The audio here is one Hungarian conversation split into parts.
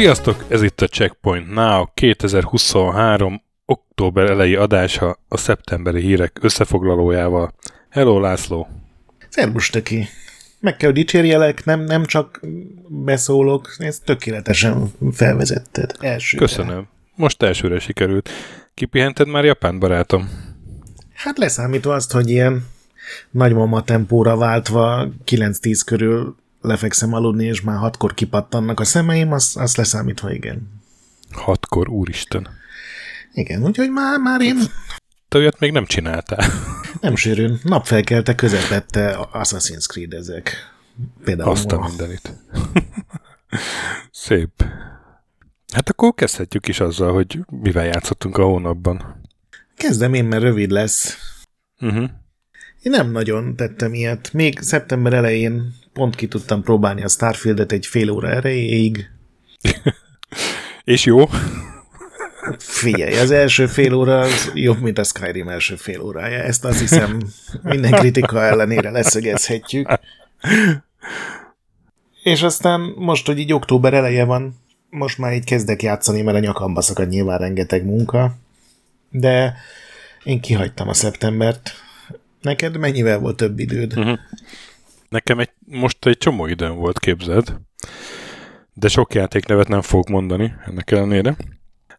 Sziasztok, ez itt a Checkpoint Now 2023. október elejé adása a szeptemberi hírek összefoglalójával. Hello László! Szervus, Töki! Meg kell dicsérjelek, nem, nem csak beszólok, ezt tökéletesen felvezetted. Elsőre. Köszönöm. Most elsőre sikerült. Kipihented már Japán, barátom? Hát leszámítva azt, hogy ilyen nagymama tempóra váltva 9-10 körül lefekszem aludni, és már hatkor kipattannak a szemeim, azt, azt leszámítva igen. Hatkor, úristen. Igen, úgyhogy már, már én... Te olyat még nem csináltál. Nem sűrűn. Napfelkelte közepette Assassin's Creed ezek. Például Azt a mindenit. Szép. Hát akkor kezdhetjük is azzal, hogy mivel játszottunk a hónapban. Kezdem én, mert rövid lesz. Uh-huh. Én nem nagyon tettem ilyet. Még szeptember elején pont ki tudtam próbálni a Starfieldet egy fél óra erejéig. És jó? Figyelj, az első fél óra az jobb, mint a Skyrim első fél órája. Ezt azt hiszem minden kritika ellenére leszögezhetjük. És aztán most, hogy így október eleje van, most már így kezdek játszani, mert a nyakamba szakad nyilván rengeteg munka, de én kihagytam a szeptembert. Neked mennyivel volt több időd? Uh-huh. Nekem egy, most egy csomó időm volt, képzeld. De sok játéknevet nem fogok mondani ennek ellenére.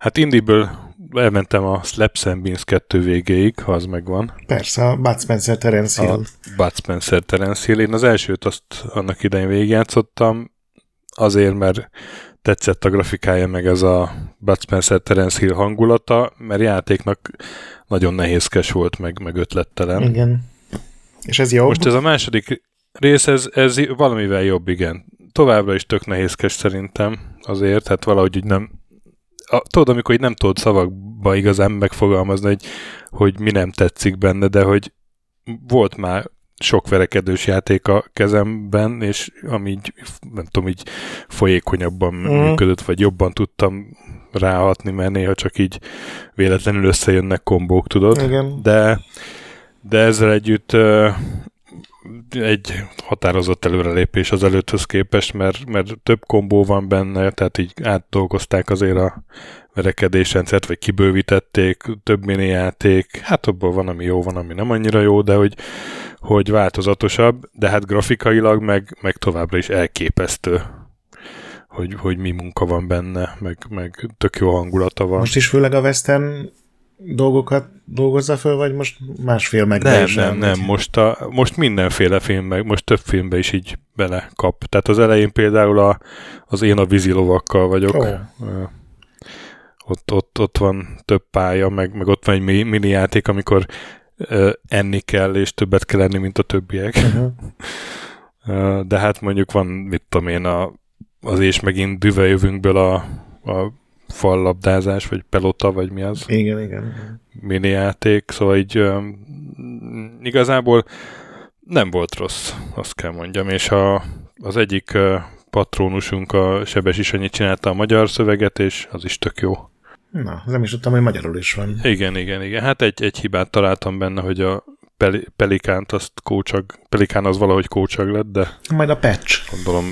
Hát Indiből elmentem a Slaps and Beans 2 végéig, ha az megvan. Persze, a Bud Spencer Terence Hill. A Bud Spencer Terence Hill. Én az elsőt azt annak idején végigjátszottam, azért, mert tetszett a grafikája, meg ez a Bud Spencer Terence Hill hangulata, mert játéknak nagyon nehézkes volt, meg, meg ötlettelen. Igen. És ez jó? Most ez a második rész, ez, ez valamivel jobb, igen. Továbbra is tök nehézkes szerintem azért, hát valahogy így nem... A, tudod, amikor így nem tudod szavakba igazán megfogalmazni, hogy, hogy mi nem tetszik benne, de hogy volt már sok verekedős játék a kezemben, és ami így, nem tudom, így folyékonyabban mm. működött, vagy jobban tudtam ráhatni, mert néha csak így véletlenül összejönnek kombók, tudod? Igen. De, de ezzel együtt egy határozott előrelépés az előtthöz képest, mert, mert több kombó van benne, tehát így átdolgozták azért a verekedésrendszert, vagy kibővítették, több mini játék, hát abból van, ami jó, van, ami nem annyira jó, de hogy, hogy változatosabb, de hát grafikailag meg, meg továbbra is elképesztő hogy, hogy mi munka van benne, meg, meg tök jó hangulata van. Most is főleg a Western dolgokat dolgozza föl, vagy most másfél meg Nem, nem, nem, most, a, most mindenféle film, meg most több filmbe is így bele kap. Tehát az elején például a, az Én a vízilovakkal vagyok. Oh. Ott, ott, ott van több pálya, meg, meg ott van egy mini játék, amikor uh, enni kell, és többet kell enni, mint a többiek. Uh-huh. Uh, de hát mondjuk van, mit tudom én, a, az és megint düve jövünkből a, a fallabdázás, vagy pelota, vagy mi az? Igen, igen. Mini játék, szóval így um, igazából nem volt rossz, azt kell mondjam, és a, az egyik uh, patronusunk, a Sebes is annyit csinálta a magyar szöveget, és az is tök jó. Na, nem is tudtam, hogy magyarul is van. Igen, igen, igen. Hát egy, egy hibát találtam benne, hogy a Pel- Pelikánt azt kócsag, Pelikán az valahogy kócsag lett, de... Majd a patch. Gondolom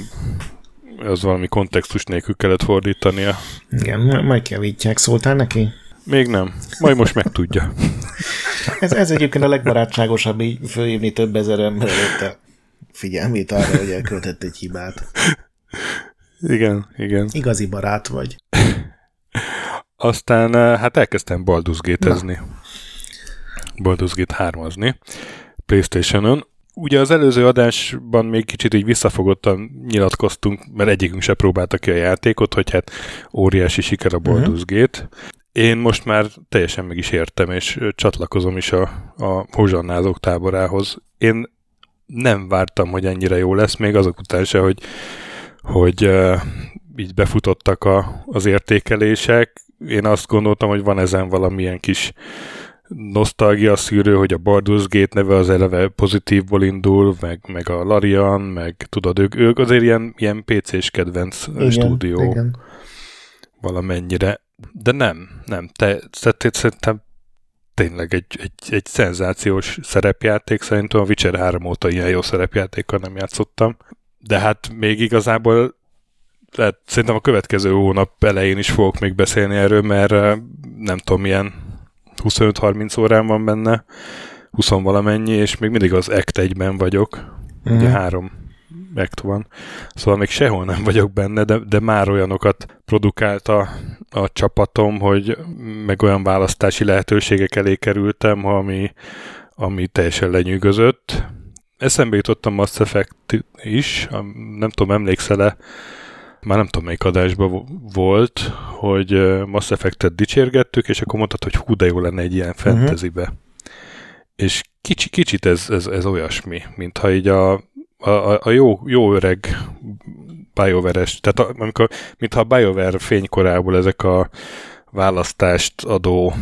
az valami kontextus nélkül kellett fordítania. Igen, majd javítják. Szóltál neki? Még nem. Majd most megtudja. ez, ez egyébként a legbarátságosabb így fölhívni több ezer ember előtt a figyelmét arra, hogy elköltett egy hibát. Igen, igen. Igazi barát vagy. Aztán eh, hát elkezdtem. Baldur's Gate 3 Playstation-on ugye az előző adásban még kicsit így visszafogottan nyilatkoztunk, mert egyikünk se próbálta ki a játékot, hogy hát óriási siker a Baldur's uh-huh. Gate. Én most már teljesen meg is értem, és csatlakozom is a, a hozsannázók táborához. Én nem vártam, hogy ennyire jó lesz, még azok után se, hogy, hogy uh, így befutottak a, az értékelések. Én azt gondoltam, hogy van ezen valamilyen kis nosztalgia szűrő, hogy a Baldur's Gate neve az eleve pozitívból indul, meg, meg a Larian, meg tudod, ők, ők azért ilyen, ilyen PC-s kedvenc igen, stúdió igen. valamennyire. De nem, nem. Te, szerintem tényleg egy, egy, egy szenzációs szerepjáték. Szerintem a Witcher 3 óta ilyen jó szerepjátékkal nem játszottam. De hát még igazából lehet, szerintem a következő hónap elején is fogok még beszélni erről, mert nem tudom, milyen 25-30 órán van benne, 20 valamennyi, és még mindig az Act 1-ben vagyok. Mm. Ugye három Act van. Szóval még sehol nem vagyok benne, de, de már olyanokat produkált a, a csapatom, hogy meg olyan választási lehetőségek elé kerültem, ami, ami teljesen lenyűgözött. Eszembe jutottam Mass Effect is, nem tudom, emlékszel-e, már nem tudom melyik adásban volt, hogy Mass Effect-et dicsérgettük, és akkor mondtad, hogy hú, de jó lenne egy ilyen mhm. fantasybe. Uh-huh. És kicsi, kicsit ez, ez, ez olyasmi, mintha így a, a, a jó, jó öreg BioWare-es, tehát a, amikor, mintha a BioWare fénykorából ezek a választást adó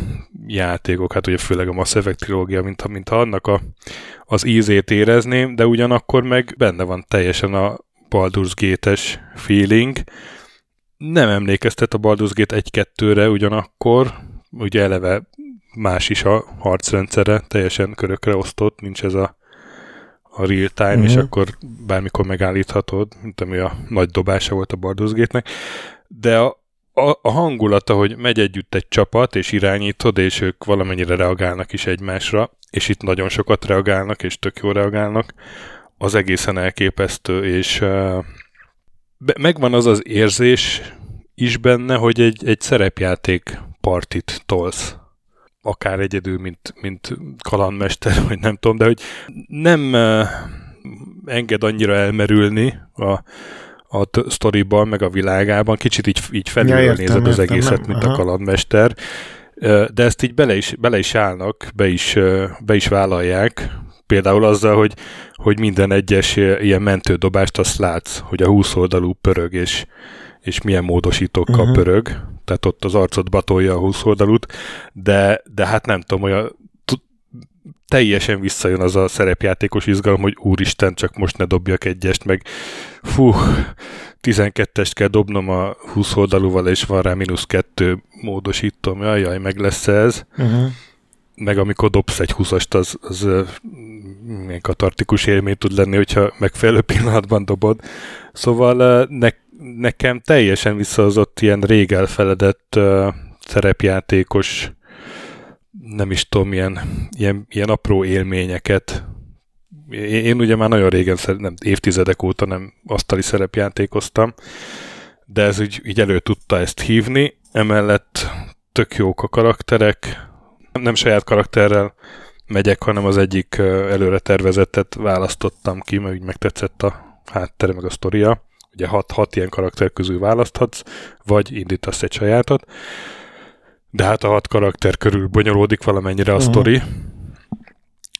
játékok, hát ugye főleg a Mass Effect trilógia, mintha, mintha annak a, az ízét érezném, de ugyanakkor meg benne van teljesen a, Baldur's Gate-es feeling. Nem emlékeztet a Baldur's Gate 1-2-re ugyanakkor, ugye eleve más is a harcrendszere, teljesen körökre osztott, nincs ez a, a real time, uh-huh. és mhm. akkor bármikor megállíthatod, mint ami a nagy dobása volt a Baldur's Gate-nek. De a, a, a hangulata, hogy megy együtt egy csapat, és irányítod, és ők valamennyire reagálnak is egymásra, és itt nagyon sokat reagálnak, és tök jó reagálnak, az egészen elképesztő, és uh, megvan az az érzés is benne, hogy egy, egy szerepjáték partit tolsz. Akár egyedül, mint, mint kalandmester, vagy nem tudom, de hogy nem uh, enged annyira elmerülni a, a sztoriban, meg a világában. Kicsit így, így felülről ja, nézed az értem, egészet, nem, mint aha. a kalandmester. De ezt így bele is, bele is állnak, be is, be is vállalják, például azzal, hogy, hogy minden egyes ilyen mentődobást azt látsz, hogy a 20 oldalú pörög, és, és milyen módosítókkal uh-huh. pörög, tehát ott az arcot batolja a 20 oldalút, de, de hát nem tudom, olyan teljesen visszajön az a szerepjátékos izgalom, hogy úristen, csak most ne dobjak egyest, meg fú, 12-est kell dobnom a 20 oldalúval, és van rá mínusz kettő módosítom, jaj, jaj, meg lesz ez. Uh-huh meg amikor dobsz egy 20-ast, az, az milyen katartikus élmény tud lenni, hogyha megfelelő pillanatban dobod. Szóval ne, nekem teljesen visszahozott ilyen rég elfeledett uh, szerepjátékos nem is tudom, ilyen, ilyen, ilyen apró élményeket. Én, én ugye már nagyon régen, nem, évtizedek óta nem asztali szerepjátékoztam, de ez úgy, így elő tudta ezt hívni. Emellett tök jók a karakterek, nem saját karakterrel megyek, hanem az egyik előre tervezettet választottam ki, mert úgy megtetszett a háttere, meg a sztoria. Ugye hat, hat ilyen karakter közül választhatsz, vagy indítasz egy sajátot. De hát a hat karakter körül bonyolódik valamennyire a uh-huh. sztori,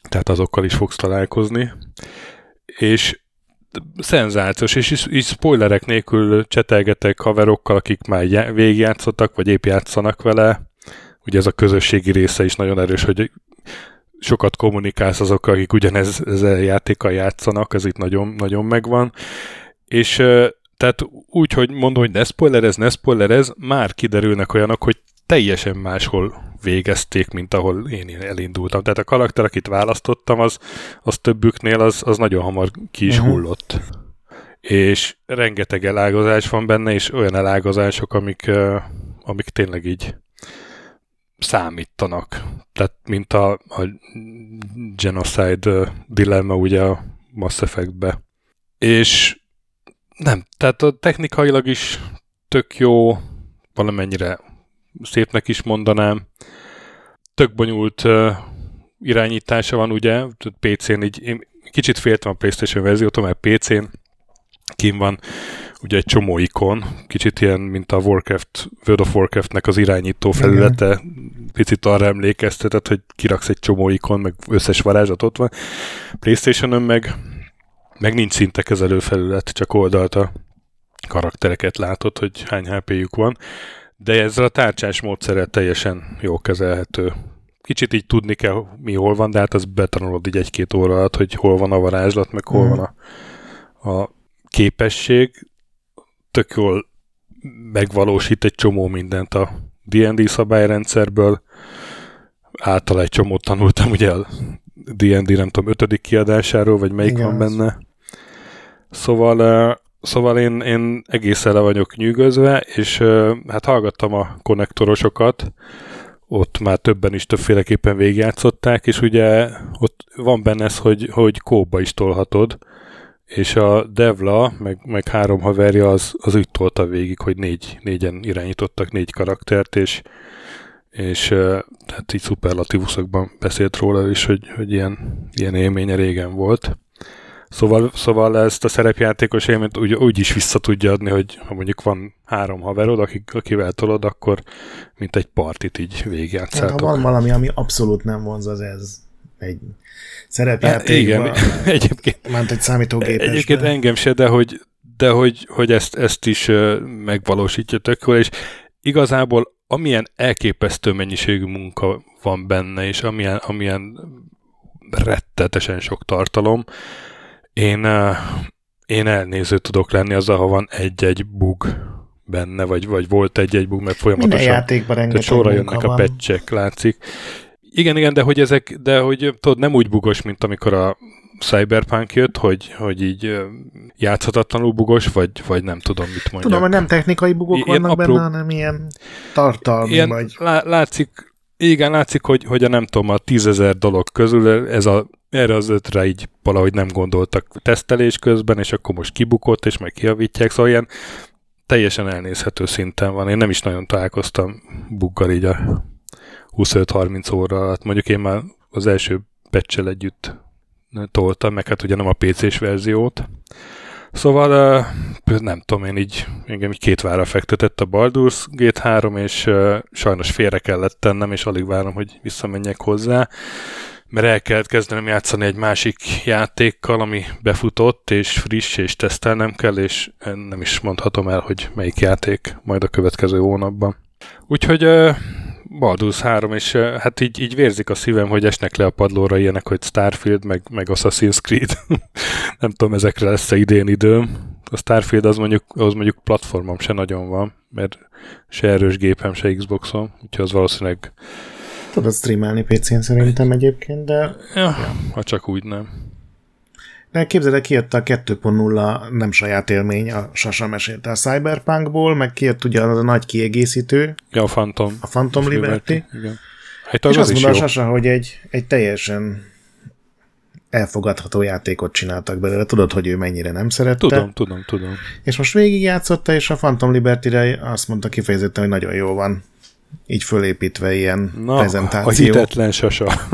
tehát azokkal is fogsz találkozni. És szenzációs, és így spoilerek nélkül csetelgetek haverokkal, akik már végigjátszottak, vagy épp játszanak vele, ugye ez a közösségi része is nagyon erős, hogy sokat kommunikálsz azokkal, akik ugyanez a játékkal játszanak, ez itt nagyon, nagyon megvan. És tehát úgy, hogy mondom, hogy ne spoilerez, ne spoilerez, már kiderülnek olyanok, hogy teljesen máshol végezték, mint ahol én elindultam. Tehát a karakter, akit választottam, az, az többüknél az, az nagyon hamar ki is uh-huh. hullott. És rengeteg elágazás van benne, és olyan elágazások, amik, amik tényleg így számítanak. Tehát, mint a, a Genocide dilemma ugye a Mass Effect-be. És nem, tehát a technikailag is tök jó, valamennyire szépnek is mondanám. Tök bonyolult uh, irányítása van, ugye, PC-n így, én kicsit féltem a PlayStation verziótól, mert PC-n kim van ugye egy csomó ikon, kicsit ilyen, mint a Warcraft, World of Warcraftnek az irányító felülete, Igen. picit arra emlékeztetett, hogy kiraksz egy csomó ikon, meg összes varázslat ott van. Playstation-ön meg, meg nincs szinte kezelő felület, csak oldalt a karaktereket látod, hogy hány HP-jük van, de ezzel a tárcsás módszerrel teljesen jó kezelhető kicsit így tudni kell, mi hol van, de hát az betanulod így egy-két óra alatt, hogy hol van a varázslat, meg hol mm. van a, a képesség. Tök jól megvalósít egy csomó mindent a D&D szabályrendszerből. Által egy csomót tanultam ugye a D&D nem tudom, ötödik kiadásáról, vagy melyik Igen, van benne. Szóval, szóval én, én egészen le vagyok nyűgözve, és hát hallgattam a konnektorosokat, ott már többen is többféleképpen végigjátszották, és ugye ott van benne ez, hogy, hogy kóba is tolhatod, és a Devla, meg, meg három haverja az, az úgy tolta végig, hogy négy, négyen irányítottak négy karaktert, és, és tehát így szuperlatívuszokban beszélt róla is, hogy, hogy ilyen, ilyen élménye régen volt. Szóval, szóval ezt a szerepjátékos élményt úgy, úgy is vissza tudja adni, hogy ha mondjuk van három haverod, akik, akivel tolod, akkor mint egy partit így végigjátszátok. Ha van valami, ami abszolút nem vonz, az ez egy szerepjátékban. Igen, egyébként. Ment egy számítógépesben. Egyébként engem se, de hogy, de hogy, hogy ezt, ezt is megvalósítja tök jól, és igazából amilyen elképesztő mennyiségű munka van benne, és amilyen, amilyen rettetesen sok tartalom, én, én elnéző tudok lenni azzal, ha van egy-egy bug benne, vagy, vagy volt egy-egy bug, mert folyamatosan Minden játékban rengeteg sorra jönnek a pecsek, látszik. Igen, igen, de hogy ezek, de hogy tudod, nem úgy bugos, mint amikor a Cyberpunk jött, hogy, hogy így játszhatatlanul bugos, vagy, vagy nem tudom, mit mondjak. Tudom, hogy nem technikai bugok ilyen vannak apró, benne, hanem ilyen tartalmi ilyen, vagy. Lá, látszik, igen, látszik, hogy, hogy a nem tudom, a tízezer dolog közül ez a, erre az ötre így valahogy nem gondoltak tesztelés közben, és akkor most kibukott, és meg kiavítják, szóval ilyen teljesen elnézhető szinten van. Én nem is nagyon találkoztam buggal így a 25-30 óra alatt. Mondjuk én már az első patch együtt toltam, meg hát ugye nem a PC-s verziót. Szóval nem tudom, én így engem így két vára fektetett a Baldur's Gate 3, és sajnos félre kellett tennem, és alig várom, hogy visszamenjek hozzá, mert el kellett kezdenem játszani egy másik játékkal, ami befutott, és friss, és tesztelnem kell, és nem is mondhatom el, hogy melyik játék majd a következő hónapban. Úgyhogy Baldur's 3, és hát így, így vérzik a szívem, hogy esnek le a padlóra ilyenek, hogy Starfield, meg, meg Assassin's Creed. nem tudom, ezekre lesz-e idén időm. A Starfield az mondjuk, az mondjuk platformom se nagyon van, mert se erős gépem, se Xboxom, úgyhogy az valószínűleg... Tudod streamelni PC-n szerintem egyébként, de... Ja, ja. ha csak úgy nem. De képzeld el, kijött a 2.0 nem saját élmény, a Sasa mesélte a Cyberpunkból, meg kijött ugye az a nagy kiegészítő. Ja, a Phantom. A Phantom Liberty. Liberty. Igen. Hát az és az azt mondta Sasa, hogy egy, egy teljesen elfogadható játékot csináltak belőle. Tudod, hogy ő mennyire nem szerette. Tudom, tudom, tudom. És most végigjátszotta, és a Phantom Liberty-re azt mondta kifejezetten, hogy nagyon jó van. Így fölépítve ilyen Na, prezentáció. a hitetlen Sasa.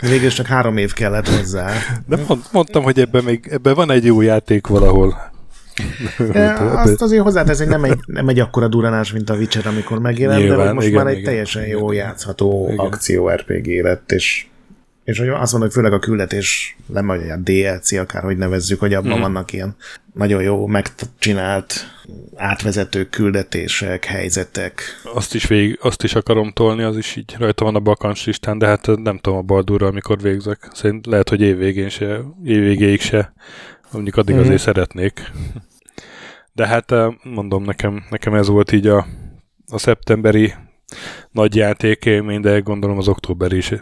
Végül csak három év kellett hozzá. De mond, mondtam, hogy ebben még ebben van egy jó játék valahol. De azt azért hozzátesz, hogy nem egy, nem egy akkora duranás, mint a Witcher, amikor megjelent, de most igen, már egy igen, teljesen jó játszható igen. akció RPG lett, és és hogy azt mondom, hogy főleg a küldetés, nem vagy a DLC, akárhogy nevezzük, hogy abban mm. vannak ilyen nagyon jó megcsinált átvezető küldetések, helyzetek. Azt is, végig, azt is akarom tolni, az is így rajta van a bakancs listán, de hát nem tudom a Baldurra, amikor végzek. Szerint lehet, hogy évvégén se, évvégéig se, mondjuk addig mm. azért szeretnék. De hát eh, mondom, nekem, nekem ez volt így a, a szeptemberi nagy játékélmény, de gondolom az októberi is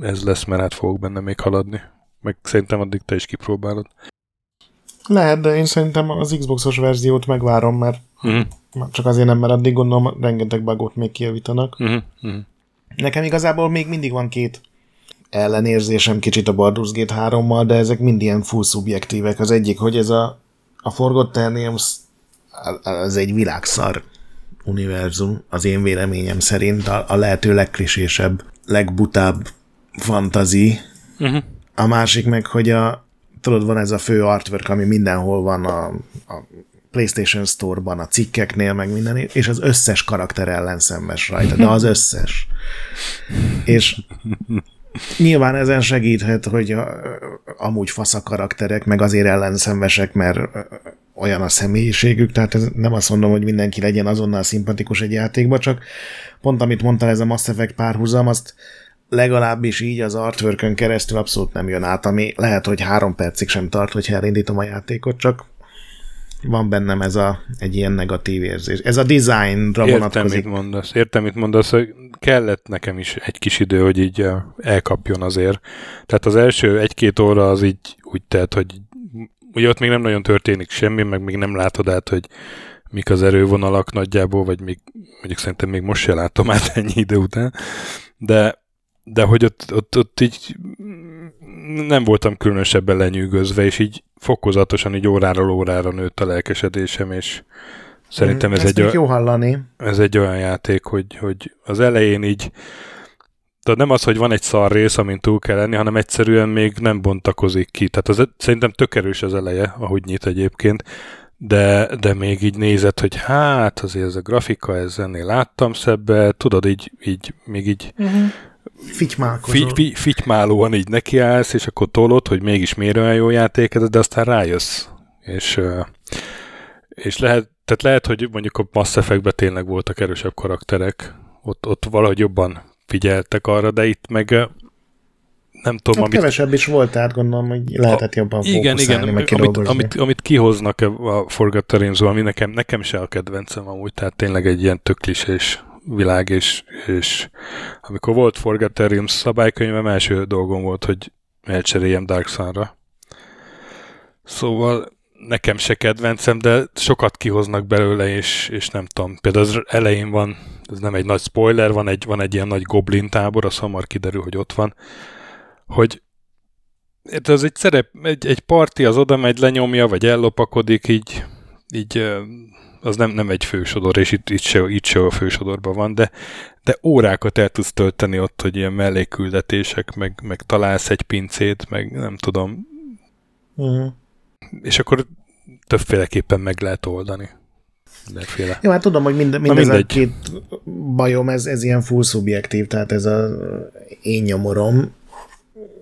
ez lesz, mert hát fogok benne még haladni. Meg szerintem addig te is kipróbálod. Lehet, de én szerintem az Xboxos verziót megvárom, mert uh-huh. csak azért nem, mert addig gondolom rengeteg bugot még kijavítanak. Uh-huh. Uh-huh. Nekem igazából még mindig van két ellenérzésem kicsit a Baldur's Gate 3-mal, de ezek mind ilyen full szubjektívek. Az egyik, hogy ez a, a Forgotten Realms az egy világszar univerzum, az én véleményem szerint a, a lehető legkrisésebb, legbutább fantazi. Uh-huh. A másik meg, hogy a, tudod, van ez a fő artwork, ami mindenhol van a, a PlayStation Store-ban, a cikkeknél, meg minden, és az összes karakter ellen szembes rajta, de az összes. és nyilván ezen segíthet, hogy amúgy fasz a karakterek, meg azért ellenszenvesek, mert olyan a személyiségük, tehát ez nem azt mondom, hogy mindenki legyen azonnal szimpatikus egy játékba, csak pont amit mondtál, ez a Mass Effect párhuzam, azt legalábbis így az artwork keresztül abszolút nem jön át, ami lehet, hogy három percig sem tart, hogyha elindítom a játékot, csak van bennem ez a, egy ilyen negatív érzés. Ez a designra Értem, vonatkozik. mit mondasz. Értem, mit mondasz, hogy kellett nekem is egy kis idő, hogy így eh, elkapjon azért. Tehát az első egy-két óra az így úgy telt, hogy ugye ott még nem nagyon történik semmi, meg még nem látod át, hogy mik az erővonalak nagyjából, vagy még, mondjuk szerintem még most se látom át ennyi idő után, de, de hogy ott, ott, ott így nem voltam különösebben lenyűgözve, és így fokozatosan így óráról órára nőtt a lelkesedésem, és szerintem ez Ezt egy, jó hallani. ez egy olyan játék, hogy, hogy az elején így tehát nem az, hogy van egy szar rész, amin túl kell lenni, hanem egyszerűen még nem bontakozik ki. Tehát az, szerintem tök erős az eleje, ahogy nyit egyébként, de, de még így nézett, hogy hát azért ez a grafika, ez ennél láttam szebbe, tudod, így, így még így Uh-huh. Fitymálkozol. fi, fi, fitymálóan így nekiállsz, és akkor tolod, hogy mégis miért olyan jó játék ez, de aztán rájössz. És, és lehet, tehát lehet, hogy mondjuk a Mass Effect-ben tényleg voltak erősebb karakterek, ott, ott valahogy jobban figyeltek arra, de itt meg nem tudom, Hát amit, kevesebb is volt, tehát gondolom, hogy lehetett jobban igen, igen, meg amit, amit, amit kihoznak a Forgotten realms ami nekem, nekem se a kedvencem amúgy, tehát tényleg egy ilyen tök klisés világ, és, és amikor volt Forgotten Realms szabálykönyvem, első dolgom volt, hogy elcseréljem Dark Sun-ra. Szóval nekem se kedvencem, de sokat kihoznak belőle, és, és nem tudom. Például az elején van, ez nem egy nagy spoiler, van egy, van egy ilyen nagy goblin tábor, az hamar kiderül, hogy ott van, hogy ez egy szerep, egy, egy parti, az oda megy, lenyomja, vagy ellopakodik, így, így az nem, nem egy fősodor, és itt, itt, se, itt se a fősodorban van, de, de órákat el tudsz tölteni ott, hogy ilyen mellékküldetések, meg, meg találsz egy pincét, meg nem tudom, Uh-huh. és akkor többféleképpen meg lehet oldani. Mindenféle. Jó, hát tudom, hogy mind, mindez a mindegy. két bajom, ez, ez ilyen full szubjektív, tehát ez a én nyomorom.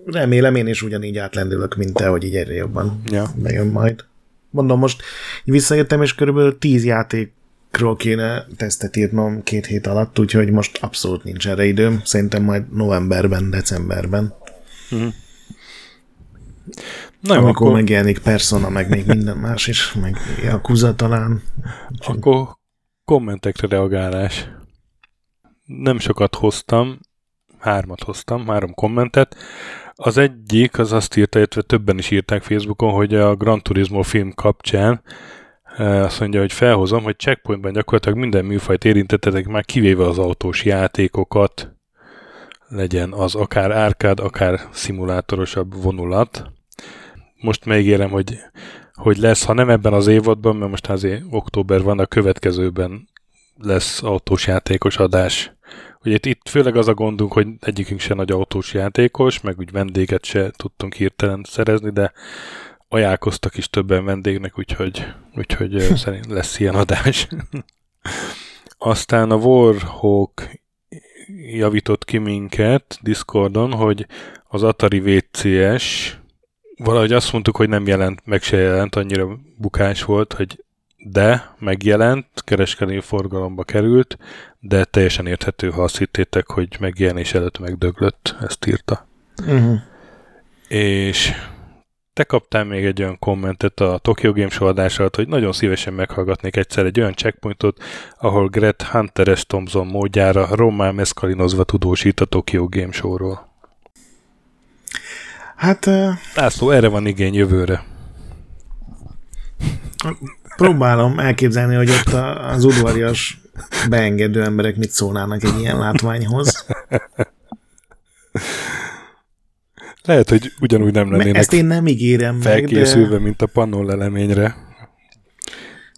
Remélem én is ugyanígy átlendülök, mint te, hogy így egyre jobban Ja. bejön majd. Mondom, most visszajöttem, és körülbelül tíz játékról kéne tesztet írnom két hét alatt, úgyhogy most abszolút nincs erre időm. Szerintem majd novemberben, decemberben. Na jó, amikor akkor, megjelenik Persona, meg még minden más is, meg Yakuza talán. akkor kommentekre reagálás. Nem sokat hoztam, hármat hoztam, három kommentet. Az egyik, az azt írta, illetve többen is írták Facebookon, hogy a Gran Turismo film kapcsán eh, azt mondja, hogy felhozom, hogy checkpointban gyakorlatilag minden műfajt érintettetek már kivéve az autós játékokat, legyen az akár árkád, akár szimulátorosabb vonulat. Most megígérem, hogy, hogy lesz, ha nem ebben az évadban, mert most azért október van, a következőben lesz autós játékos adás. Ugye itt, itt főleg az a gondunk, hogy egyikünk se nagy autós játékos, meg úgy vendéget se tudtunk hirtelen szerezni, de ajánlkoztak is többen vendégnek, úgyhogy, úgyhogy szerint lesz ilyen adás. Aztán a Warhawk javított ki minket Discordon, hogy az Atari VCS valahogy azt mondtuk, hogy nem jelent, meg se jelent, annyira bukás volt, hogy de megjelent, kereskedelmi forgalomba került, de teljesen érthető, ha azt hittétek, hogy megjelenés előtt megdöglött, ezt írta. Uh-huh. És te kaptál még egy olyan kommentet a Tokyo Game Show adás alatt, hogy nagyon szívesen meghallgatnék egyszer egy olyan checkpointot, ahol Gret Hunter S. Thompson módjára rommá meszkalinozva tudósít a Tokyo Game Show-ról. Hát uh, László, erre van igény jövőre. Próbálom elképzelni, hogy ott az udvarias beengedő emberek mit szólnának egy ilyen látványhoz. Lehet, hogy ugyanúgy nem lennének ezt én nem ígérem meg, felkészülve, de mint a pannol leleményre.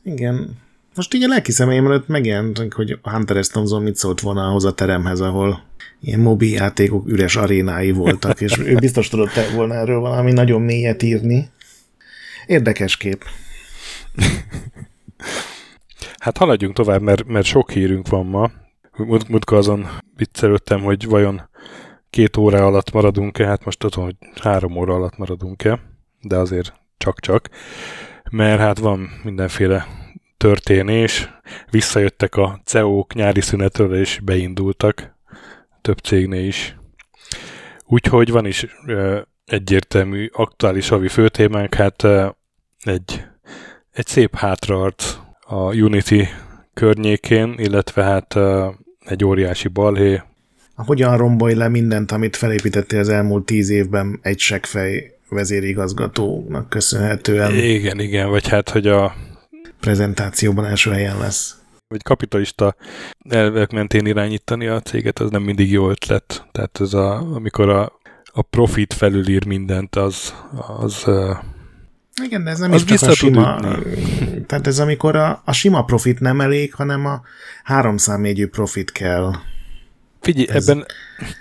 igen. Most így a lelki szemeim előtt megjelent, hogy Hunter S. Thompson mit szólt volna ahhoz a teremhez, ahol ilyen mobil játékok üres arénái voltak, és ő biztos tudott volna erről valami nagyon mélyet írni. Érdekes kép. Hát haladjunk tovább, mert, mert sok hírünk van ma. Mut, mutka azon viccelődtem, hogy vajon két óra alatt maradunk-e, hát most tudom, hogy három óra alatt maradunk-e, de azért csak-csak, mert hát van mindenféle történés, visszajöttek a CEO-k nyári szünetről, és beindultak, több cégnél is. Úgyhogy van is egyértelmű aktuális havi főtémánk, hát egy, egy szép hátraarc a Unity környékén, illetve hát egy óriási balhé. Hogyan rombolj le mindent, amit felépítettél az elmúlt tíz évben egy seggfej vezérigazgatónak köszönhetően? Igen, igen, vagy hát, hogy a prezentációban első helyen lesz. Vagy kapitalista elvek mentén irányítani a céget, az nem mindig jó ötlet. Tehát ez a, amikor a, a profit felülír mindent, az, az igen, de ez nem az is csak a sima, tehát ez amikor a, a sima profit nem elég, hanem a háromszámjegyű profit kell. Figyelj, ez... ebben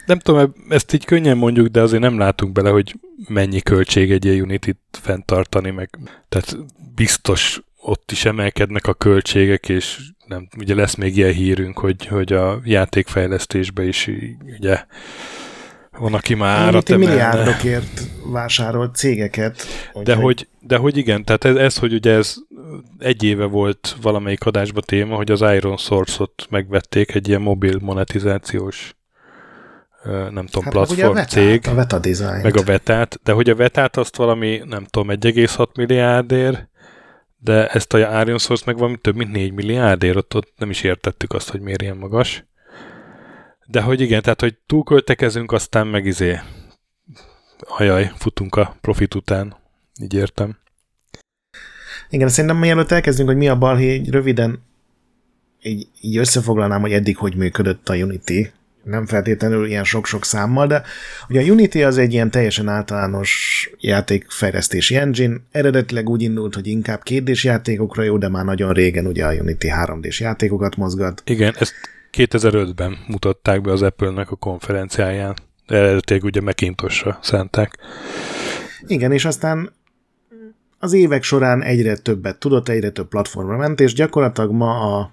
nem tudom, ezt így könnyen mondjuk, de azért nem látunk bele, hogy mennyi költség egy ilyen Unity-t fenntartani, meg tehát biztos ott is emelkednek a költségek, és nem, ugye lesz még ilyen hírünk, hogy, hogy a játékfejlesztésbe is ugye van, aki már árat milliárdokért vásárolt cégeket. De hogy, de hogy igen, tehát ez, ez, hogy ugye ez egy éve volt valamelyik adásba téma, hogy az Iron Source-ot megvették egy ilyen mobil monetizációs nem tudom, hát platform a cég. A Veta Design. Meg a Vetát, de hogy a Vetát azt valami, nem tudom, 1,6 milliárdért, de ezt a Iron Source meg valami több mint 4 milliárdért, ott, ott nem is értettük azt, hogy miért ilyen magas. De hogy igen, tehát hogy túlköltekezünk, aztán meg izé, ajaj, futunk a profit után, így értem. Igen, szerintem mielőtt elkezdünk, hogy mi a balhé, így röviden így, így összefoglalnám, hogy eddig hogy működött a Unity, nem feltétlenül ilyen sok-sok számmal, de ugye a Unity az egy ilyen teljesen általános játékfejlesztési engine, eredetileg úgy indult, hogy inkább 2 játékokra jó, de már nagyon régen ugye a Unity 3D-s játékokat mozgat. Igen, ezt 2005-ben mutatták be az Apple-nek a konferenciáján. Eredetileg ugye Macintosra szánták. Igen, és aztán az évek során egyre többet tudott, egyre több platformra ment, és gyakorlatilag ma a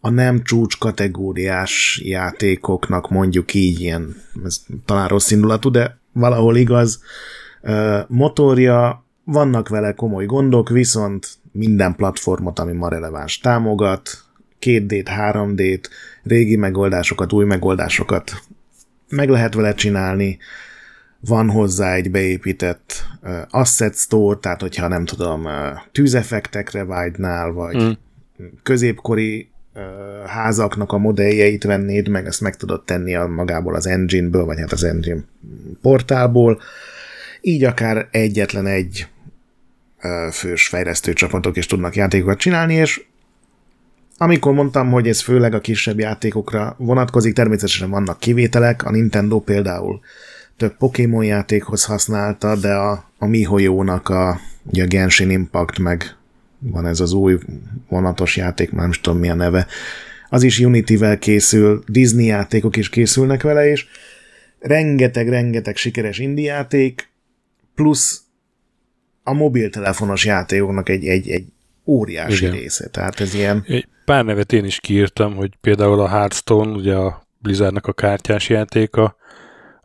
a nem csúcs kategóriás játékoknak mondjuk így ilyen, ez talán rossz indulatú, de valahol igaz, motorja, vannak vele komoly gondok, viszont minden platformot, ami ma releváns támogat, 2D-t, 3D-t, régi megoldásokat, új megoldásokat meg lehet vele csinálni, van hozzá egy beépített uh, asset store, tehát hogyha nem tudom, uh, tűzeffektekre vágynál, vagy mm. középkori házaknak a modelljeit vennéd, meg ezt meg tudod tenni a magából az engine-ből, vagy hát az engine portálból. Így akár egyetlen egy fős fejlesztő csapatok is tudnak játékokat csinálni, és amikor mondtam, hogy ez főleg a kisebb játékokra vonatkozik, természetesen vannak kivételek, a Nintendo például több Pokémon játékhoz használta, de a, a MiHoYo-nak a, ugye a Genshin Impact meg van ez az új vonatos játék, már nem is tudom mi a neve, az is Unity-vel készül, Disney játékok is készülnek vele, és rengeteg-rengeteg sikeres indie játék, plusz a mobiltelefonos játékoknak egy, egy, egy óriási Igen. része. Tehát ez ilyen... Pár nevet én is kiírtam, hogy például a Hearthstone, ugye a Blizzardnak a kártyás játéka,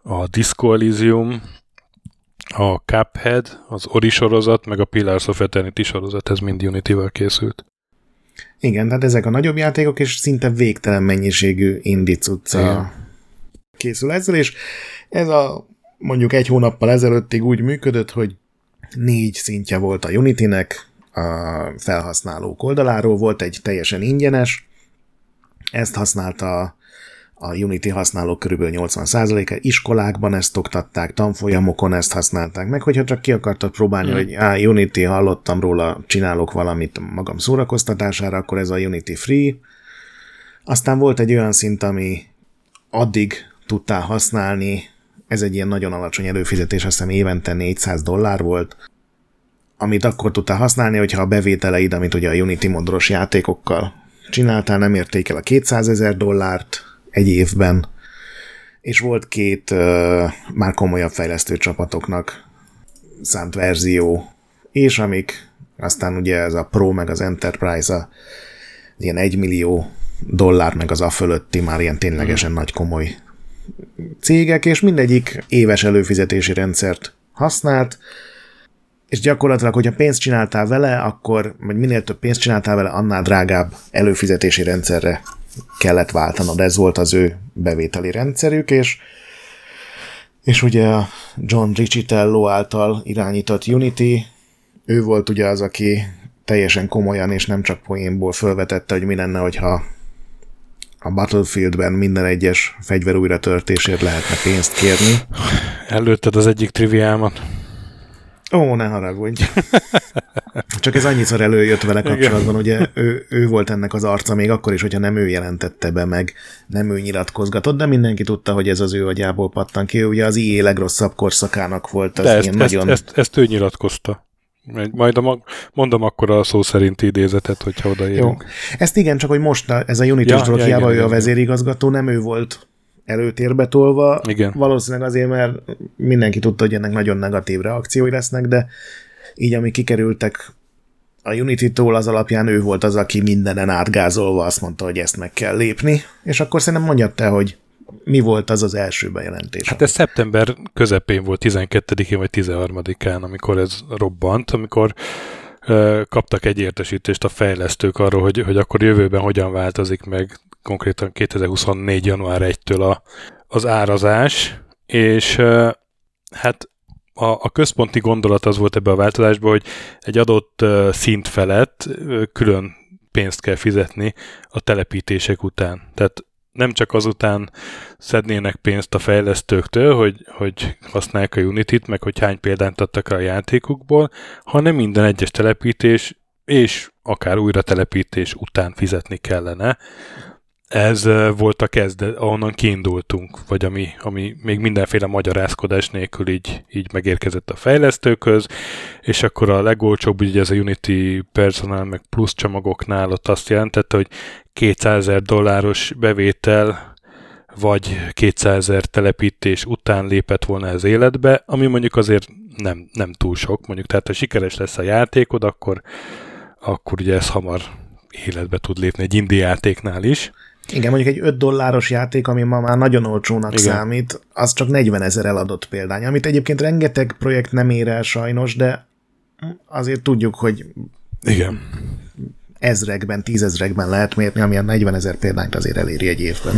a Disco Elysium, a Cuphead, az Ori sorozat, meg a Pillars of Eternity sorozat, ez mind Unity-vel készült. Igen, tehát ezek a nagyobb játékok, és szinte végtelen mennyiségű indicucca készül ezzel, és ez a mondjuk egy hónappal ezelőttig úgy működött, hogy négy szintje volt a Unity-nek, a felhasználók oldaláról. Volt egy teljesen ingyenes, ezt használta a Unity használók körülbelül 80%-a, iskolákban ezt oktatták, tanfolyamokon ezt használták meg, hogyha csak ki akartad próbálni, mm. hogy á, Unity, hallottam róla, csinálok valamit magam szórakoztatására, akkor ez a Unity Free. Aztán volt egy olyan szint, ami addig tudtál használni, ez egy ilyen nagyon alacsony előfizetés, azt hiszem évente 400 dollár volt, amit akkor tudtál használni, hogyha a bevételeid, amit ugye a Unity modros játékokkal csináltál, nem érték el a 200 ezer dollárt, egy évben, és volt két uh, már komolyabb fejlesztő csapatoknak szánt verzió, és amik aztán ugye ez a Pro meg az Enterprise a ilyen egy millió dollár meg az a fölötti már ilyen ténylegesen hmm. nagy komoly cégek, és mindegyik éves előfizetési rendszert használt, és gyakorlatilag, hogyha pénzt csináltál vele, akkor, vagy minél több pénzt csináltál vele, annál drágább előfizetési rendszerre kellett váltanod, ez volt az ő bevételi rendszerük, és És ugye a John Riccitello által irányított Unity, ő volt ugye az, aki teljesen komolyan és nem csak poénból felvetette, hogy mi lenne, hogyha a Battlefieldben minden egyes fegyver újra törtésért lehetne pénzt kérni. Előtted az egyik triviámat. Ó, ne haragudj. Csak ez annyiszor előjött vele kapcsolatban, ugye ő, ő volt ennek az arca még akkor is, hogyha nem ő jelentette be meg, nem ő nyilatkozgatott, de mindenki tudta, hogy ez az ő agyából pattan ki. Ő ugye az IE legrosszabb korszakának volt. Az de ezt, ezt, nagyon... ezt, ezt, ő nyilatkozta. Majd a, mondom akkor a szó szerinti idézetet, hogyha odaérünk. Jó. Ezt igen, csak hogy most ez a Unity-s ja, ja, igen, ő igen. a vezérigazgató, nem ő volt előtérbe tolva. Igen. Valószínűleg azért, mert mindenki tudta, hogy ennek nagyon negatív reakciói lesznek, de így, ami kikerültek a Unity-tól az alapján ő volt az, aki mindenen átgázolva azt mondta, hogy ezt meg kell lépni, és akkor szerintem mondjad te, hogy mi volt az az első bejelentés? Hát ez szeptember közepén volt, 12-én vagy 13-án, amikor ez robbant, amikor ö, kaptak egy értesítést a fejlesztők arról, hogy, hogy akkor jövőben hogyan változik meg konkrétan 2024. január 1-től a, az árazás, és hát a, a központi gondolat az volt ebbe a változásban, hogy egy adott szint felett külön pénzt kell fizetni a telepítések után. Tehát nem csak azután szednének pénzt a fejlesztőktől, hogy, hogy használják a Unity-t, meg hogy hány példányt adtak a játékukból, hanem minden egyes telepítés és akár újra telepítés után fizetni kellene. Ez volt a kezdet, ahonnan kiindultunk, vagy ami, ami még mindenféle magyarázkodás nélkül így, így megérkezett a fejlesztőköz, és akkor a legolcsóbb, ugye ez a Unity Personal meg plusz csomagoknál ott azt jelentette, hogy 200 ezer dolláros bevétel vagy 200 ezer telepítés után lépett volna ez életbe, ami mondjuk azért nem, nem túl sok, mondjuk tehát ha sikeres lesz a játékod, akkor, akkor ugye ez hamar életbe tud lépni egy indie játéknál is. Igen, mondjuk egy 5 dolláros játék, ami ma már nagyon olcsónak Igen. számít, az csak 40 ezer eladott példány, amit egyébként rengeteg projekt nem ér el sajnos, de azért tudjuk, hogy Igen ezrekben, tízezrekben lehet mérni, ami a 40 ezer példányt azért eléri egy évben.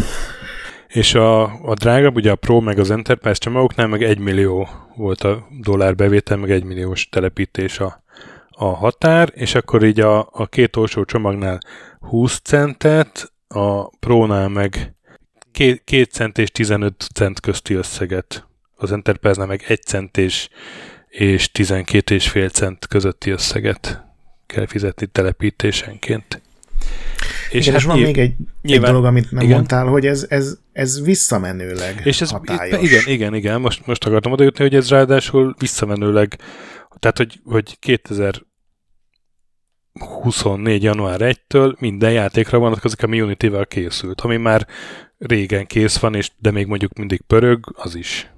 És a, a drágább, ugye a Pro meg az Enterprise csomagoknál meg 1 millió volt a dollár bevétel, meg 1 milliós telepítés a, a határ, és akkor így a, a két olcsó csomagnál 20 centet, a Pro-nál meg 2 cent és 15 cent közti összeget. Az Enterprise-nál meg 1 cent és, és 12 és fél cent közötti összeget kell fizetni telepítésenként. És, igen, hát és van még egy, nyilván, egy dolog, amit nem igen. mondtál, hogy ez, ez, ez visszamenőleg és ez, hatályos. Igen, igen, igen, most, most akartam oda jutni, hogy ez ráadásul visszamenőleg, tehát hogy, hogy 2024. január 1-től minden játékra vonatkozik, ami Unity-vel készült, ami már régen kész van, és de még mondjuk mindig pörög, az is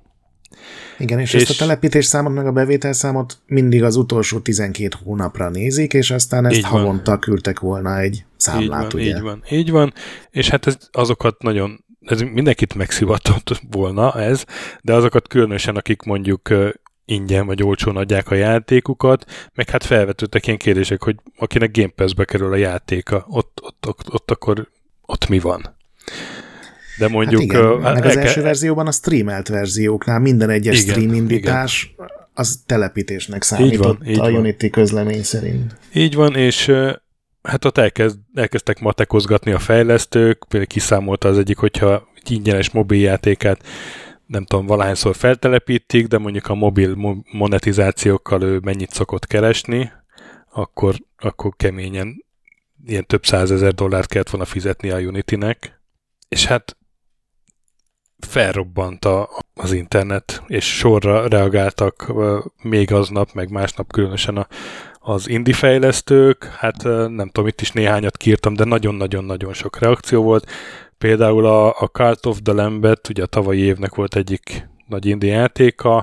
igen, és, és ezt a telepítés számot, meg a bevétel számot mindig az utolsó 12 hónapra nézik, és aztán ezt havonta van. küldtek volna egy számlát, így van, ugye? Így van, így van, és hát ez, azokat nagyon, ez mindenkit megszivatott volna ez, de azokat különösen, akik mondjuk ingyen vagy olcsón adják a játékukat, meg hát felvetődtek ilyen kérdések, hogy akinek Game Pass-be kerül a játéka, ott, ott, ott, ott akkor ott mi van? De mondjuk... Hát igen, uh, meg az első verzióban a streamelt verzióknál minden egyes igen, stream indítás igen. az telepítésnek számított így van, így a Unity van. közlemény szerint. Így van, és hát ott elkezd, elkezdtek matekozgatni a fejlesztők, például kiszámolta az egyik, hogyha ingyenes mobiljátékát nem tudom, valahányszor feltelepítik, de mondjuk a mobil monetizációkkal ő mennyit szokott keresni, akkor, akkor keményen ilyen több százezer dollárt kellett volna fizetni a Unity-nek. És hát felrobbant a, az internet, és sorra reagáltak még aznap, meg másnap különösen a, az indie fejlesztők, hát nem tudom, itt is néhányat kírtam, de nagyon-nagyon-nagyon sok reakció volt. Például a, a Cult of the Lambet, ugye a tavalyi évnek volt egyik nagy indie játéka,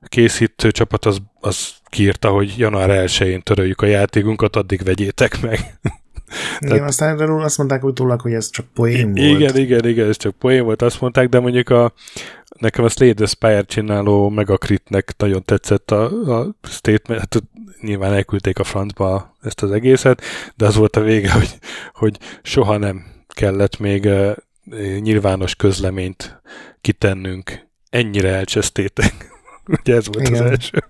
a készítő csapat az, az kiírta, hogy január 1-én töröljük a játékunkat, addig vegyétek meg. Igen, Tehát, aztán erről azt mondták utólag, hogy ez csak poén volt. Igen, igen, igen, ez csak poén volt, azt mondták, de mondjuk a, nekem a Slade the Spire csináló Megakritnek nagyon tetszett a, a statement, hát nyilván elküldték a francba ezt az egészet, de az volt a vége, hogy, hogy soha nem kellett még nyilvános közleményt kitennünk ennyire elcsesztétek. Ugye ez volt Igen. az első.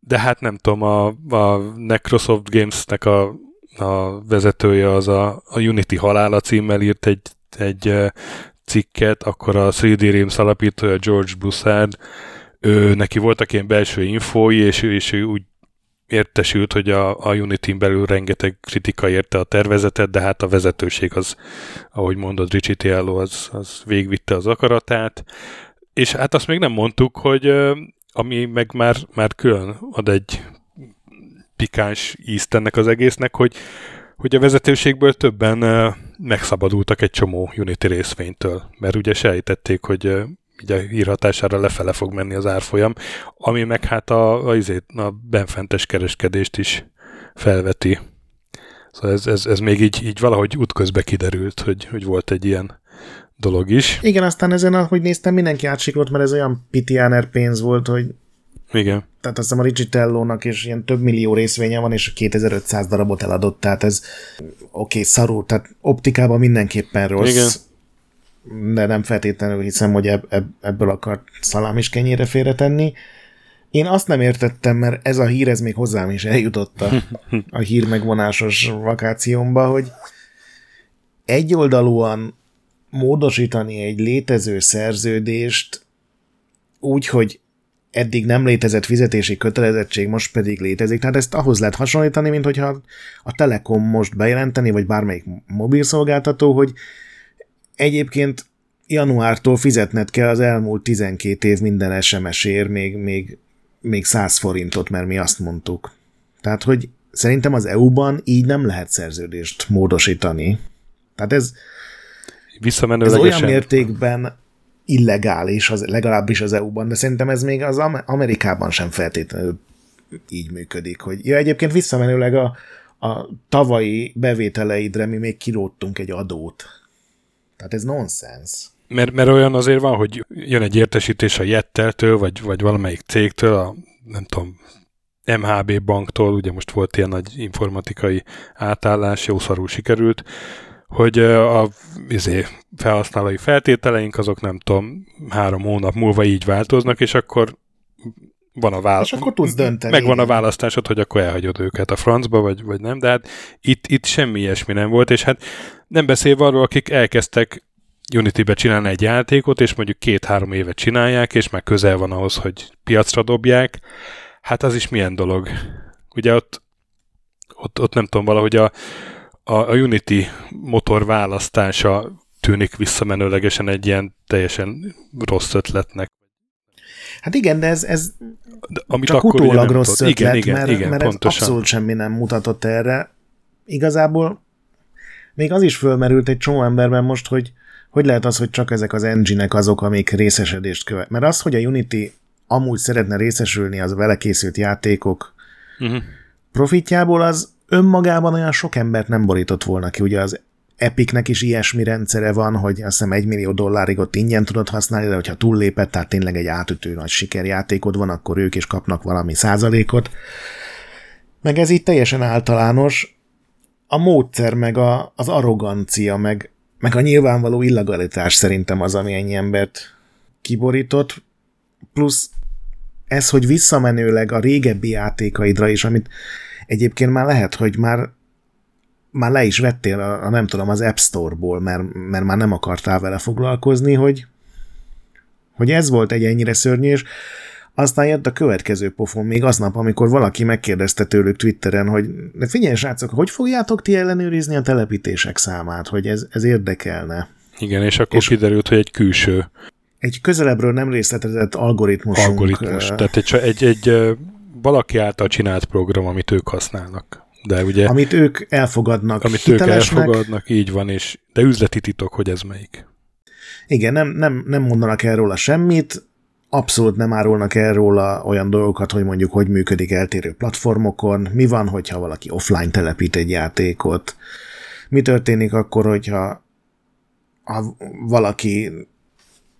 De hát nem tudom, a, a Necrosoft Games-nek a, a vezetője az a, a Unity halála címmel írt egy, egy cikket, akkor a 3D Realms alapítója George Broussard, ő, neki voltak ilyen belső infói, és ő, és ő úgy értesült, hogy a, a Unity-n belül rengeteg kritika érte a tervezetet, de hát a vezetőség az, ahogy mondod, Richie Tiello, az, az végvitte az akaratát, és hát azt még nem mondtuk, hogy ami meg már, már külön ad egy pikáns ízt ennek az egésznek, hogy, hogy a vezetőségből többen megszabadultak egy csomó Unity részvénytől, mert ugye sejtették, hogy ugye hírhatására lefele fog menni az árfolyam, ami meg hát a, a, a, a benfentes kereskedést is felveti. Szóval ez, ez, ez még így, így valahogy útközbe kiderült, hogy, hogy volt egy ilyen dolog is. Igen, aztán ezen, ahogy néztem, mindenki átsiklott, mert ez olyan pitiáner pénz volt, hogy igen. Tehát azt hiszem a Rigitellónak is ilyen több millió részvénye van, és 2500 darabot eladott, tehát ez oké, okay, szarú, tehát optikában mindenképpen rossz. Igen. De nem feltétlenül hiszem, hogy ebb, ebb, ebből akart szalám is kenyére félretenni. Én azt nem értettem, mert ez a hír, ez még hozzám is eljutott a, a hír megvonásos vakációmba, hogy egyoldalúan módosítani egy létező szerződést úgy, hogy eddig nem létezett fizetési kötelezettség, most pedig létezik. Tehát ezt ahhoz lehet hasonlítani, mint hogyha a Telekom most bejelenteni, vagy bármelyik mobilszolgáltató, hogy egyébként januártól fizetned kell az elmúlt 12 év minden SMS-ért még, még, még 100 forintot, mert mi azt mondtuk. Tehát, hogy szerintem az EU-ban így nem lehet szerződést módosítani. Tehát ez, ez olyan mértékben illegális, az, legalábbis az EU-ban, de szerintem ez még az Amerikában sem feltétlenül így működik, hogy ja, egyébként visszamenőleg a, a tavalyi bevételeidre mi még kiróttunk egy adót. Tehát ez nonsens. Mert, mert olyan azért van, hogy jön egy értesítés a Jetteltől, vagy, vagy valamelyik cégtől, a nem tudom, MHB banktól, ugye most volt ilyen nagy informatikai átállás, jó szarul sikerült, hogy a izé, felhasználói feltételeink azok nem tudom, három hónap múlva így változnak, és akkor van a választás. És akkor tudsz dönteni. Megvan a választásod, hogy akkor elhagyod őket a francba, vagy, vagy nem, de hát itt, itt semmi ilyesmi nem volt, és hát nem beszélve arról, akik elkezdtek Unity-be csinálni egy játékot, és mondjuk két-három évet csinálják, és már közel van ahhoz, hogy piacra dobják, hát az is milyen dolog. Ugye ott, ott, ott nem tudom, valahogy a, a, a Unity motor választása tűnik visszamenőlegesen egy ilyen teljesen rossz ötletnek. Hát igen, de ez, ez de, amit csak akkor utólag rossz ötlet, igen, igen, mert, igen, mert pontosan. ez abszolút semmi nem mutatott erre. Igazából még az is fölmerült egy csomó emberben most, hogy hogy lehet az, hogy csak ezek az engine azok, amik részesedést követ. Mert az, hogy a Unity amúgy szeretne részesülni az vele készült játékok uh-huh. profitjából, az önmagában olyan sok embert nem borított volna ki. Ugye az Epicnek is ilyesmi rendszere van, hogy azt hiszem egy millió dollárig ott ingyen tudod használni, de hogyha túllépett, tehát tényleg egy átütő nagy sikerjátékod van, akkor ők is kapnak valami százalékot. Meg ez így teljesen általános. A módszer, meg a, az arrogancia, meg, meg a nyilvánvaló illegalitás szerintem az, ami ennyi embert kiborított. Plusz ez, hogy visszamenőleg a régebbi játékaidra is, amit Egyébként már lehet, hogy már már le is vettél a, a nem tudom, az App Store-ból, mert, mert már nem akartál vele foglalkozni, hogy, hogy ez volt egy ennyire szörnyű, és aztán jött a következő pofon még aznap, amikor valaki megkérdezte tőlük Twitteren, hogy figyelj srácok, hogy fogjátok ti ellenőrizni a telepítések számát, hogy ez, ez érdekelne? Igen, és akkor és kiderült, hogy egy külső. Egy közelebbről nem részletezett algoritmusunk. Algoritmus, tehát egy, egy, egy valaki által csinált program, amit ők használnak. De ugye, amit ők elfogadnak Amit ők elfogadnak, így van, és de üzleti titok, hogy ez melyik. Igen, nem, nem, nem mondanak erről a semmit, abszolút nem árulnak erről a olyan dolgokat, hogy mondjuk hogy működik eltérő platformokon, mi van, hogyha valaki offline telepít egy játékot, mi történik akkor, hogyha ha valaki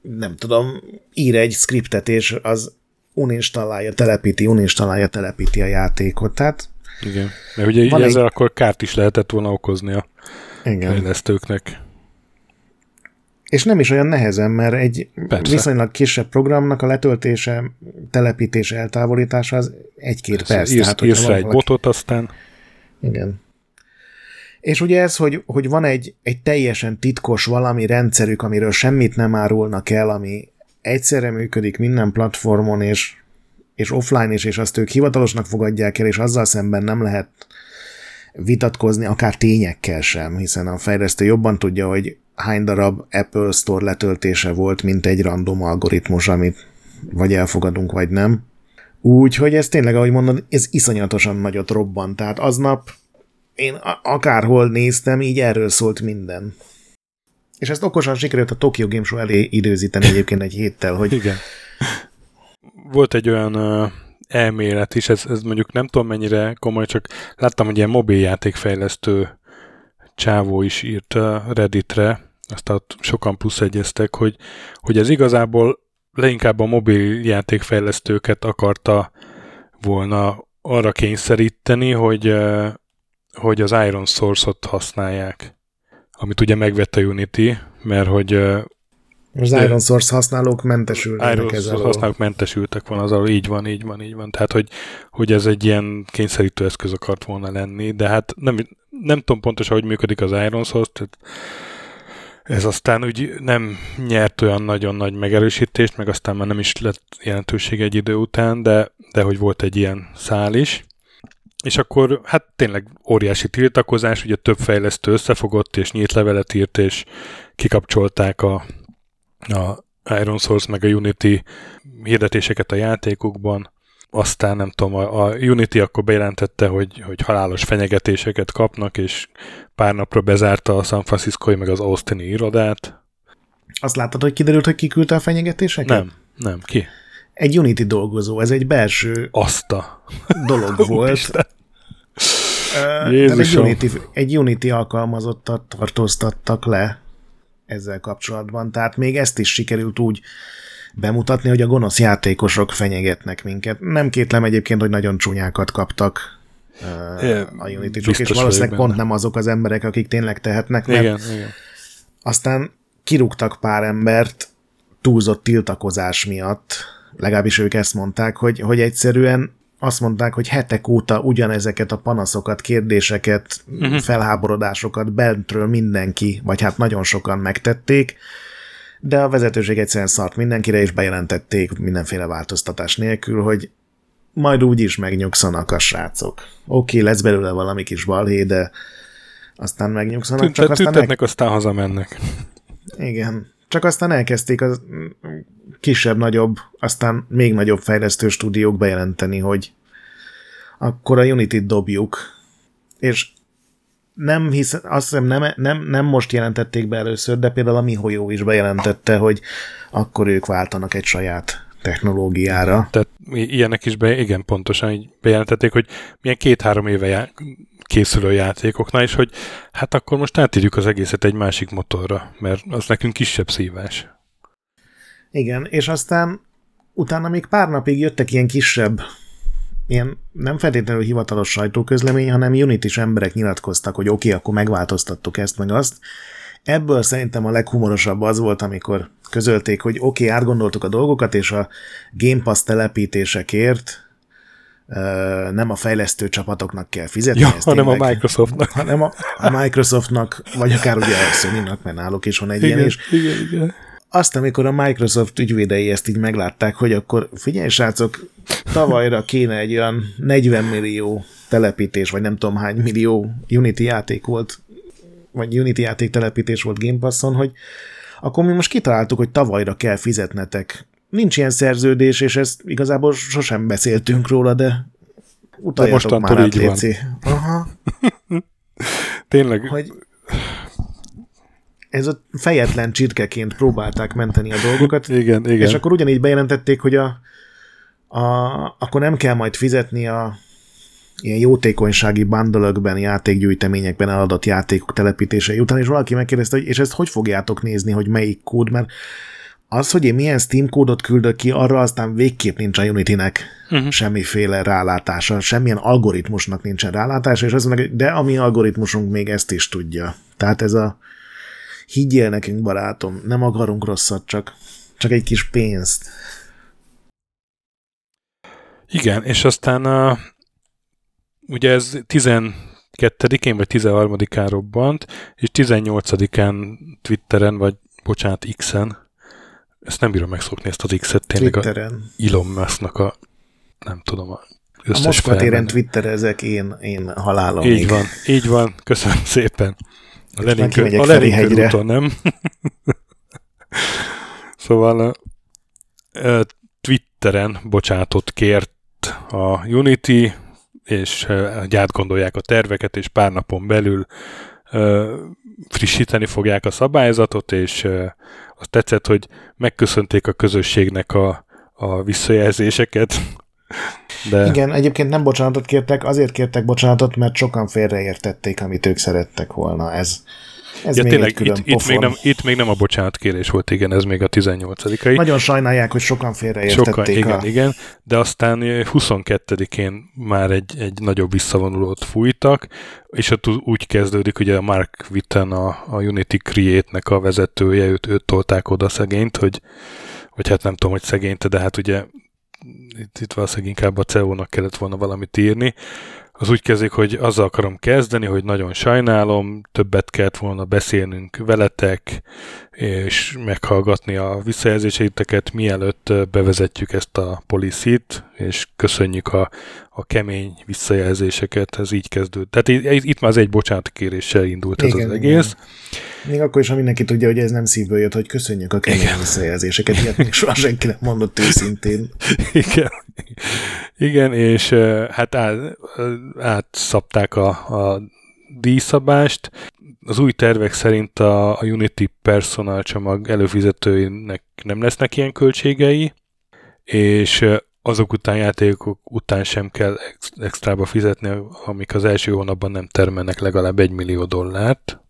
nem tudom, ír egy skriptet, és az uninstallálja, telepíti, uninstallálja, telepíti a játékot. Tehát igen, mert ugye ezzel egy... akkor kárt is lehetett volna okozni a Igen. fejlesztőknek. És nem is olyan nehezen, mert egy Persze. viszonylag kisebb programnak a letöltése, telepítése, eltávolítása az egy-két perc. írsz, tehát, írsz rá van egy valaki- botot, aztán Igen. És ugye ez, hogy, hogy van egy, egy teljesen titkos valami rendszerük, amiről semmit nem árulnak el, ami egyszerre működik minden platformon, és, és offline is, és azt ők hivatalosnak fogadják el, és azzal szemben nem lehet vitatkozni, akár tényekkel sem, hiszen a fejlesztő jobban tudja, hogy hány darab Apple Store letöltése volt, mint egy random algoritmus, amit vagy elfogadunk, vagy nem. Úgyhogy ez tényleg, ahogy mondod, ez iszonyatosan nagyot robban. Tehát aznap én akárhol néztem, így erről szólt minden. És ezt okosan sikerült a Tokyo Game Show elé időzíteni egyébként egy héttel, hogy igen. Volt egy olyan uh, elmélet is, ez, ez mondjuk nem tudom mennyire komoly, csak láttam, hogy ilyen mobiljátékfejlesztő csávó is írt Redditre, azt ott sokan plusz egyeztek, hogy, hogy ez igazából leginkább a mobiljátékfejlesztőket akarta volna arra kényszeríteni, hogy, hogy az Iron Source-ot használják, amit ugye megvette Unity, mert hogy az Iron Source használók mentesülnek Iron ez alól. használók mentesültek van az alól, így van, így van, így van. Tehát, hogy, hogy ez egy ilyen kényszerítő eszköz akart volna lenni, de hát nem, nem tudom pontosan, hogy működik az Iron Source, tehát ez aztán úgy nem nyert olyan nagyon nagy megerősítést, meg aztán már nem is lett jelentőség egy idő után, de, de hogy volt egy ilyen szál is. És akkor hát tényleg óriási tiltakozás, ugye több fejlesztő összefogott, és nyílt levelet írt, és kikapcsolták a, a Iron Source meg a Unity hirdetéseket a játékokban. Aztán nem tudom, a, a Unity akkor bejelentette, hogy, hogy halálos fenyegetéseket kapnak, és pár napra bezárta a San Franciscoi meg az Austini irodát. Azt láttad, hogy kiderült, hogy kiküldte a fenyegetéseket? Nem, nem, ki? Egy Unity dolgozó, ez egy belső Azt a... dolog volt. Tehát egy Jézusom. Unity, egy Unity alkalmazottat tartóztattak le ezzel kapcsolatban, tehát még ezt is sikerült úgy bemutatni, hogy a gonosz játékosok fenyegetnek minket. Nem kétlem egyébként, hogy nagyon csúnyákat kaptak É, a unity és valószínűleg pont benne. nem azok az emberek, akik tényleg tehetnek, mert Igen, igen. aztán kirúgtak pár embert túlzott tiltakozás miatt, legalábbis ők ezt mondták, hogy, hogy egyszerűen azt mondták, hogy hetek óta ugyanezeket a panaszokat, kérdéseket, uh-huh. felháborodásokat bentről mindenki, vagy hát nagyon sokan megtették, de a vezetőség egyszerűen szart mindenkire, és bejelentették mindenféle változtatás nélkül, hogy majd úgy is megnyugszanak a srácok. Oké, lesz belőle valami kis balhé, de aztán megnyugszanak, csak Tüntet, aztán el- tüntetnek, aztán hazamennek. igen. Csak aztán elkezdték a kisebb-nagyobb, aztán még nagyobb fejlesztő stúdiók bejelenteni, hogy akkor a Unity-t dobjuk. És nem hisz, azt hiszem nem, nem, nem most jelentették be először, de például a MiHoYo is bejelentette, hogy akkor ők váltanak egy saját technológiára. Tehát ilyenek is be, igen, pontosan így bejelentették, hogy milyen két-három éve készülő játékoknál, és hogy hát akkor most átírjuk az egészet egy másik motorra, mert az nekünk kisebb szívás. Igen, és aztán utána még pár napig jöttek ilyen kisebb, ilyen nem feltétlenül hivatalos sajtóközlemény, hanem Unity-s emberek nyilatkoztak, hogy oké, okay, akkor megváltoztattuk ezt meg azt. Ebből szerintem a leghumorosabb az volt, amikor közölték, hogy oké, okay, átgondoltuk a dolgokat, és a Game Pass telepítésekért nem a fejlesztő csapatoknak kell fizetni. Ja, hanem a tényleg- Microsoftnak. hanem a, a Microsoftnak, vagy akár ugye a Sony-nak, mert náluk is van egy ilyen, Igen, és igen, igen. azt, amikor a Microsoft ügyvédei ezt így meglátták, hogy akkor figyelj srácok, tavalyra kéne egy olyan 40 millió telepítés, vagy nem tudom hány millió Unity játék volt, vagy Unity játék telepítés volt Game Passon, hogy akkor mi most kitaláltuk, hogy tavalyra kell fizetnetek. Nincs ilyen szerződés, és ezt igazából sosem beszéltünk róla, de utaljatok mostantól már át. Léci. Aha, Tényleg, hogy ez a fejetlen csirkeként próbálták menteni a dolgokat, igen, igen. És akkor ugyanígy bejelentették, hogy a, a, akkor nem kell majd fizetni a ilyen jótékonysági bandolökben, játékgyűjteményekben eladott játékok telepítései után, és valaki megkérdezte, hogy és ezt hogy fogjátok nézni, hogy melyik kód, mert az, hogy én milyen Steam kódot küldök ki, arra aztán végképp nincs a Unity-nek uh-huh. semmiféle rálátása, semmilyen algoritmusnak nincsen rálátása, és azt mondják, hogy de a mi algoritmusunk még ezt is tudja. Tehát ez a higgyél nekünk, barátom, nem akarunk rosszat, csak, csak egy kis pénzt. Igen, és aztán a, ugye ez 12-én vagy 13-án robbant, és 18-án Twitteren, vagy bocsánat, X-en, ezt nem bírom megszokni, ezt az X-et tényleg Twitteren. a Elon Musk-nak a nem tudom, a összes A Moszkva téren twitterezek, én, én halálom Így van, így van, köszönöm szépen. A Lenin, a Lenin körúton, nem? szóval Twitteren bocsánatot kért a Unity, és átgondolják a terveket, és pár napon belül frissíteni fogják a szabályzatot, és azt tetszett, hogy megköszönték a közösségnek a, a visszajelzéseket, de... Igen, egyébként nem bocsánatot kértek, azért kértek bocsánatot, mert sokan félreértették, amit ők szerettek volna. Ez, ez ja, még tényleg, itt, itt, még nem, itt még nem a bocsánatkérés volt, igen, ez még a 18-ai. Nagyon sajnálják, hogy sokan félreértették. Sokan, igen, a... igen, de aztán 22-én már egy, egy nagyobb visszavonulót fújtak, és ott úgy kezdődik, hogy a Mark Witten, a, a Unity Create-nek a vezetője, őt, őt tolták oda szegényt, hogy vagy hát nem tudom, hogy szegényte, de hát ugye itt, itt valószínűleg inkább a CEO-nak kellett volna valamit írni, az úgy kezdik, hogy azzal akarom kezdeni, hogy nagyon sajnálom, többet kellett volna beszélnünk veletek, és meghallgatni a visszajelzéseiteket, mielőtt bevezetjük ezt a policit, és köszönjük a, a kemény visszajelzéseket, ez így kezdődött. Tehát itt már az egy bocsánatkéréssel indult igen, ez az egész. Igen. Még akkor is, ha mindenki tudja, hogy ez nem szívből jött, hogy köszönjük a kemény igen. visszajelzéseket, ilyet még soha senki nem mondott őszintén. Igen. Igen, és hát át, átszapták a, a díjszabást. Az új tervek szerint a, a Unity personal csomag előfizetőinek nem lesznek ilyen költségei, és azok után játékok után sem kell extrába fizetni, amik az első hónapban nem termelnek legalább egy millió dollárt.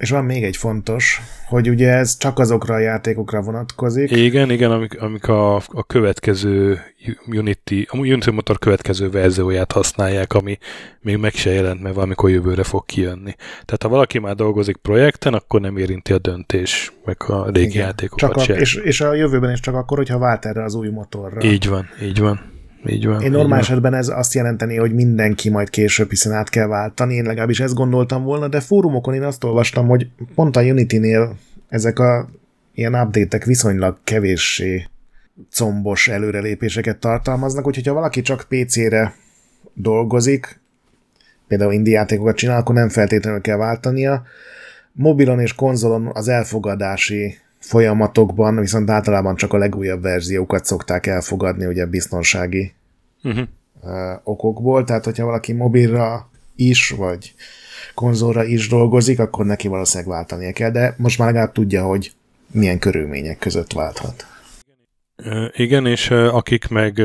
És van még egy fontos, hogy ugye ez csak azokra a játékokra vonatkozik. Igen, igen, amik, amik a, a következő Unity, a Unity Motor következő verzióját használják, ami még meg se jelent, mert valamikor jövőre fog kijönni. Tehát ha valaki már dolgozik projekten, akkor nem érinti a döntés, meg a régi igen, játékokat csak a, sem. És, és a jövőben is csak akkor, hogyha vált erre az új motorra. Így van, így van. Így van. Én normál esetben ez azt jelenteni, hogy mindenki majd később, hiszen át kell váltani. Én legalábbis ezt gondoltam volna, de fórumokon én azt olvastam, hogy pont a Unity-nél ezek a ilyen update viszonylag kevéssé combos előrelépéseket tartalmaznak, úgyhogy ha valaki csak PC-re dolgozik, például indie játékokat csinál, akkor nem feltétlenül kell váltania. Mobilon és konzolon az elfogadási folyamatokban viszont általában csak a legújabb verziókat szokták elfogadni, ugye biztonsági uh-huh. okokból, tehát hogyha valaki mobilra is, vagy konzolra is dolgozik, akkor neki valószínűleg váltania kell, de most már legalább tudja, hogy milyen körülmények között válthat. Igen, és akik meg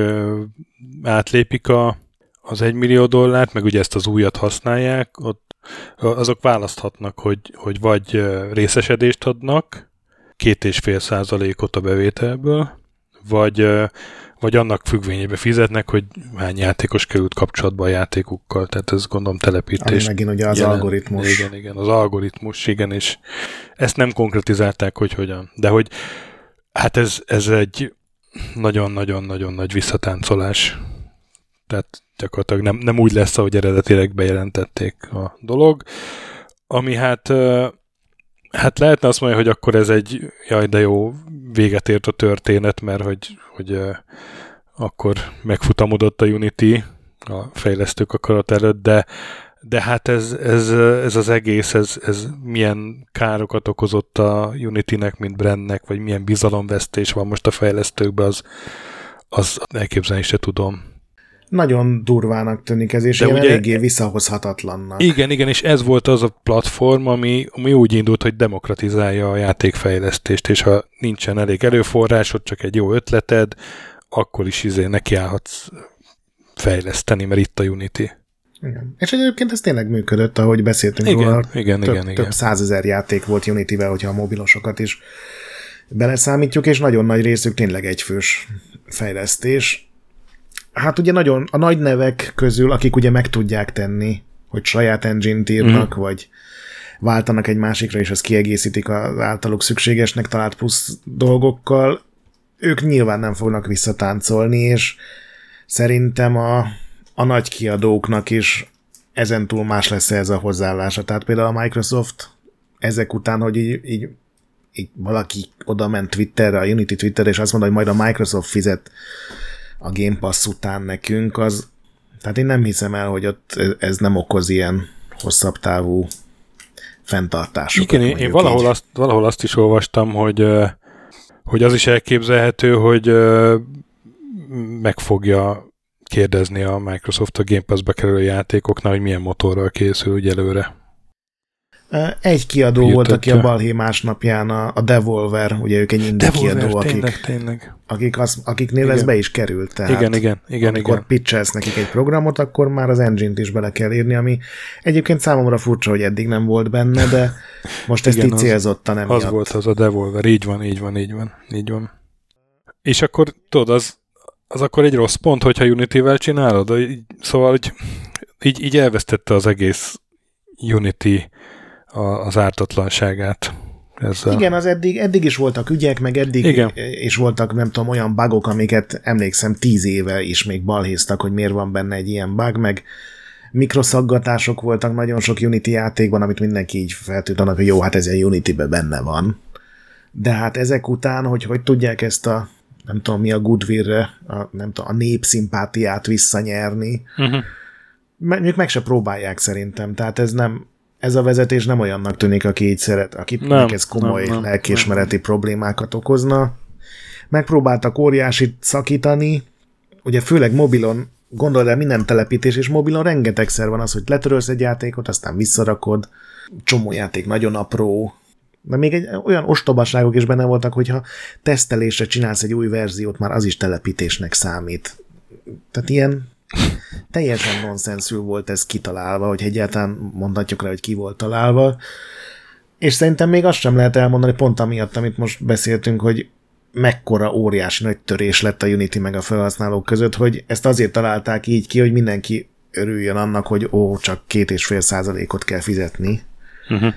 átlépik a, az egymillió dollárt, meg ugye ezt az újat használják, ott azok választhatnak, hogy, hogy vagy részesedést adnak, két és fél százalékot a bevételből, vagy, vagy annak függvényébe fizetnek, hogy hány játékos került kapcsolatba a játékukkal, tehát ez gondolom telepítés. Ami megint ugye az jelen, algoritmus. Igen, igen, az algoritmus, igen, és ezt nem konkretizálták, hogy hogyan. De hogy hát ez, ez egy nagyon-nagyon-nagyon nagy visszatáncolás. Tehát gyakorlatilag nem, nem úgy lesz, ahogy eredetileg bejelentették a dolog. Ami hát Hát lehetne azt mondani, hogy akkor ez egy, jaj, de jó, véget ért a történet, mert hogy, hogy akkor megfutamodott a Unity a fejlesztők akarat előtt, de, de hát ez, ez, ez az egész, ez, ez milyen károkat okozott a Unity-nek, mint brandnek, vagy milyen bizalomvesztés van most a fejlesztőkben, az, az elképzelni se tudom nagyon durvának tűnik ez, és De ugye, eléggé visszahozhatatlannak. Igen, igen, és ez volt az a platform, ami, ami úgy indult, hogy demokratizálja a játékfejlesztést, és ha nincsen elég erőforrásod, csak egy jó ötleted, akkor is izé nekiállhatsz fejleszteni, mert itt a Unity. Igen. És egyébként ez tényleg működött, ahogy beszéltünk igen, róla. Igen, több, igen, több százezer játék volt Unity-vel, hogyha a mobilosokat is beleszámítjuk, és nagyon nagy részük tényleg egyfős fejlesztés hát ugye nagyon a nagy nevek közül, akik ugye meg tudják tenni, hogy saját engine írnak, mm. vagy váltanak egy másikra, és ezt kiegészítik az általuk szükségesnek talált plusz dolgokkal, ők nyilván nem fognak visszatáncolni, és szerintem a, a nagy kiadóknak is ezentúl más lesz ez a hozzáállása. Tehát például a Microsoft ezek után, hogy így, így, így valaki oda ment Twitterre, a Unity Twitter, és azt mondta, hogy majd a Microsoft fizet a Game Pass után nekünk, az tehát én nem hiszem el, hogy ott ez nem okoz ilyen hosszabb távú fenntartásokat. Igen, én, én valahol, azt, valahol azt is olvastam, hogy, hogy az is elképzelhető, hogy meg fogja kérdezni a Microsoft a Game Pass-be kerülő játékoknál, hogy milyen motorral készül ugye előre. Egy kiadó Jutatja. volt, aki a balhé másnapján, a, a Devolver, ugye ők egy indie Devolver, kiadó, akik, tényleg, tényleg. akik az, akiknél igen. ez be is került. Tehát igen, igen, igen. Amikor igen. pitchelsz nekik egy programot, akkor már az engine-t is bele kell írni, ami egyébként számomra furcsa, hogy eddig nem volt benne, de most ezt igen, így célzottan nem Az volt az a Devolver, így van, így van, így van, így van. És akkor tudod, az, az akkor egy rossz pont, hogyha Unity-vel csinálod? Szóval, hogy így, így elvesztette az egész Unity a, az ártatlanságát. Ezzel. Igen, az eddig, eddig is voltak ügyek, meg eddig Igen. is voltak, nem tudom, olyan bugok, amiket emlékszem tíz éve is még balhéztak, hogy miért van benne egy ilyen bug, meg mikroszaggatások voltak nagyon sok Unity játékban, amit mindenki így feltűnt annak, hogy jó, hát ez egy Unity-be benne van. De hát ezek után, hogy hogy tudják ezt a nem tudom mi a goodwill a, nem tudom, a népszimpátiát visszanyerni, uh-huh. Még meg se próbálják szerintem, tehát ez nem, ez a vezetés nem olyannak tűnik, aki így szeret, akinek ez komoly nem, lelkismereti nem. problémákat okozna. Megpróbáltak óriásit szakítani, ugye főleg mobilon, gondold el minden telepítés, és mobilon rengetegszer van az, hogy letörölsz egy játékot, aztán visszarakod, csomó játék nagyon apró, de még egy, olyan ostobaságok is benne voltak, hogyha tesztelésre csinálsz egy új verziót, már az is telepítésnek számít. Tehát ilyen teljesen nonszenszül volt ez kitalálva, hogy egyáltalán mondhatjuk rá, hogy ki volt találva. És szerintem még azt sem lehet elmondani, pont amiatt, amit most beszéltünk, hogy mekkora óriási nagy törés lett a Unity meg a felhasználók között, hogy ezt azért találták így ki, hogy mindenki örüljön annak, hogy ó, csak két és fél százalékot kell fizetni. Uh-huh.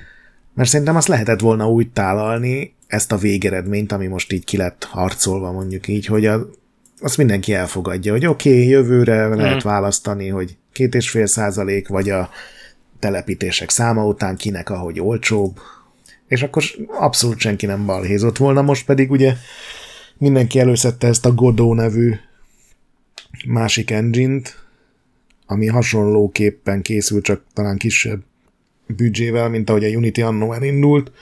Mert szerintem azt lehetett volna úgy tálalni, ezt a végeredményt, ami most így ki lett harcolva mondjuk így, hogy a, azt mindenki elfogadja, hogy oké, okay, jövőre mm. lehet választani, hogy két és fél százalék, vagy a telepítések száma után kinek ahogy olcsóbb, és akkor abszolút senki nem balhézott volna, most pedig ugye mindenki előszette ezt a Godot nevű másik engine-t, ami hasonlóképpen készül, csak talán kisebb büdzsével, mint ahogy a Unity annó elindult.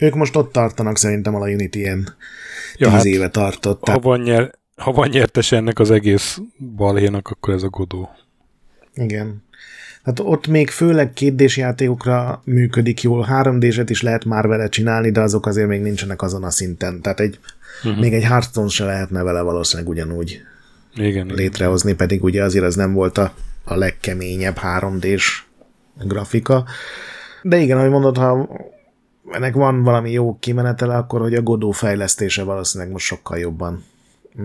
Ők most ott tartanak, szerintem a Unity ilyen ja, tíz hát, éve tartott. Ha van, nyer, ha van nyertes ennek az egész balhénak, akkor ez a Godó. Igen. Hát ott még főleg kétdés játékokra működik jól, 3 d is lehet már vele csinálni, de azok azért még nincsenek azon a szinten. Tehát egy, uh-huh. még egy Hearthstone se lehetne vele valószínűleg ugyanúgy igen, létrehozni, igen. pedig ugye azért az nem volt a, a legkeményebb 3 d grafika. De igen, ahogy mondod, ha ennek van valami jó kimenetele, akkor hogy a Godó fejlesztése valószínűleg most sokkal jobban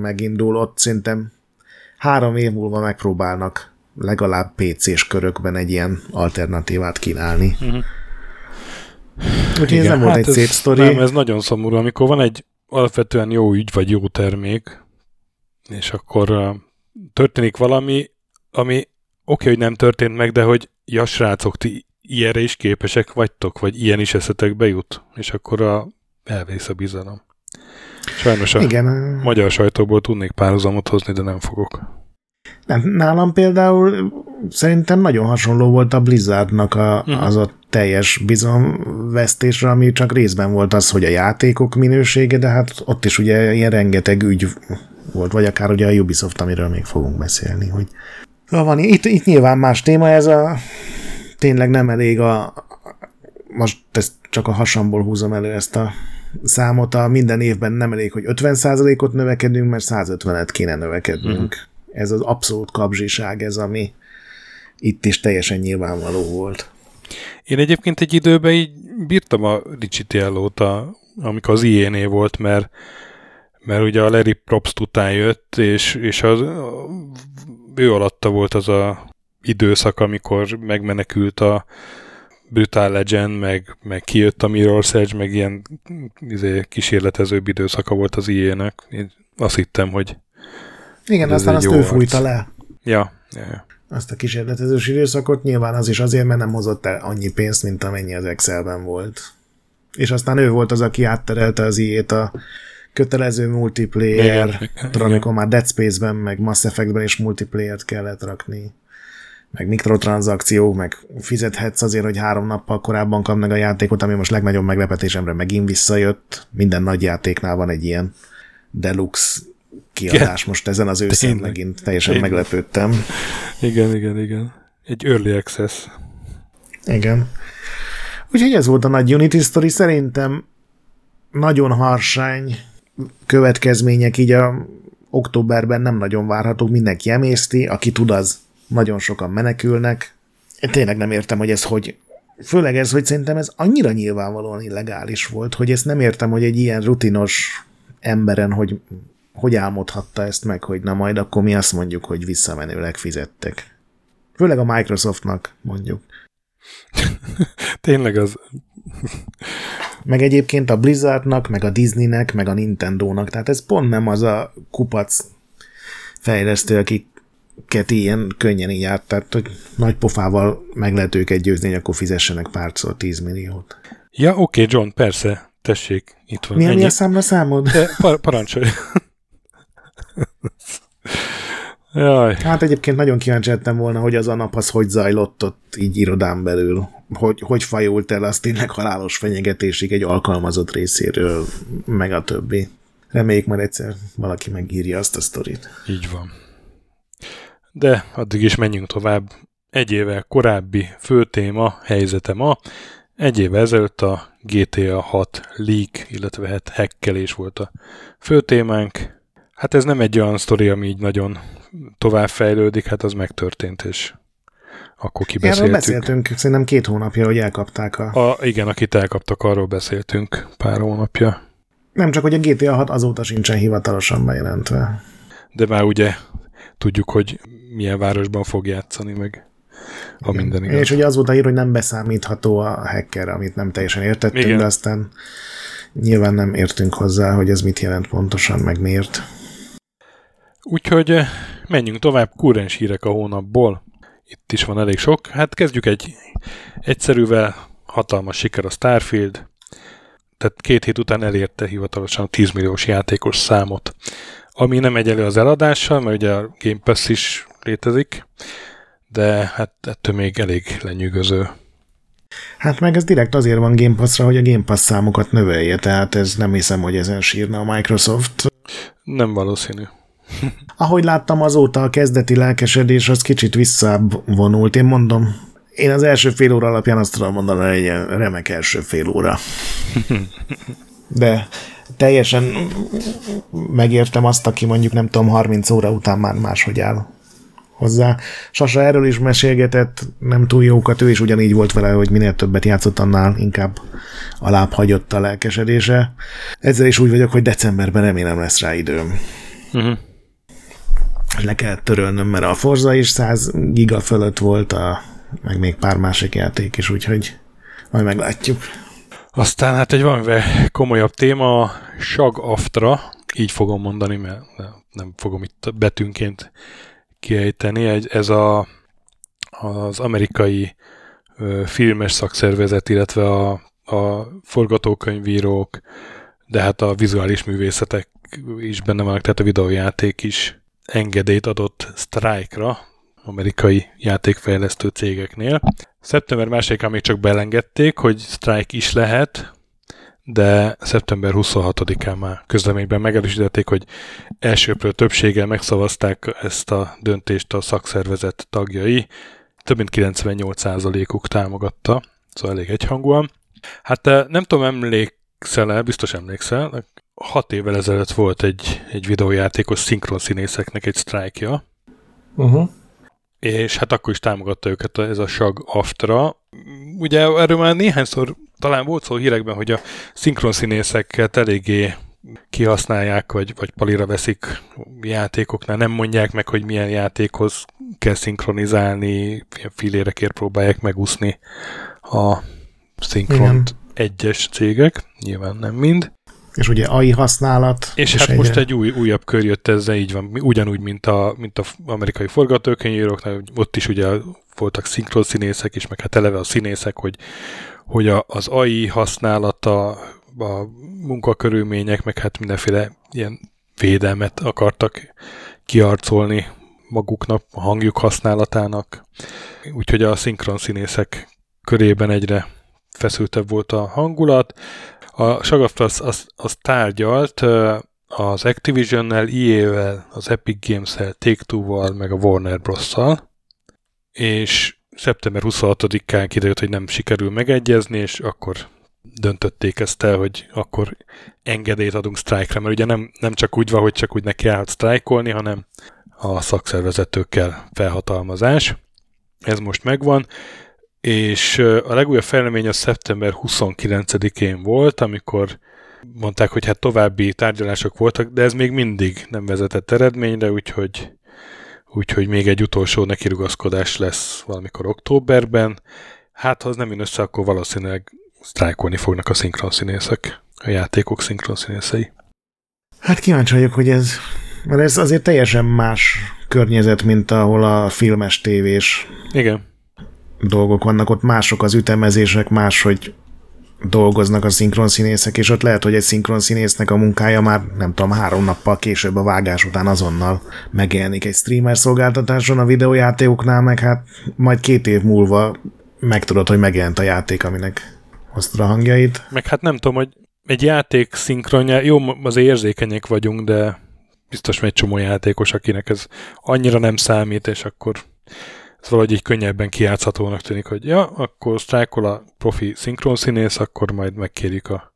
megindul. Ott szerintem három év múlva megpróbálnak legalább PC-s körökben egy ilyen alternatívát kínálni. Uh-huh. Úgyhogy Igen, ez nem volt hát egy ez, szép sztori. Nem, ez nagyon szomorú, amikor van egy alapvetően jó ügy, vagy jó termék, és akkor uh, történik valami, ami oké, okay, hogy nem történt meg, de hogy ja srácok, ti ilyenre is képesek vagytok, vagy ilyen is eszetek bejut, és akkor a, elvész a bizalom. Sajnos a Igen. magyar sajtóból tudnék párhuzamot hozni, de nem fogok. Nem, nálam például szerintem nagyon hasonló volt a Blizzardnak a, uh-huh. az a teljes bizalomvesztésre, ami csak részben volt az, hogy a játékok minősége, de hát ott is ugye ilyen rengeteg ügy volt, vagy akár ugye a Ubisoft, amiről még fogunk beszélni, hogy van, itt, itt nyilván más téma, ez a tényleg nem elég a most ezt csak a hasamból húzom elő ezt a számot, a minden évben nem elég, hogy 50%-ot növekedünk, mert 150-et kéne növekednünk. Uh-huh. Ez az abszolút kapzsiság, ez ami itt is teljesen nyilvánvaló volt. Én egyébként egy időben így bírtam a Ricitiellót, a, amikor az ilyen volt, mert mert ugye a Larry Probst után jött, és, és az, ő alatta volt az a időszak, amikor megmenekült a Brutal Legend, meg, meg kijött a Mirror's Edge, meg ilyen izé, kísérletezőbb időszaka volt az IE-nek. Én azt hittem, hogy Igen, Ez aztán azt ő fújta le. ja, ja, ja. Azt a kísérletezős időszakot nyilván az is azért, mert nem hozott el annyi pénzt, mint amennyi az Excelben volt. És aztán ő volt az, aki átterelte az iét a kötelező multiplayer, Igen, amikor már Dead Space-ben, meg Mass Effect-ben is multiplayer-t kellett rakni, meg mikrotranszakciók, meg fizethetsz azért, hogy három nappal korábban kap meg a játékot, ami most legnagyobb meglepetésemre megint visszajött. Minden nagy játéknál van egy ilyen deluxe kiadás most ezen az Tényleg. megint teljesen Tényleg. meglepődtem. Igen, igen, igen. Egy early access. Igen. Úgyhogy ez volt a nagy Unity Story. Szerintem nagyon harsány következmények így a októberben nem nagyon várhatók, mindenki emészti, aki tud, az nagyon sokan menekülnek. Én tényleg nem értem, hogy ez hogy főleg ez, hogy szerintem ez annyira nyilvánvalóan illegális volt, hogy ezt nem értem, hogy egy ilyen rutinos emberen, hogy hogy álmodhatta ezt meg, hogy na majd akkor mi azt mondjuk, hogy visszamenőleg fizettek. Főleg a Microsoftnak mondjuk. Tényleg az, Meg egyébként a Blizzardnak, meg a Disneynek, meg a Nintendónak. Tehát ez pont nem az a kupac fejlesztő, akiket ilyen könnyen így járt. Tehát, hogy nagy pofával meg lehet őket győzni, hogy akkor fizessenek párszor 10 milliót. Ja, oké, John, persze. Tessék, itt van. Mi, mi a számla számod? De par- parancsolj. Jaj, Hát egyébként nagyon kíváncsi lettem volna, hogy az a nap az hogy zajlott ott így irodán belül. Hogy, hogy fajult el az tényleg halálos fenyegetésig egy alkalmazott részéről, meg a többi. Reméljük majd egyszer valaki megírja azt a sztorit. így van. De addig is menjünk tovább. Egy évvel korábbi főtéma, helyzete ma. Egy évvel ezelőtt a GTA 6 leak, illetve hát hackelés volt a főtémánk. Hát ez nem egy olyan sztori, ami így nagyon tovább fejlődik, hát az megtörtént, és akkor Erről kibeszéltük. beszéltünk, szerintem két hónapja, hogy elkapták a... A, igen, akit elkaptak, arról beszéltünk pár hónapja. Nem csak, hogy a GTA 6 azóta sincsen hivatalosan bejelentve. De már ugye tudjuk, hogy milyen városban fog játszani, meg ha minden igaz. És ugye az volt a hír, hogy nem beszámítható a hacker, amit nem teljesen értettünk, Igen. de aztán nyilván nem értünk hozzá, hogy ez mit jelent pontosan, meg miért. Úgyhogy eh, menjünk tovább, kurrens hírek a hónapból. Itt is van elég sok. Hát kezdjük egy egyszerűvel, hatalmas siker a Starfield. Tehát két hét után elérte hivatalosan a 10 milliós játékos számot. Ami nem egyelő az eladással, mert ugye a Game Pass is létezik, de hát ettől még elég lenyűgöző. Hát meg ez direkt azért van Game Pass-ra, hogy a Game Pass számokat növelje, tehát ez nem hiszem, hogy ezen sírna a Microsoft. Nem valószínű. Ahogy láttam azóta a kezdeti lelkesedés, az kicsit visszavonult. Én mondom, én az első fél óra alapján azt tudom mondani, hogy egy remek első fél óra. De teljesen megértem azt, aki mondjuk nem tudom, 30 óra után már máshogy áll hozzá. Sasa erről is mesélgetett, nem túl jókat, ő is ugyanígy volt vele, hogy minél többet játszott, annál inkább alább hagyott a lelkesedése. Ezzel is úgy vagyok, hogy decemberben remélem lesz rá időm. Uh-huh. Le kell törölnöm, mert a Forza is 100 giga fölött volt, a, meg még pár másik játék is, úgyhogy majd meglátjuk. Aztán hát egy valamivel komolyabb téma, a SAG Aftra, így fogom mondani, mert nem fogom itt betűnként kiejteni. Egy, ez a, az amerikai filmes szakszervezet, illetve a, a forgatókönyvírók, de hát a vizuális művészetek is benne vannak, tehát a videójáték is engedélyt adott Strike-ra, amerikai játékfejlesztő cégeknél. Szeptember 2-án még csak belengedték, hogy Strike is lehet, de szeptember 26-án már közleményben megerősítették, hogy elsőprő többséggel megszavazták ezt a döntést a szakszervezet tagjai. Több mint 98%-uk támogatta, szóval elég egyhangúan. Hát eh, nem tudom, emlékszel-e, biztos emlékszel, hat évvel ezelőtt volt egy, egy videójátékos szinkron színészeknek egy sztrájkja, Uh-huh. És hát akkor is támogatta őket ez a SAG Aftra. Ugye erről már néhányszor talán volt szó hírekben, hogy a szinkronszínészeket eléggé kihasználják, vagy, vagy palira veszik játékoknál, nem mondják meg, hogy milyen játékhoz kell szinkronizálni, filérekért próbálják megúszni a szinkront egyes cégek, nyilván nem mind. És ugye AI használat. És, és hát egyre... most egy új, újabb kör jött ezzel, így van, ugyanúgy, mint a, mint a amerikai forgatókönyvíróknál, ott is ugye voltak szinkron színészek is, meg hát eleve a színészek, hogy, hogy a, az AI használata, a munkakörülmények, meg hát mindenféle ilyen védelmet akartak kiarcolni maguknak, a hangjuk használatának. Úgyhogy a szinkron színészek körében egyre feszültebb volt a hangulat. A Sagaft az, az, az tárgyalt az Activision-nel, EA-vel, az Epic Games-el, Take-Two-val, meg a Warner Bros-szal, és szeptember 26-án kiderült, hogy nem sikerül megegyezni, és akkor döntötték ezt el, hogy akkor engedélyt adunk sztrájkra, mert ugye nem, nem csak úgy van, hogy csak úgy neki állhat sztrájkolni, hanem a szakszervezetőkkel felhatalmazás. Ez most megvan, és a legújabb fejlemény a szeptember 29-én volt, amikor mondták, hogy hát további tárgyalások voltak, de ez még mindig nem vezetett eredményre, úgyhogy, úgyhogy még egy utolsó nekirugaszkodás lesz valamikor októberben. Hát, ha az nem jön össze, akkor valószínűleg sztrájkolni fognak a szinkronszínészek, a játékok szinkronszínészei. Hát kíváncsi vagyok, hogy ez, mert ez azért teljesen más környezet, mint ahol a filmes tévés Igen. Dolgok vannak, ott mások az ütemezések, máshogy dolgoznak a szinkronszínészek, és ott lehet, hogy egy szinkronszínésznek a munkája már nem tudom, három nappal később a vágás után azonnal megjelenik egy streamer szolgáltatáson a videójátékoknál, meg hát majd két év múlva megtudod, hogy megjelent a játék, aminek hoztad a hangjait. Meg hát nem tudom, hogy egy játék szinkronja, jó, az érzékenyek vagyunk, de biztos egy csomó játékos, akinek ez annyira nem számít, és akkor ez valahogy így könnyebben kiátszhatónak tűnik, hogy ja, akkor sztrájkol a profi szinkronszínész, akkor majd megkérjük a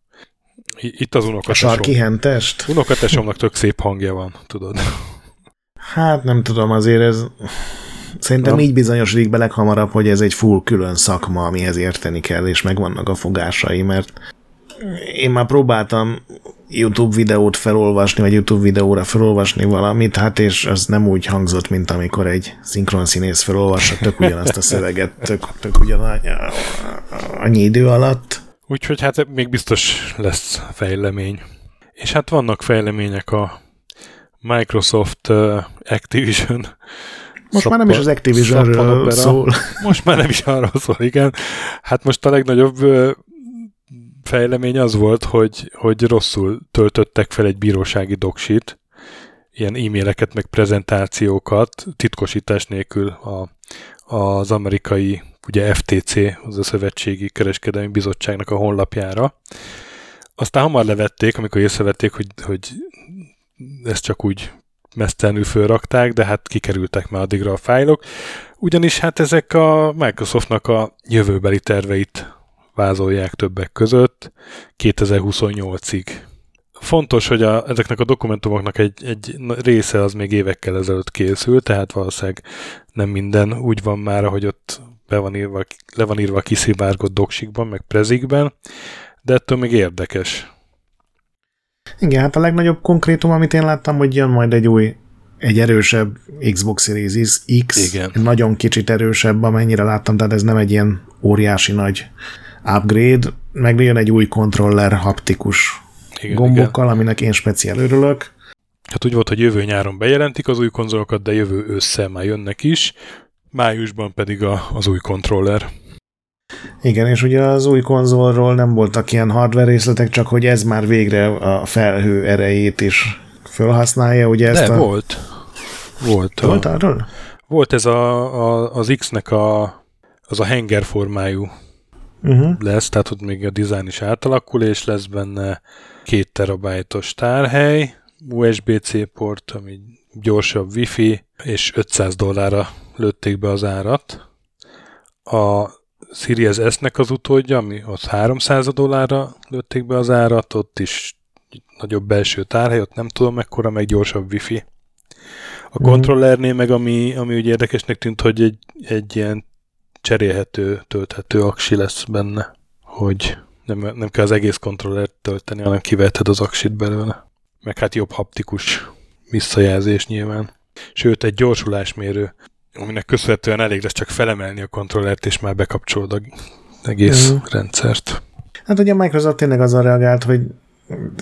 itt az unokatesom. A sarki hentest? Unokatesomnak tök szép hangja van, tudod. Hát nem tudom, azért ez Szerintem Na. így bizonyosodik be leghamarabb, hogy ez egy full külön szakma, amihez érteni kell, és megvannak a fogásai, mert én már próbáltam YouTube videót felolvasni, vagy YouTube videóra felolvasni valamit, hát és az nem úgy hangzott, mint amikor egy szinkron színész felolvassa tök ugyanazt a szöveget, tök, tök ugyan annyi idő alatt. Úgyhogy hát még biztos lesz fejlemény. És hát vannak fejlemények a Microsoft uh, Activision most Szappa, már nem is az Activision szól. Most már nem is arról szól, igen. Hát most a legnagyobb fejlemény az volt, hogy, hogy rosszul töltöttek fel egy bírósági doksit, ilyen e-maileket, meg prezentációkat titkosítás nélkül a, az amerikai ugye FTC, az a Szövetségi Kereskedelmi Bizottságnak a honlapjára. Aztán hamar levették, amikor észrevették, hogy, hogy ezt csak úgy mesztelenül fölrakták, de hát kikerültek már addigra a fájlok, ugyanis hát ezek a Microsoftnak a jövőbeli terveit vázolják többek között 2028-ig. Fontos, hogy a, ezeknek a dokumentumoknak egy, egy része az még évekkel ezelőtt készült, tehát valószínűleg nem minden úgy van már, hogy ott be van írva, le van írva a kiszivárgott doksikban, meg prezikben, de ettől még érdekes. Igen, hát a legnagyobb konkrétum, amit én láttam, hogy jön majd egy új, egy erősebb Xbox Series X, Igen. nagyon kicsit erősebb, amennyire láttam, tehát ez nem egy ilyen óriási nagy upgrade, meg jön egy új kontroller haptikus igen, gombokkal, igen. aminek én speciál örülök. Hát úgy volt, hogy jövő nyáron bejelentik az új konzolokat, de jövő ősszel már jönnek is, májusban pedig a, az új kontroller. Igen, és ugye az új konzolról nem voltak ilyen hardware részletek, csak hogy ez már végre a felhő erejét is felhasználja, ugye ezt De, a... volt. Volt. Volt a... arról? Volt ez a, a, az X-nek a, az a henger formájú uh-huh. lesz, tehát ott még a design is átalakul, és lesz benne két terabájtos tárhely, USB-C port, ami gyorsabb Wi-Fi, és 500 dollárra lőtték be az árat. A Series S-nek az utódja, ami ott 300 dollárra lőtték be az árat, ott is nagyobb belső tárhely, ott nem tudom mekkora, meg gyorsabb wifi. A kontrollernél meg, ami, ami ugye érdekesnek tűnt, hogy egy, egy ilyen cserélhető, tölthető aksi lesz benne, hogy Nem, nem kell az egész kontrollert tölteni, hanem kiveheted az aksit belőle. Meg hát jobb haptikus visszajelzés nyilván. Sőt, egy gyorsulásmérő, aminek köszönhetően elég lesz csak felemelni a kontrollert, és már bekapcsolod az egész uh-huh. rendszert. Hát ugye a Microsoft tényleg azon reagált, hogy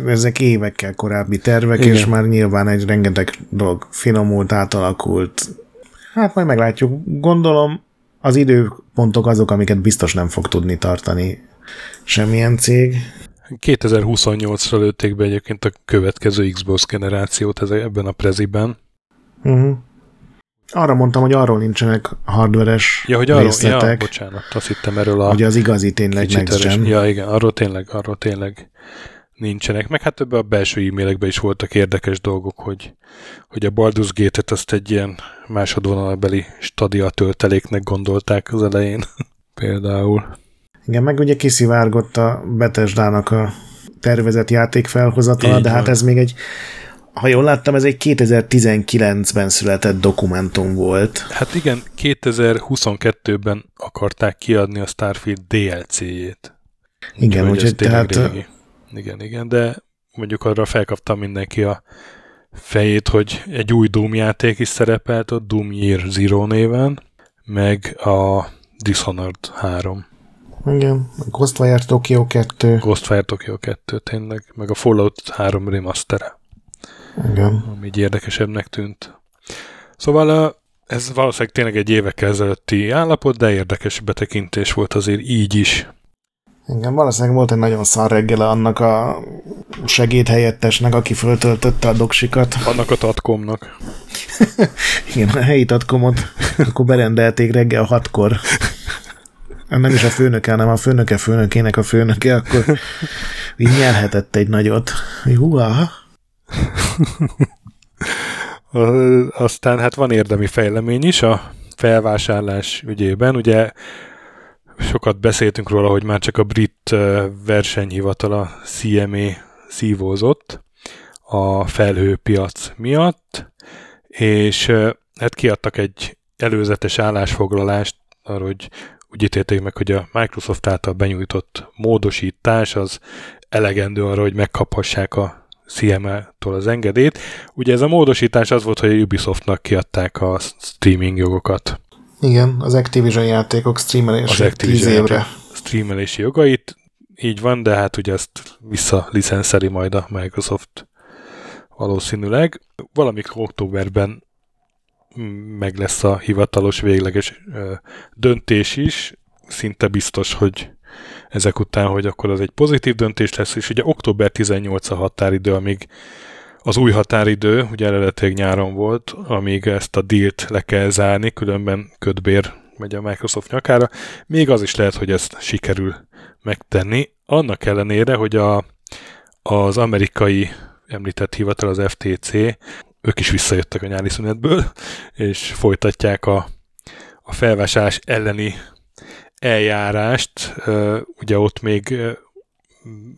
ezek évekkel korábbi tervek, Igen. és már nyilván egy rengeteg dolog finomult, átalakult. Hát majd meglátjuk. Gondolom az időpontok azok, amiket biztos nem fog tudni tartani semmilyen cég. 2028-ra lőtték be egyébként a következő Xbox generációt ebben a preziben. Uh-huh. Arra mondtam, hogy arról nincsenek hardveres ja, hogy arról, részletek. Ja, bocsánat, azt hittem erről a... Hogy az igazi tényleg next gen. Ja, igen, arról tényleg, arról tényleg nincsenek. Meg hát ebben a belső e-mailekben is voltak érdekes dolgok, hogy, hogy a Baldur's Gate-et azt egy ilyen másodvonalbeli stadia tölteléknek gondolták az elején. Például. Igen, meg ugye kiszivárgott a Bethesda-nak a tervezett játék felhozatala, de hát ez még egy ha jól láttam, ez egy 2019-ben született dokumentum volt. Hát igen, 2022-ben akarták kiadni a Starfield DLC-jét. Igen, úgyhogy tehát... Régi. Igen, igen, de mondjuk arra felkaptam mindenki a fejét, hogy egy új Doom játék is szerepelt a Doom Year Zero néven, meg a Dishonored 3. Igen, Ghostwire Tokyo 2. Ghostwire Tokyo 2 tényleg, meg a Fallout 3 remaster Igen. Ami így érdekesebbnek tűnt. Szóval ez valószínűleg tényleg egy évekkel ezelőtti állapot, de érdekes betekintés volt azért így is. Igen, valószínűleg volt egy nagyon szar reggele annak a segédhelyettesnek, aki föltöltötte a doksikat. Annak a tatkomnak. Igen, a helyi tatkomot akkor berendelték reggel hatkor. Nem is a főnöke, hanem a főnöke főnökének a főnöke, akkor így nyelhetett egy nagyot. Húha! Aztán hát van érdemi fejlemény is a felvásárlás ügyében. Ugye sokat beszéltünk róla, hogy már csak a brit versenyhivatal a CMA szívózott a felhőpiac miatt, és hát kiadtak egy előzetes állásfoglalást arra, hogy úgy ítélték meg, hogy a Microsoft által benyújtott módosítás az elegendő arra, hogy megkaphassák a CMA-tól az engedélyt. Ugye ez a módosítás az volt, hogy a Ubisoftnak kiadták a streaming jogokat. Igen, az Activision játékok streamelési az Activision 10 évre. streamelési jogait, így van, de hát ugye ezt visszalicenszeli majd a Microsoft valószínűleg. Valamikor októberben meg lesz a hivatalos végleges döntés is, szinte biztos, hogy ezek után, hogy akkor az egy pozitív döntés lesz, és ugye október 18 a határidő, amíg az új határidő, ugye eredetileg nyáron volt, amíg ezt a dílt le kell zárni, különben ködbér megy a Microsoft nyakára. Még az is lehet, hogy ezt sikerül megtenni. Annak ellenére, hogy a, az amerikai említett hivatal, az FTC, ők is visszajöttek a nyári szünetből, és folytatják a, a felvásárlás elleni eljárást. Ugye ott még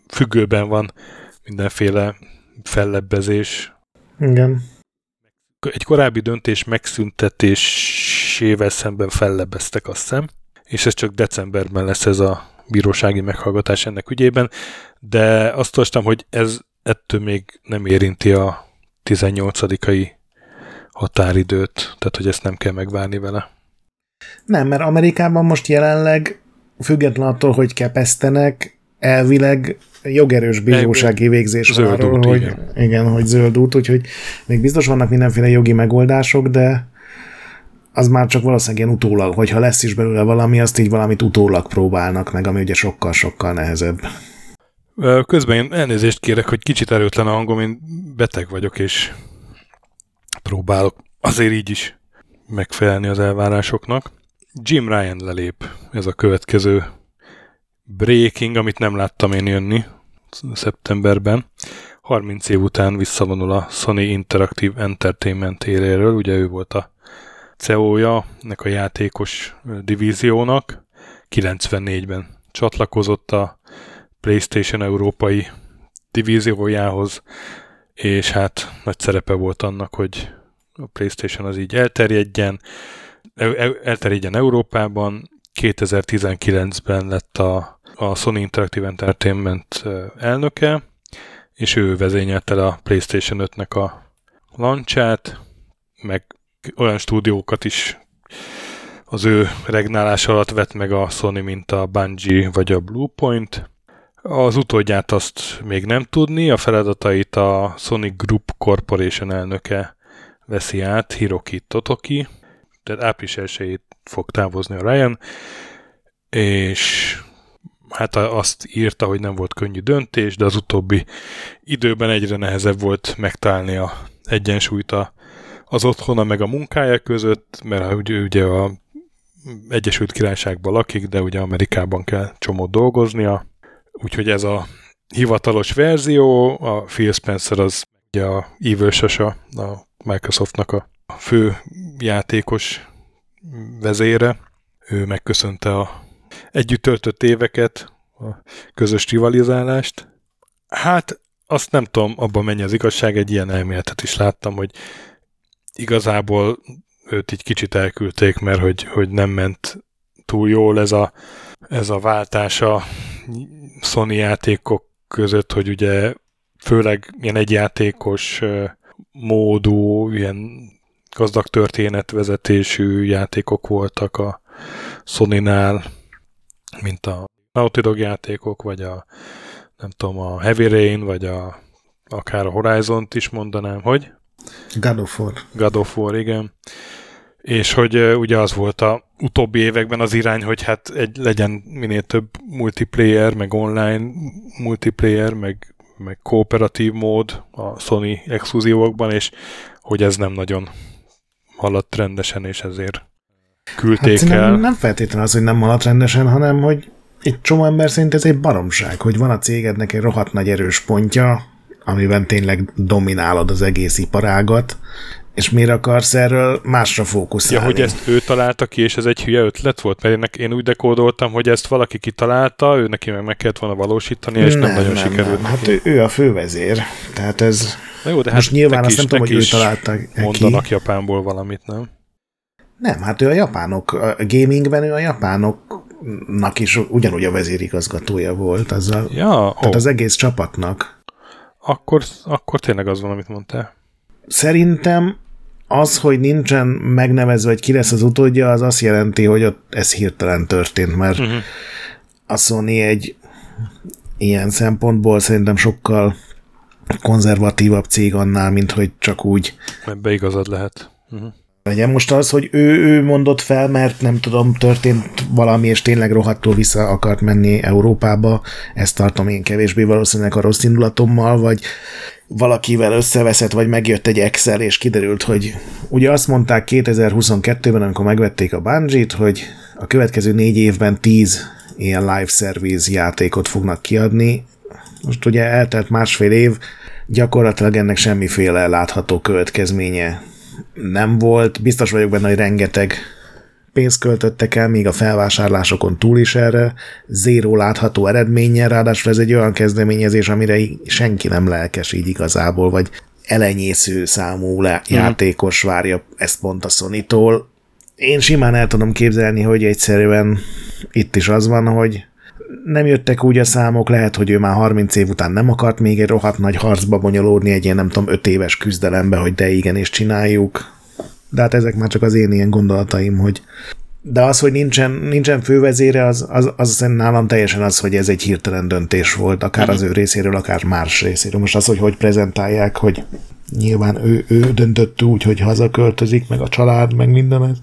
függőben van mindenféle fellebbezés. Igen. Egy korábbi döntés megszüntetésével szemben fellebbeztek, azt hiszem, és ez csak decemberben lesz ez a bírósági meghallgatás ennek ügyében, de azt tudtam, hogy ez ettől még nem érinti a 18-ai határidőt, tehát hogy ezt nem kell megvárni vele. Nem, mert Amerikában most jelenleg független attól, hogy kepesztenek, elvileg jogerős bírósági végzés zöld arról, út, hogy, igen. igen, hogy zöld út, úgyhogy még biztos vannak mindenféle jogi megoldások, de az már csak valószínűleg ilyen utólag, hogyha lesz is belőle valami, azt így valamit utólag próbálnak meg, ami ugye sokkal-sokkal nehezebb. Közben én elnézést kérek, hogy kicsit erőtlen a hangom, én beteg vagyok, és próbálok azért így is megfelelni az elvárásoknak. Jim Ryan lelép, ez a következő breaking, amit nem láttam én jönni szeptemberben. 30 év után visszavonul a Sony Interactive Entertainment éréről, ugye ő volt a CEO-ja nek a játékos divíziónak, 94-ben csatlakozott a PlayStation európai divíziójához, és hát nagy szerepe volt annak, hogy a PlayStation az így elterjedjen, elterjedjen Európában. 2019-ben lett a a Sony Interactive Entertainment elnöke, és ő vezényelte a PlayStation 5-nek a lancsát, meg olyan stúdiókat is az ő regnálás alatt vett meg a Sony, mint a Bungie vagy a Bluepoint. Az utódját azt még nem tudni, a feladatait a Sony Group Corporation elnöke veszi át, Hiroki Totoki, tehát április 1 fog távozni a Ryan, és hát azt írta, hogy nem volt könnyű döntés, de az utóbbi időben egyre nehezebb volt megtalálni a egyensúlyt a, az otthona meg a munkája között, mert ugye, ugye a Egyesült Királyságban lakik, de ugye Amerikában kell csomót dolgoznia, úgyhogy ez a hivatalos verzió, a Phil Spencer az ugye a Evil Sasa, a Microsoftnak a fő játékos vezére. Ő megköszönte a együtt töltött éveket, a közös rivalizálást. Hát azt nem tudom, abban mennyi az igazság, egy ilyen elméletet is láttam, hogy igazából őt így kicsit elküldték, mert hogy, hogy nem ment túl jól ez a, ez a váltás a Sony játékok között, hogy ugye főleg ilyen egyjátékos módú, ilyen gazdag történetvezetésű játékok voltak a Sony-nál, mint a Naughty Dog játékok, vagy a nem tudom, a Heavy Rain, vagy a akár a Horizon-t is mondanám, hogy? God of War. God of War, igen. És hogy ugye az volt a utóbbi években az irány, hogy hát egy, legyen minél több multiplayer, meg online multiplayer, meg, meg kooperatív mód a Sony exkluzívokban, és hogy ez nem nagyon haladt rendesen, és ezért küldték hát el. Nem feltétlenül az, hogy nem haladt rendesen, hanem hogy egy csomó ember szerint ez egy baromság, hogy van a cégednek egy rohadt nagy erős pontja, amiben tényleg dominálod az egész iparágat, és miért akarsz erről másra fókuszálni? Ja, hogy ezt ő találta ki, és ez egy hülye ötlet volt? Mert én úgy dekódoltam, hogy ezt valaki kitalálta, ő neki meg meg kellett volna valósítani, és nem, nem nagyon nem, sikerült. Nem. Hát ő, ő a fővezér, tehát ez... Na jó, de most hát nyilván azt nem tudom, hogy ő találta Mondanak ki. Japánból valamit, nem? Nem, hát ő a japánok, a gamingben ő a japánoknak is ugyanúgy a vezérigazgatója volt, azzal, ja, tehát oh. az egész csapatnak. Akkor, akkor tényleg az van, amit mondtál. Szerintem az, hogy nincsen megnevezve, hogy ki lesz az utódja, az azt jelenti, hogy ott ez hirtelen történt, mert uh-huh. a Sony egy ilyen szempontból szerintem sokkal konzervatívabb cég annál, mint hogy csak úgy. Ebbe igazad lehet. Uh-huh. Legyen most az, hogy ő, ő mondott fel, mert nem tudom, történt valami, és tényleg rohadtul vissza akart menni Európába, ezt tartom én kevésbé valószínűleg a rossz indulatommal, vagy valakivel összeveszett, vagy megjött egy Excel, és kiderült, hogy ugye azt mondták 2022-ben, amikor megvették a bungie hogy a következő négy évben tíz ilyen live service játékot fognak kiadni. Most ugye eltelt másfél év, gyakorlatilag ennek semmiféle látható következménye nem volt. Biztos vagyok benne, hogy rengeteg pénzt költöttek el, még a felvásárlásokon túl is erre, zéró látható eredménnyel, ráadásul ez egy olyan kezdeményezés, amire senki nem lelkes így igazából, vagy elenyésző számú le- mm. játékos várja ezt pont a Sony-tól. Én simán el tudom képzelni, hogy egyszerűen itt is az van, hogy nem jöttek úgy a számok, lehet, hogy ő már 30 év után nem akart még egy rohadt nagy harcba bonyolódni egy ilyen, nem tudom, 5 éves küzdelembe, hogy de igen, és csináljuk. De hát ezek már csak az én ilyen gondolataim, hogy de az, hogy nincsen, nincsen fővezére, az, az, az nálam teljesen az, hogy ez egy hirtelen döntés volt, akár az ő részéről, akár más részéről. Most az, hogy hogy prezentálják, hogy nyilván ő, ő döntött úgy, hogy hazaköltözik, meg a család, meg minden ez.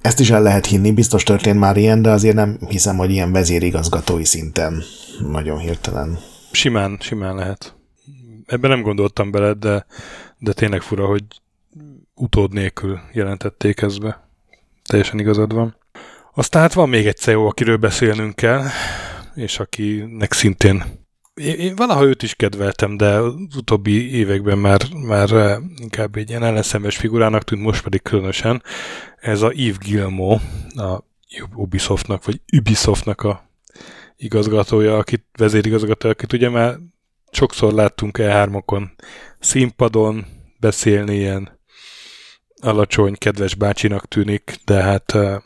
Ezt is el lehet hinni, biztos történt már ilyen, de azért nem hiszem, hogy ilyen vezérigazgatói szinten nagyon hirtelen. Simán, simán lehet. Ebben nem gondoltam bele, de, de tényleg fura, hogy utód nélkül jelentették ezt be. Teljesen igazad van. Aztán hát van még egy CEO, akiről beszélnünk kell, és akinek szintén én, valaha őt is kedveltem, de az utóbbi években már, már eh, inkább egy ilyen ellenszemes figurának tűnt, most pedig különösen. Ez a Yves Gilmo, a Ubisoftnak, vagy Ubisoftnak a igazgatója, akit vezérigazgatója, akit ugye már sokszor láttunk E3-okon színpadon beszélni, ilyen alacsony, kedves bácsinak tűnik, de hát eh,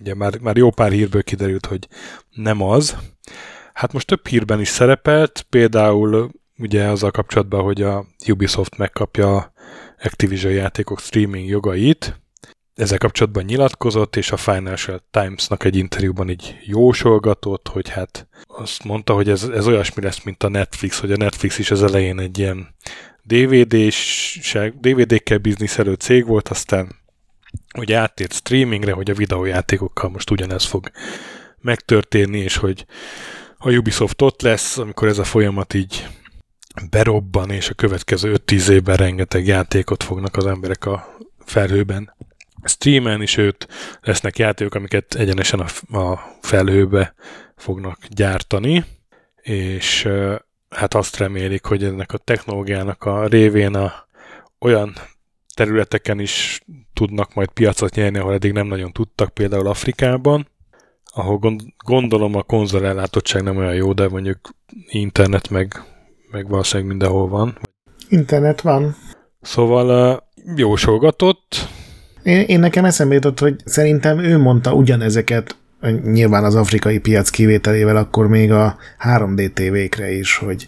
ugye már, már jó pár hírből kiderült, hogy nem az. Hát most több hírben is szerepelt, például ugye azzal kapcsolatban, hogy a Ubisoft megkapja Activision játékok streaming jogait, ezzel kapcsolatban nyilatkozott, és a Financial Times-nak egy interjúban így jósolgatott, hogy hát azt mondta, hogy ez, ez olyasmi lesz, mint a Netflix, hogy a Netflix is az elején egy ilyen DVD-kkel bizniszelő cég volt, aztán hogy áttért streamingre, hogy a videójátékokkal most ugyanez fog megtörténni, és hogy a Ubisoft ott lesz, amikor ez a folyamat így berobban, és a következő 5-10 évben rengeteg játékot fognak az emberek a felhőben streamen is, őt lesznek játékok, amiket egyenesen a, a felhőbe fognak gyártani, és hát azt remélik, hogy ennek a technológiának a révén a, olyan területeken is tudnak majd piacot nyerni, ahol eddig nem nagyon tudtak, például Afrikában, ahol gondolom a konzol ellátottság nem olyan jó, de mondjuk internet meg, meg valószínűleg mindenhol van. Internet van. Szóval jósolgatott, én, én nekem eszembe jutott, hogy szerintem ő mondta ugyanezeket, nyilván az afrikai piac kivételével, akkor még a 3D tévékre is, hogy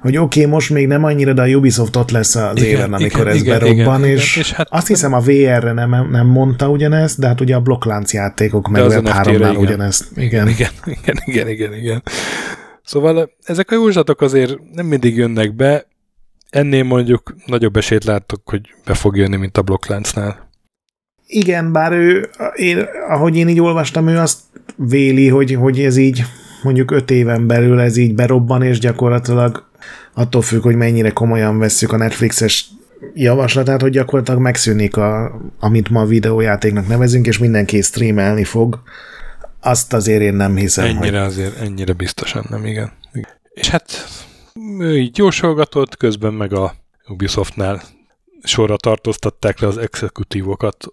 hogy oké, okay, most még nem annyira, de a Ubisoft ott lesz az igen, éven, amikor igen, ez igen, berobban, igen, és, és hát, azt hiszem a VR-re nem, nem mondta ugyanezt, de hát ugye a blokklánc játékok meg Web 3-nál ugyanezt. Igen. Igen, igen, igen, igen, igen. Szóval ezek a jóslatok azért nem mindig jönnek be, ennél mondjuk nagyobb esélyt látok, hogy be fog jönni, mint a blokkláncnál. Igen, bár ő, én, ahogy én így olvastam, ő azt véli, hogy, hogy ez így mondjuk öt éven belül ez így berobban, és gyakorlatilag attól függ, hogy mennyire komolyan vesszük a Netflixes javaslatát, hogy gyakorlatilag megszűnik, a, amit ma videójátéknak nevezünk, és mindenki streamelni fog. Azt azért én nem hiszem. Ennyire hogy... azért, ennyire biztosan nem, igen. És hát ő így jósolgatott, közben meg a Ubisoftnál sorra tartóztatták le az exekutívokat,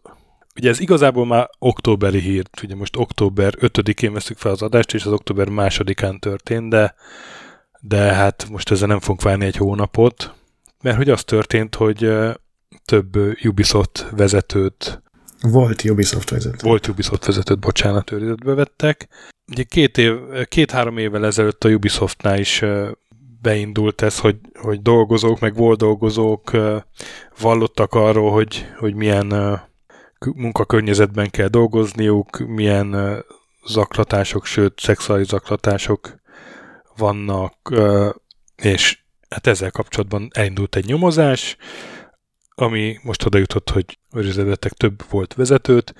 Ugye ez igazából már októberi hír, ugye most október 5-én veszük fel az adást, és az október másodikán történt, de, de hát most ezzel nem fogunk várni egy hónapot, mert hogy az történt, hogy több Ubisoft vezetőt volt Ubisoft vezető. Volt Ubisoft vezetőt, bocsánat, őrizetbe vettek. Ugye két, év, két-három évvel ezelőtt a Ubisoftnál is beindult ez, hogy, hogy dolgozók, meg volt dolgozók vallottak arról, hogy, hogy milyen munkakörnyezetben kell dolgozniuk, milyen zaklatások, sőt, szexuális zaklatások vannak, és hát ezzel kapcsolatban elindult egy nyomozás, ami most oda jutott, hogy őrizetbetek több volt vezetőt,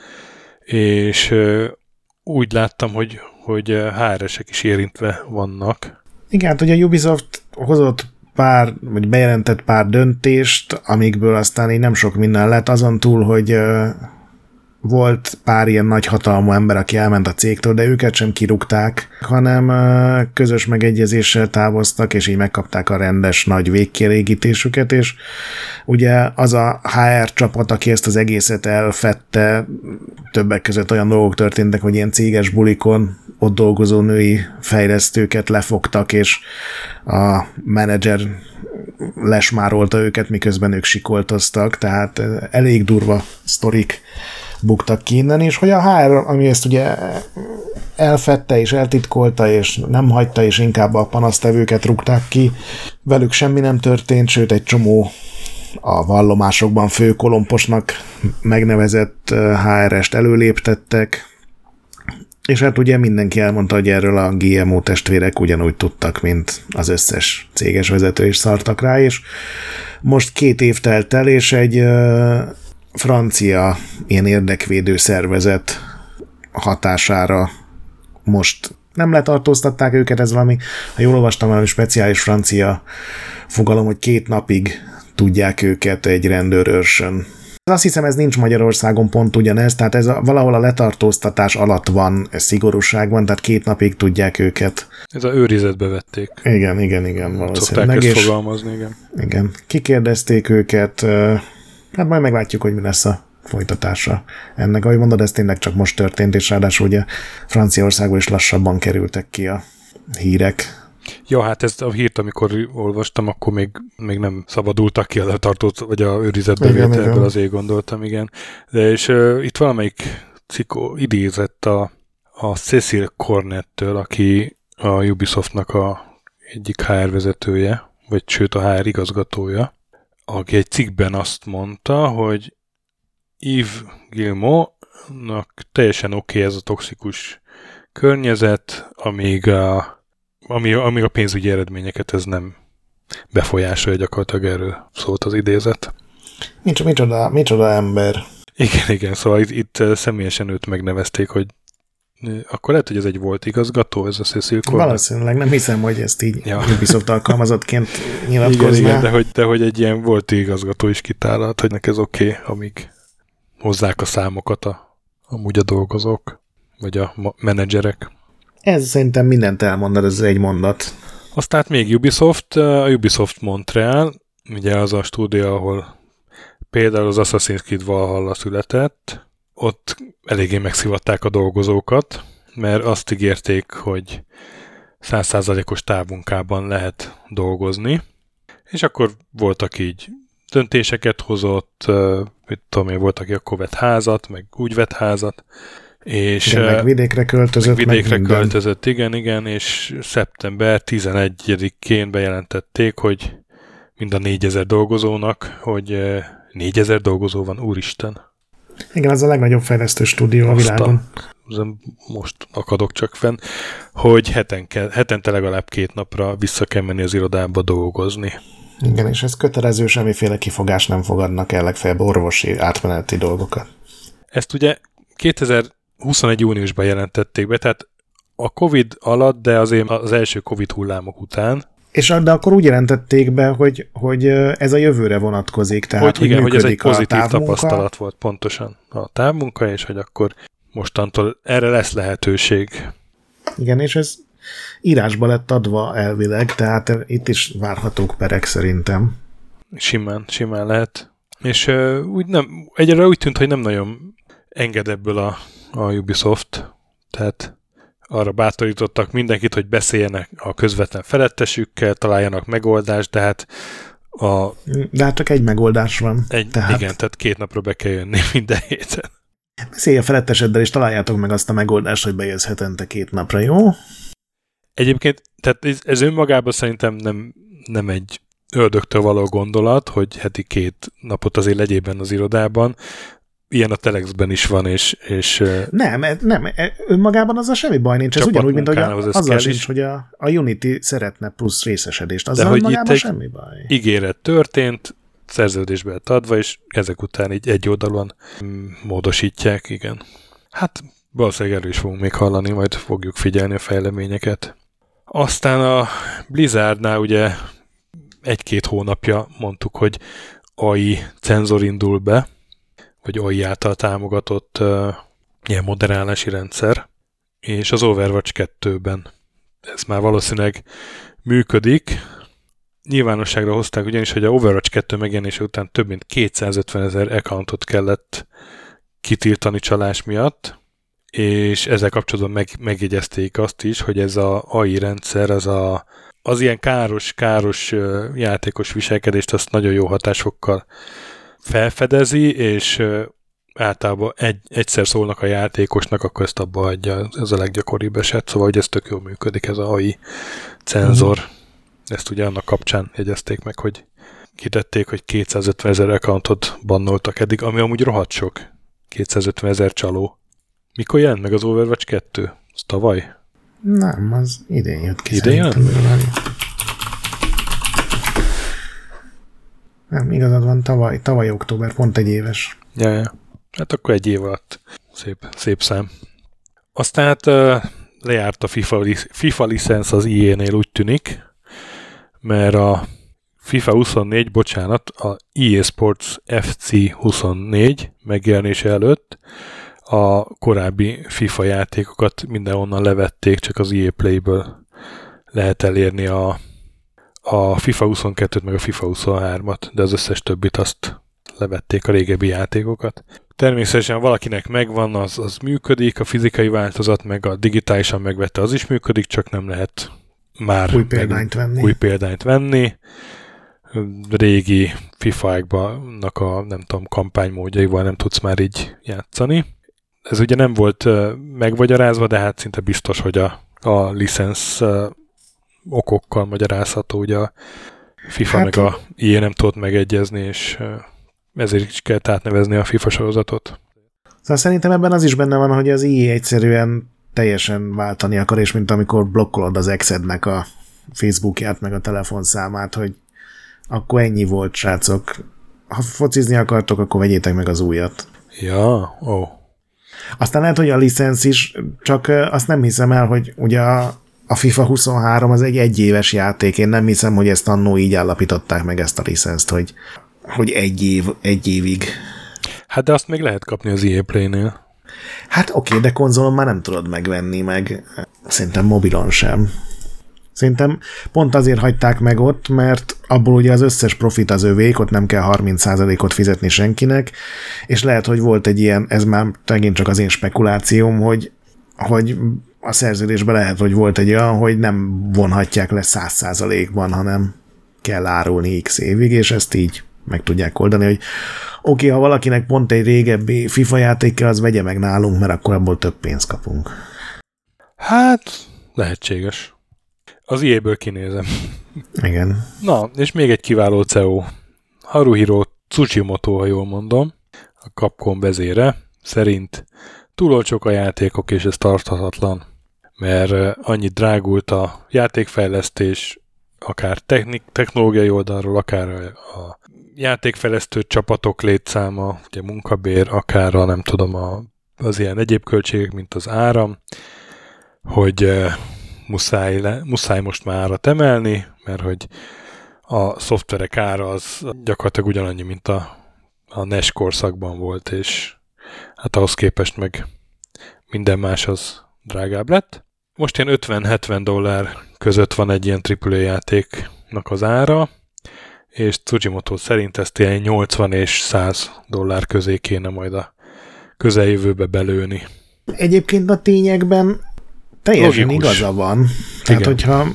és úgy láttam, hogy, hogy HR-esek is érintve vannak. Igen, hát ugye a Ubisoft hozott pár, vagy bejelentett pár döntést, amikből aztán így nem sok minden lett, azon túl, hogy volt pár ilyen nagy hatalmú ember, aki elment a cégtől, de őket sem kirúgták, hanem közös megegyezéssel távoztak, és így megkapták a rendes nagy végkielégítésüket, és ugye az a HR csapat, aki ezt az egészet elfette, többek között olyan dolgok történtek, hogy ilyen céges bulikon ott dolgozó női fejlesztőket lefogtak, és a menedzser lesmárolta őket, miközben ők sikoltoztak, tehát elég durva sztorik buktak ki innen, és hogy a HR, ami ezt ugye elfette és eltitkolta, és nem hagyta, és inkább a panasztevőket rúgták ki, velük semmi nem történt, sőt egy csomó a vallomásokban főkolomposnak megnevezett HR-est előléptettek, és hát ugye mindenki elmondta, hogy erről a GMO testvérek ugyanúgy tudtak, mint az összes céges vezető, és szartak rá, és most két év telt el, és egy francia ilyen érdekvédő szervezet hatására most nem letartóztatták őket, ez valami, ha jól olvastam, valami speciális francia fogalom, hogy két napig tudják őket egy rendőrőrsön. Azt hiszem, ez nincs Magyarországon pont ugyanez, tehát ez a, valahol a letartóztatás alatt van szigorúságban, tehát két napig tudják őket. Ez a őrizetbe vették. Igen, igen, igen, valószínűleg. Szokták ezt fogalmazni, igen. Igen. Kikérdezték őket, Hát majd meglátjuk, hogy mi lesz a folytatása ennek. Ahogy mondod, ez tényleg csak most történt, és ráadásul ugye Franciaországból is lassabban kerültek ki a hírek. Ja, hát ezt a hírt, amikor olvastam, akkor még, még nem szabadultak ki a tartót, vagy a őrizetbevételből, azért gondoltam, igen. De és uh, itt valamelyik cikó idézett a, a Cecil Cornettől, aki a Ubisoftnak a egyik HR vezetője, vagy sőt a HR igazgatója, aki egy cikkben azt mondta, hogy Yves Gilmore-nak teljesen oké okay ez a toxikus környezet, amíg a, ami, amíg a pénzügyi eredményeket ez nem befolyásolja gyakorlatilag erről szólt az idézet. Micsoda, micsoda, micsoda ember. Igen, igen, szóval itt, itt személyesen őt megnevezték, hogy akkor lehet, hogy ez egy volt igazgató, ez a Cecil Corbett. Valószínűleg nem hiszem, hogy ezt így ja. Ubisoft alkalmazottként nyilatkozná. Igen, igen de, hogy, de hogy egy ilyen volt igazgató is kitálalt, hogy neki ez oké, okay, amíg hozzák a számokat a, amúgy a dolgozók, vagy a menedzserek. Ez szerintem mindent elmond, ez egy mondat. Aztán még Ubisoft, a Ubisoft Montreal, ugye az a stúdió, ahol például az Assassin's Creed Valhalla született, ott eléggé megszivatták a dolgozókat, mert azt ígérték, hogy százszázalékos távmunkában lehet dolgozni, és akkor voltak így döntéseket hozott, mit tudom én, volt, aki akkor vett házat, meg úgy vett házat, és igen, meg vidékre költözött. Meg vidékre meg költözött, igen, igen, és szeptember 11-én bejelentették, hogy mind a 4000 dolgozónak, hogy 4000 dolgozó van, úristen. Igen, ez a legnagyobb fejlesztő stúdió a világon. most akadok csak fenn, hogy heten kell, hetente legalább két napra vissza kell menni az irodába dolgozni. Igen, és ez kötelező, semmiféle kifogás nem fogadnak el, legfeljebb orvosi átmeneti dolgokat. Ezt ugye 2021. júniusban jelentették be, tehát a Covid alatt, de azért az első Covid hullámok után. És de akkor úgy jelentették be, hogy, hogy ez a jövőre vonatkozik, tehát hogy, hogy igen, hogy ez egy pozitív tapasztalat volt pontosan a távmunka, és hogy akkor mostantól erre lesz lehetőség. Igen, és ez írásba lett adva elvileg, tehát itt is várhatók perek szerintem. Simán, simán lehet. És uh, úgy nem, egyre úgy tűnt, hogy nem nagyon enged ebből a, a Ubisoft, tehát arra bátorítottak mindenkit, hogy beszéljenek a közvetlen felettesükkel, találjanak megoldást, de hát a... De hát csak egy megoldás van. Egy, tehát... Igen, tehát két napra be kell jönni minden héten. Beszélj a feletteseddel, és találjátok meg azt a megoldást, hogy bejössz hetente két napra, jó? Egyébként, tehát ez, ez önmagában szerintem nem, nem egy ördögtől való gondolat, hogy heti két napot azért legyél benne az irodában, ilyen a Telexben is van, és... és nem, e, nem, e, önmagában az a semmi baj nincs. Ez ugyanúgy, mint hogy a, azzal sincs, hogy a, a Unity szeretne plusz részesedést. Azzal De hogy itt egy semmi baj. ígéret történt, szerződésbe lett adva, és ezek után így egy oldalon mm, módosítják, igen. Hát valószínűleg erről is fogunk még hallani, majd fogjuk figyelni a fejleményeket. Aztán a Blizzardnál ugye egy-két hónapja mondtuk, hogy AI cenzor indul be, vagy AI által támogatott uh, ilyen moderálási rendszer, és az Overwatch 2-ben ez már valószínűleg működik. Nyilvánosságra hozták ugyanis, hogy a Overwatch 2 megjelenése után több mint 250 ezer accountot kellett kitiltani csalás miatt, és ezzel kapcsolatban meg, megjegyezték azt is, hogy ez a AI rendszer, az a, az ilyen káros, káros játékos viselkedést azt nagyon jó hatásokkal felfedezi, és általában egy, egyszer szólnak a játékosnak, akkor ezt abba adja, ez a leggyakoribb eset, szóval hogy ez tök jól működik, ez a AI cenzor. Mm. Ezt ugye annak kapcsán jegyezték meg, hogy kitették, hogy 250 ezer accountot bannoltak eddig, ami amúgy rohadt sok. 250 ezer csaló. Mikor jelent meg az Overwatch 2? Az tavaly? Nem, az idén jött ki. Idén jött? Nem, igazad van, tavaly, tavaly október, pont egy éves. Ja, ja. Hát akkor egy év alatt. Szép, szép szám. Aztán hát uh, lejárt a FIFA, FIFA licensz az IE-nél úgy tűnik, mert a FIFA 24, bocsánat, a EA Sports FC 24 megjelenése előtt a korábbi FIFA játékokat mindenhonnan levették, csak az EA Play-ből lehet elérni a, a FIFA 22-t meg a FIFA 23-at, de az összes többit azt levették a régebbi játékokat. Természetesen valakinek megvan, az, az működik, a fizikai változat, meg a digitálisan megvette, az is működik, csak nem lehet már új példányt venni. Új példányt venni. Régi FIFA-knak a nem tudom, kampánymódjaival nem tudsz már így játszani. Ez ugye nem volt megvagyarázva, de hát szinte biztos, hogy a a licensz okokkal magyarázható, ugye a FIFA hát, meg a ilyen nem tudott megegyezni, és ezért is kell átnevezni a FIFA sorozatot. Szóval szerintem ebben az is benne van, hogy az EA egyszerűen teljesen váltani akar, és mint amikor blokkolod az exednek a Facebookját, meg a telefonszámát, hogy akkor ennyi volt, srácok. Ha focizni akartok, akkor vegyétek meg az újat. Ja, ó. Oh. Aztán lehet, hogy a licensz is, csak azt nem hiszem el, hogy ugye a, a FIFA 23 az egy egyéves játék, én nem hiszem, hogy ezt annó így állapították meg ezt a licenszt, hogy, hogy egy, év, egy évig. Hát de azt még lehet kapni az EA Play-nél. Hát oké, okay, de konzolon már nem tudod megvenni, meg szerintem mobilon sem. Szerintem pont azért hagyták meg ott, mert abból ugye az összes profit az övék, ott nem kell 30%-ot fizetni senkinek, és lehet, hogy volt egy ilyen, ez már megint csak az én spekulációm, hogy, hogy a szerződésben lehet, hogy volt egy olyan, hogy nem vonhatják le 100%-ban, hanem kell árulni x évig, és ezt így meg tudják oldani, hogy oké, okay, ha valakinek pont egy régebbi FIFA játéka, az vegye meg nálunk, mert akkor abból több pénzt kapunk. Hát, lehetséges. Az iéből kinézem. Igen. Na, és még egy kiváló CEO. Haruhiro Tsuchimoto, ha jól mondom, a Capcom vezére, szerint túl olcsók a játékok, és ez tarthatatlan, mert annyi drágult a játékfejlesztés, akár technik, technológiai oldalról, akár a játékfejlesztő csapatok létszáma, ugye munkabér, akár a nem tudom, a, az ilyen egyéb költségek, mint az áram, hogy muszáj, le, muszáj most már árat emelni, mert hogy a szoftverek ára az gyakorlatilag ugyanannyi, mint a, a NES korszakban volt, és hát ahhoz képest meg minden más az drágább lett. Most ilyen 50-70 dollár között van egy ilyen AAA játéknak az ára, és Tsujimoto szerint ezt ilyen 80 és 100 dollár közé kéne majd a közeljövőbe belőni. Egyébként a tényekben Teljesen Logikus. igaza van. Tehát, Igen. hogyha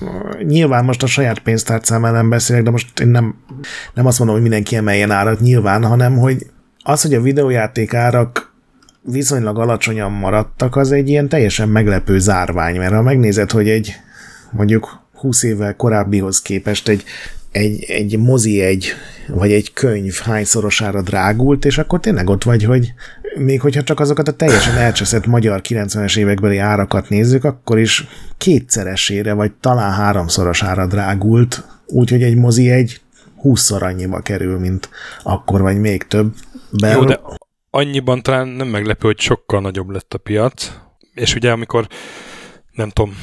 nyilván most a saját pénztárcám ellen beszélek, de most én nem, nem azt mondom, hogy mindenki emeljen árat nyilván, hanem hogy az, hogy a videójáték árak viszonylag alacsonyan maradtak, az egy ilyen teljesen meglepő zárvány, mert ha megnézed, hogy egy mondjuk 20 évvel korábbihoz képest egy, egy, egy mozi egy, vagy egy könyv hányszorosára drágult, és akkor tényleg ott vagy, hogy még hogyha csak azokat a teljesen elcseszett magyar 90-es évekbeli árakat nézzük, akkor is kétszeresére, vagy talán háromszorosára drágult, úgyhogy egy mozi egy húszszor annyiba kerül, mint akkor, vagy még több. Be... Jó, de annyiban talán nem meglepő, hogy sokkal nagyobb lett a piac, és ugye amikor nem tudom,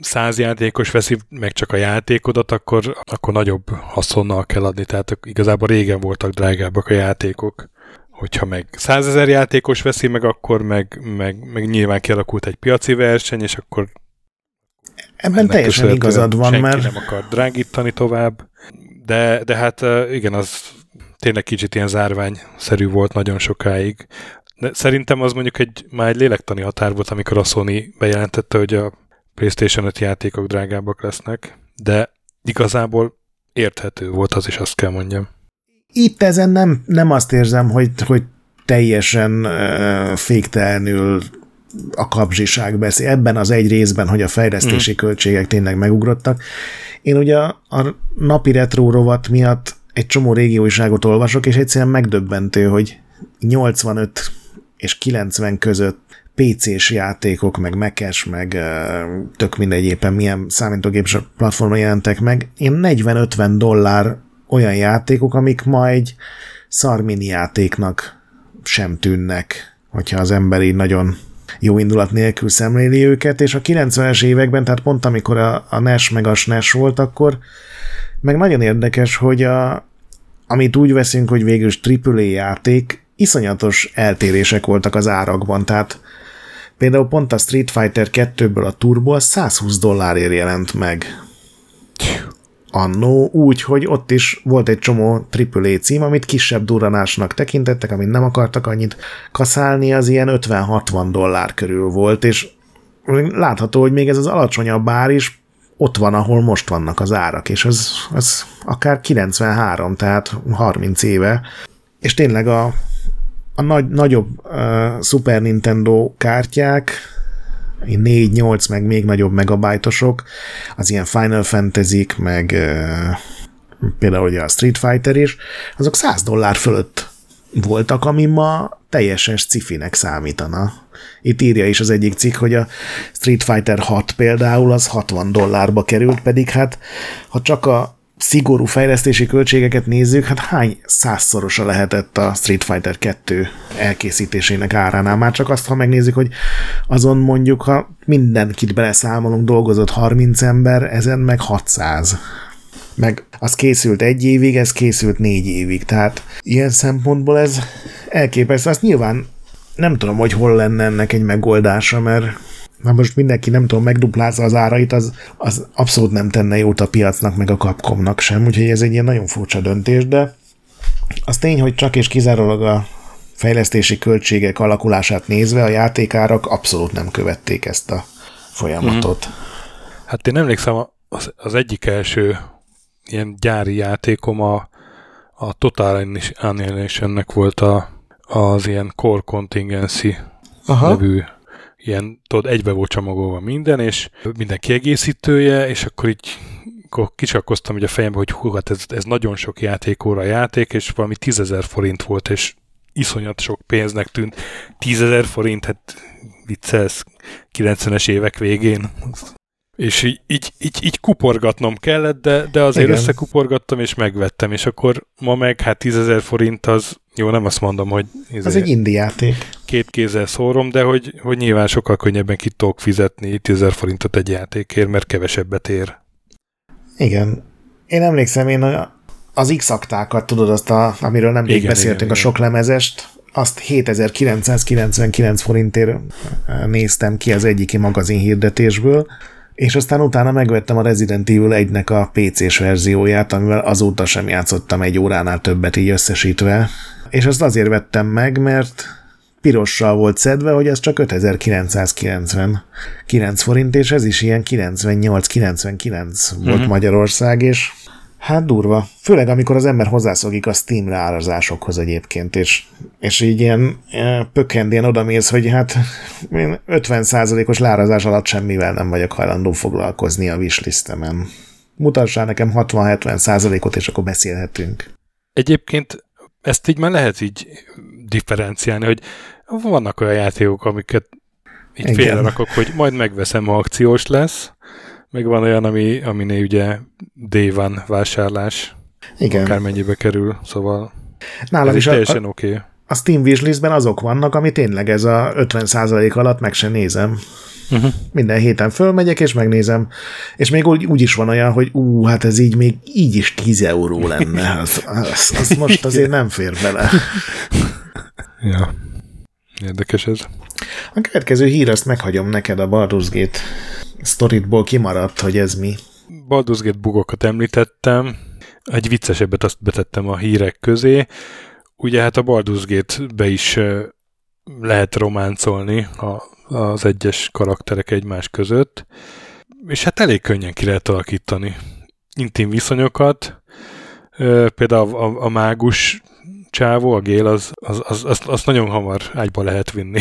száz játékos veszi meg csak a játékodat, akkor, akkor nagyobb haszonnal kell adni, tehát igazából régen voltak drágábbak a játékok. Hogyha meg százezer játékos veszi meg, akkor meg, meg, meg nyilván kialakult egy piaci verseny, és akkor Ebben teljesen igazad van, mert... nem akar drágítani tovább, de, de hát igen, az tényleg kicsit ilyen zárványszerű volt nagyon sokáig. De szerintem az mondjuk egy, már egy lélektani határ volt, amikor a Sony bejelentette, hogy a PlayStation 5 játékok drágábbak lesznek, de igazából érthető volt az is, azt kell mondjam. Itt ezen nem, nem azt érzem, hogy, hogy teljesen uh, féktelenül a kapzsiság beszél. Ebben az egy részben, hogy a fejlesztési mm. költségek tényleg megugrottak. Én ugye a napi retro rovat miatt egy csomó régióiságot olvasok, és egyszerűen megdöbbentő, hogy 85 és 90 között PC-s játékok, meg mekes, meg tök mindegy éppen milyen számítógép platformon jelentek meg. Én 40-50 dollár olyan játékok, amik ma egy szarmini játéknak sem tűnnek, hogyha az ember így nagyon jó indulat nélkül szemléli őket, és a 90-es években, tehát pont amikor a, a NES meg a SNES volt, akkor meg nagyon érdekes, hogy a, amit úgy veszünk, hogy végül AAA játék, iszonyatos eltérések voltak az árakban, tehát például pont a Street Fighter 2-ből a Turbo az 120 dollárért jelent meg. Annó, úgy, hogy ott is volt egy csomó AAA cím, amit kisebb duranásnak tekintettek, amit nem akartak annyit kaszálni, az ilyen 50-60 dollár körül volt, és látható, hogy még ez az alacsonyabb ár is ott van, ahol most vannak az árak, és az, az akár 93, tehát 30 éve, és tényleg a, a nagy, nagyobb uh, Super Nintendo kártyák 4-8 meg még nagyobb megabajtosok, az ilyen Final fantasy meg például ugye a Street Fighter is, azok 100 dollár fölött voltak, ami ma teljesen cifinek számítana. Itt írja is az egyik cikk, hogy a Street Fighter 6 például az 60 dollárba került, pedig hát ha csak a szigorú fejlesztési költségeket nézzük, hát hány százszorosa lehetett a Street Fighter 2 elkészítésének áránál. Már csak azt, ha megnézzük, hogy azon mondjuk, ha mindenkit beleszámolunk, dolgozott 30 ember, ezen meg 600 meg az készült egy évig, ez készült négy évig, tehát ilyen szempontból ez elképesztő. Azt nyilván nem tudom, hogy hol lenne ennek egy megoldása, mert na most mindenki nem tudom, megduplázza az árait, az, az abszolút nem tenne jót a piacnak, meg a kapkomnak sem, úgyhogy ez egy ilyen nagyon furcsa döntés, de az tény, hogy csak és kizárólag a fejlesztési költségek alakulását nézve a játékárak abszolút nem követték ezt a folyamatot. Mm. Hát én emlékszem, az, az egyik első ilyen gyári játékom a, a Total Annihilation-nek volt a, az ilyen Core Contingency Aha. nevű ilyen, tudod, egybe volt csomagolva minden, és minden kiegészítője, és akkor így akkor kicsakkoztam hogy a fejembe, hogy hú, hát ez, ez nagyon sok játékóra játék, és valami tízezer forint volt, és iszonyat sok pénznek tűnt. Tízezer forint, hát viccelsz, 90-es évek végén. És így, így, így, így kuporgatnom kellett, de, de azért Igen. összekuporgattam, és megvettem, és akkor ma meg hát 10 forint az, jó, nem azt mondom, hogy... Izé, az egy indi játék. Két kézzel szórom, de hogy, hogy nyilván sokkal könnyebben ki tudok fizetni 10 forintot egy játékért, mert kevesebbet ér. Igen. Én emlékszem, én az X-aktákat, tudod, azt, a, amiről nem igen, beszéltünk, igen, a sok lemezest, azt 7999 forintért néztem ki az egyiki magazin hirdetésből, és aztán utána megvettem a Resident Evil 1-nek a PC-s verzióját, amivel azóta sem játszottam egy óránál többet így összesítve. És azt azért vettem meg, mert pirossal volt szedve, hogy ez csak 5999 forint, és ez is ilyen 98-99 volt uh-huh. Magyarország, és Hát durva. Főleg, amikor az ember hozzászokik a Steam leárazásokhoz egyébként, és, és így ilyen pökkendén odamész, hogy hát 50%-os leárazás alatt semmivel nem vagyok hajlandó foglalkozni a wishlistemen. Mutassál nekem 60-70%-ot, és akkor beszélhetünk. Egyébként ezt így már lehet így differenciálni, hogy vannak olyan játékok, amiket így félrerakok, hogy majd megveszem, ha akciós lesz, meg van olyan, ami, aminél ugye day van vásárlás. Igen. Akármennyibe kerül, szóval Nálam ez is teljesen oké. Okay. A Steam wishlistben azok vannak, ami tényleg ez a 50% alatt meg sem nézem. Uh-huh. Minden héten fölmegyek, és megnézem. És még úgy, úgy is van olyan, hogy ú, hát ez így még így is 10 euró lenne. Az, az, az most azért nem fér bele. ja. Érdekes ez. A következő hír, azt meghagyom neked a Baldur's Gate sztoritból kimaradt, hogy ez mi. Baldur's Gate bugokat említettem, egy viccesebbet azt betettem a hírek közé. Ugye hát a Baldur's Gate-be is lehet románcolni a, az egyes karakterek egymás között, és hát elég könnyen ki lehet alakítani intim viszonyokat. Például a, a, a mágus csávó, a gél, az, az, az, az, az nagyon hamar ágyba lehet vinni.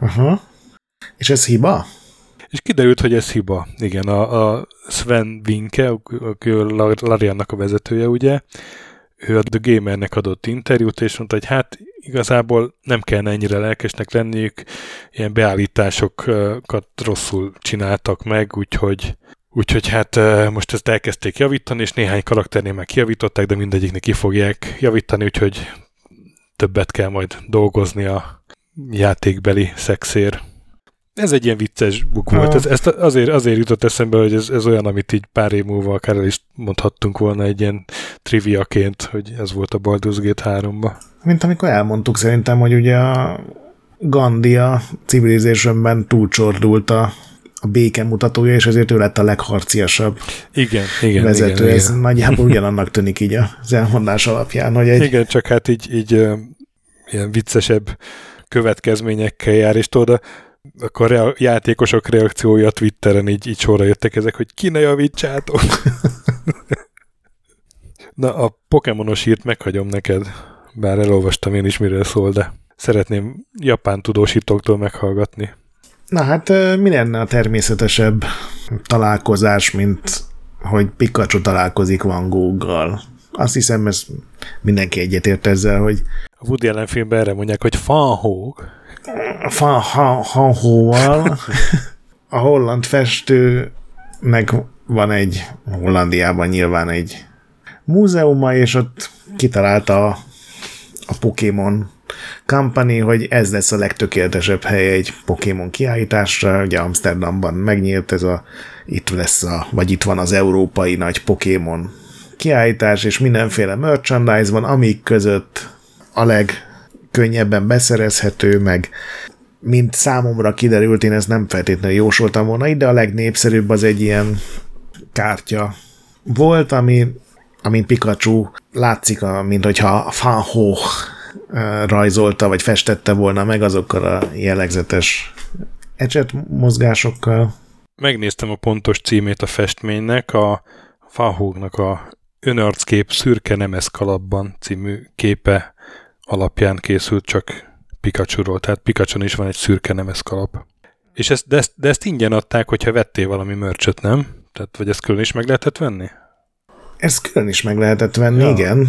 Aha. És ez hiba? És kiderült, hogy ez hiba. Igen, a, a Sven Winke, aki Lariannak a vezetője, ugye, ő a The Gamernek adott interjút, és mondta, hogy hát igazából nem kellene ennyire lelkesnek lenniük, ilyen beállításokat rosszul csináltak meg, úgyhogy Úgyhogy hát most ezt elkezdték javítani, és néhány karakternél már kijavították, de mindegyiknek ki fogják javítani, úgyhogy többet kell majd dolgozni a játékbeli szexér. Ez egy ilyen vicces buk volt. Ez, ezt azért, azért jutott eszembe, hogy ez, ez olyan, amit így pár év múlva akár el is mondhattunk volna egy ilyen triviaként, hogy ez volt a Baldur's Gate 3-ba. Mint amikor elmondtuk szerintem, hogy ugye a Gandhi a Civilizationben túlcsordult a, a béke mutatója, és ezért ő lett a legharciasabb igen, igen, vezető. Igen, ez igen. nagyjából ugyanannak tűnik így az elmondás alapján, hogy egy... Igen, csak hát így, így ilyen viccesebb következményekkel jár, és tudod, akkor a játékosok reakciója Twitteren így, így sorra jöttek ezek, hogy ki ne javítsátok. Na, a Pokémonos írt meghagyom neked, bár elolvastam én is, miről szól, de szeretném japán tudósítóktól meghallgatni. Na hát mi lenne a természetesebb találkozás, mint hogy Pikachu találkozik Van Gogh-gal? Azt hiszem, ez mindenki egyetért ezzel, hogy a Woody Allen filmben erre mondják, hogy Gogh. Van Gogh-val a holland festőnek van egy Hollandiában nyilván egy múzeuma, és ott kitalálta a, a Pokémon Company, hogy ez lesz a legtökéletesebb hely egy Pokémon kiállításra. Ugye Amsterdamban megnyílt ez a, itt lesz a, vagy itt van az európai nagy Pokémon kiállítás, és mindenféle merchandise van, amik között a legkönnyebben beszerezhető, meg mint számomra kiderült, én ezt nem feltétlenül jósoltam volna ide, a legnépszerűbb az egy ilyen kártya volt, ami, amin Pikachu látszik, mint hogyha Fanho rajzolta, vagy festette volna meg azokkal a jellegzetes ecset mozgásokkal. Megnéztem a pontos címét a festménynek, a Fahógnak a Önarckép szürke nemes kalapban című képe alapján készült csak Pikachu-ról, tehát pikachu is van egy szürke nemes kalap. És ezt, de, ezt, de ezt ingyen adták, hogyha vettél valami mörcsöt, nem? Tehát, vagy ezt külön is meg lehetett venni? Ezt külön is meg lehetett venni, ja. igen.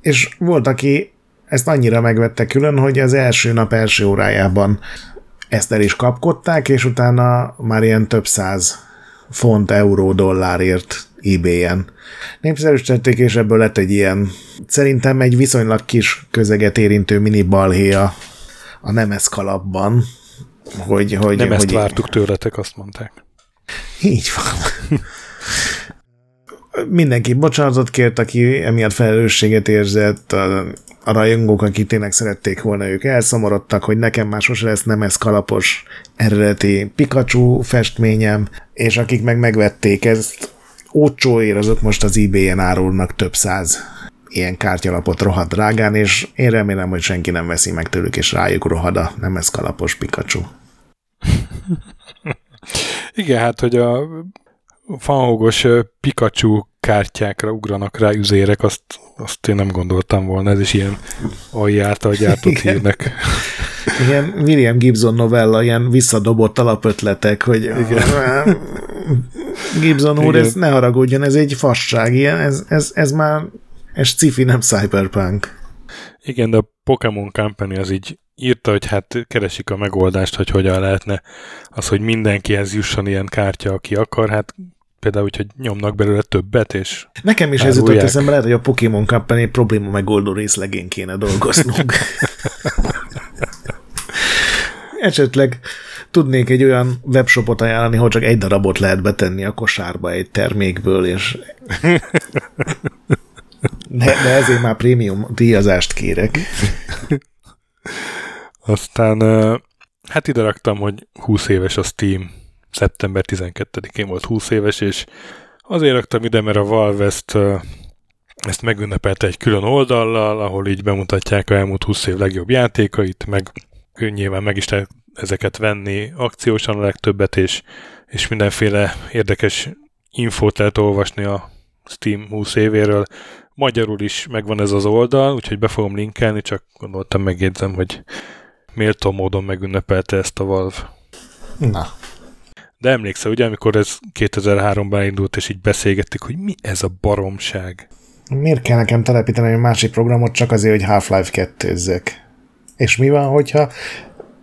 És volt, aki ezt annyira megvette külön, hogy az első nap első órájában ezt el is kapkodták, és utána már ilyen több száz font, euró, dollárért eBay-en. Népszerűsítették, és ebből lett egy ilyen, szerintem egy viszonylag kis közeget érintő mini balhé a, a Nemes kalapban. Hogy, hogy, Nem hogy ezt vártuk tőletek, azt mondták. Így van. Mindenki bocsánatot kért, aki emiatt felelősséget érzett, a, a rajongók, akik tényleg szerették volna, ők elszomorodtak, hogy nekem már sose lesz nem ez kalapos eredeti Pikachu festményem, és akik meg megvették ezt, ócsóért azok most az eBay-en árulnak több száz ilyen kártyalapot rohadt drágán, és én remélem, hogy senki nem veszi meg tőlük, és rájuk rohad a nem ez kalapos Pikachu. Igen, hát, hogy a fanhogos Pikachu kártyákra ugranak rá üzérek, azt, azt én nem gondoltam volna, ez is ilyen aljárta gyártott Igen. hírnek. Igen, William Gibson novella, ilyen visszadobott alapötletek, hogy Igen. Gibson úr, Igen. ez ne haragudjon, ez egy fasság, ilyen, ez, ez, ez már ez cifi, nem cyberpunk. Igen, de a Pokémon Company az így írta, hogy hát keresik a megoldást, hogy hogyan lehetne az, hogy mindenkihez jusson ilyen kártya, aki akar, hát például úgy, hogy nyomnak belőle többet, és Nekem is ez jutott eszembe, lehet, hogy a Pokémon Company probléma megoldó részlegén kéne dolgoznunk. Esetleg tudnék egy olyan webshopot ajánlani, hogy csak egy darabot lehet betenni a kosárba egy termékből, és de, de ezért már prémium díjazást kérek. Aztán hát ide raktam, hogy 20 éves a Steam. Szeptember 12-én volt 20 éves, és azért raktam ide, mert a Valve ezt, ezt megünnepelte egy külön oldallal, ahol így bemutatják a elmúlt 20 év legjobb játékait, meg nyilván meg is lehet ezeket venni akciósan a legtöbbet, és, és mindenféle érdekes infót lehet olvasni a Steam 20 évéről. Magyarul is megvan ez az oldal, úgyhogy be fogom linkelni, csak gondoltam megjegyzem, hogy méltó módon megünnepelte ezt a Valve. Na. De emlékszel, ugye, amikor ez 2003-ban indult, és így beszélgettük, hogy mi ez a baromság? Miért kell nekem telepíteni egy másik programot csak azért, hogy Half-Life 2 És mi van, hogyha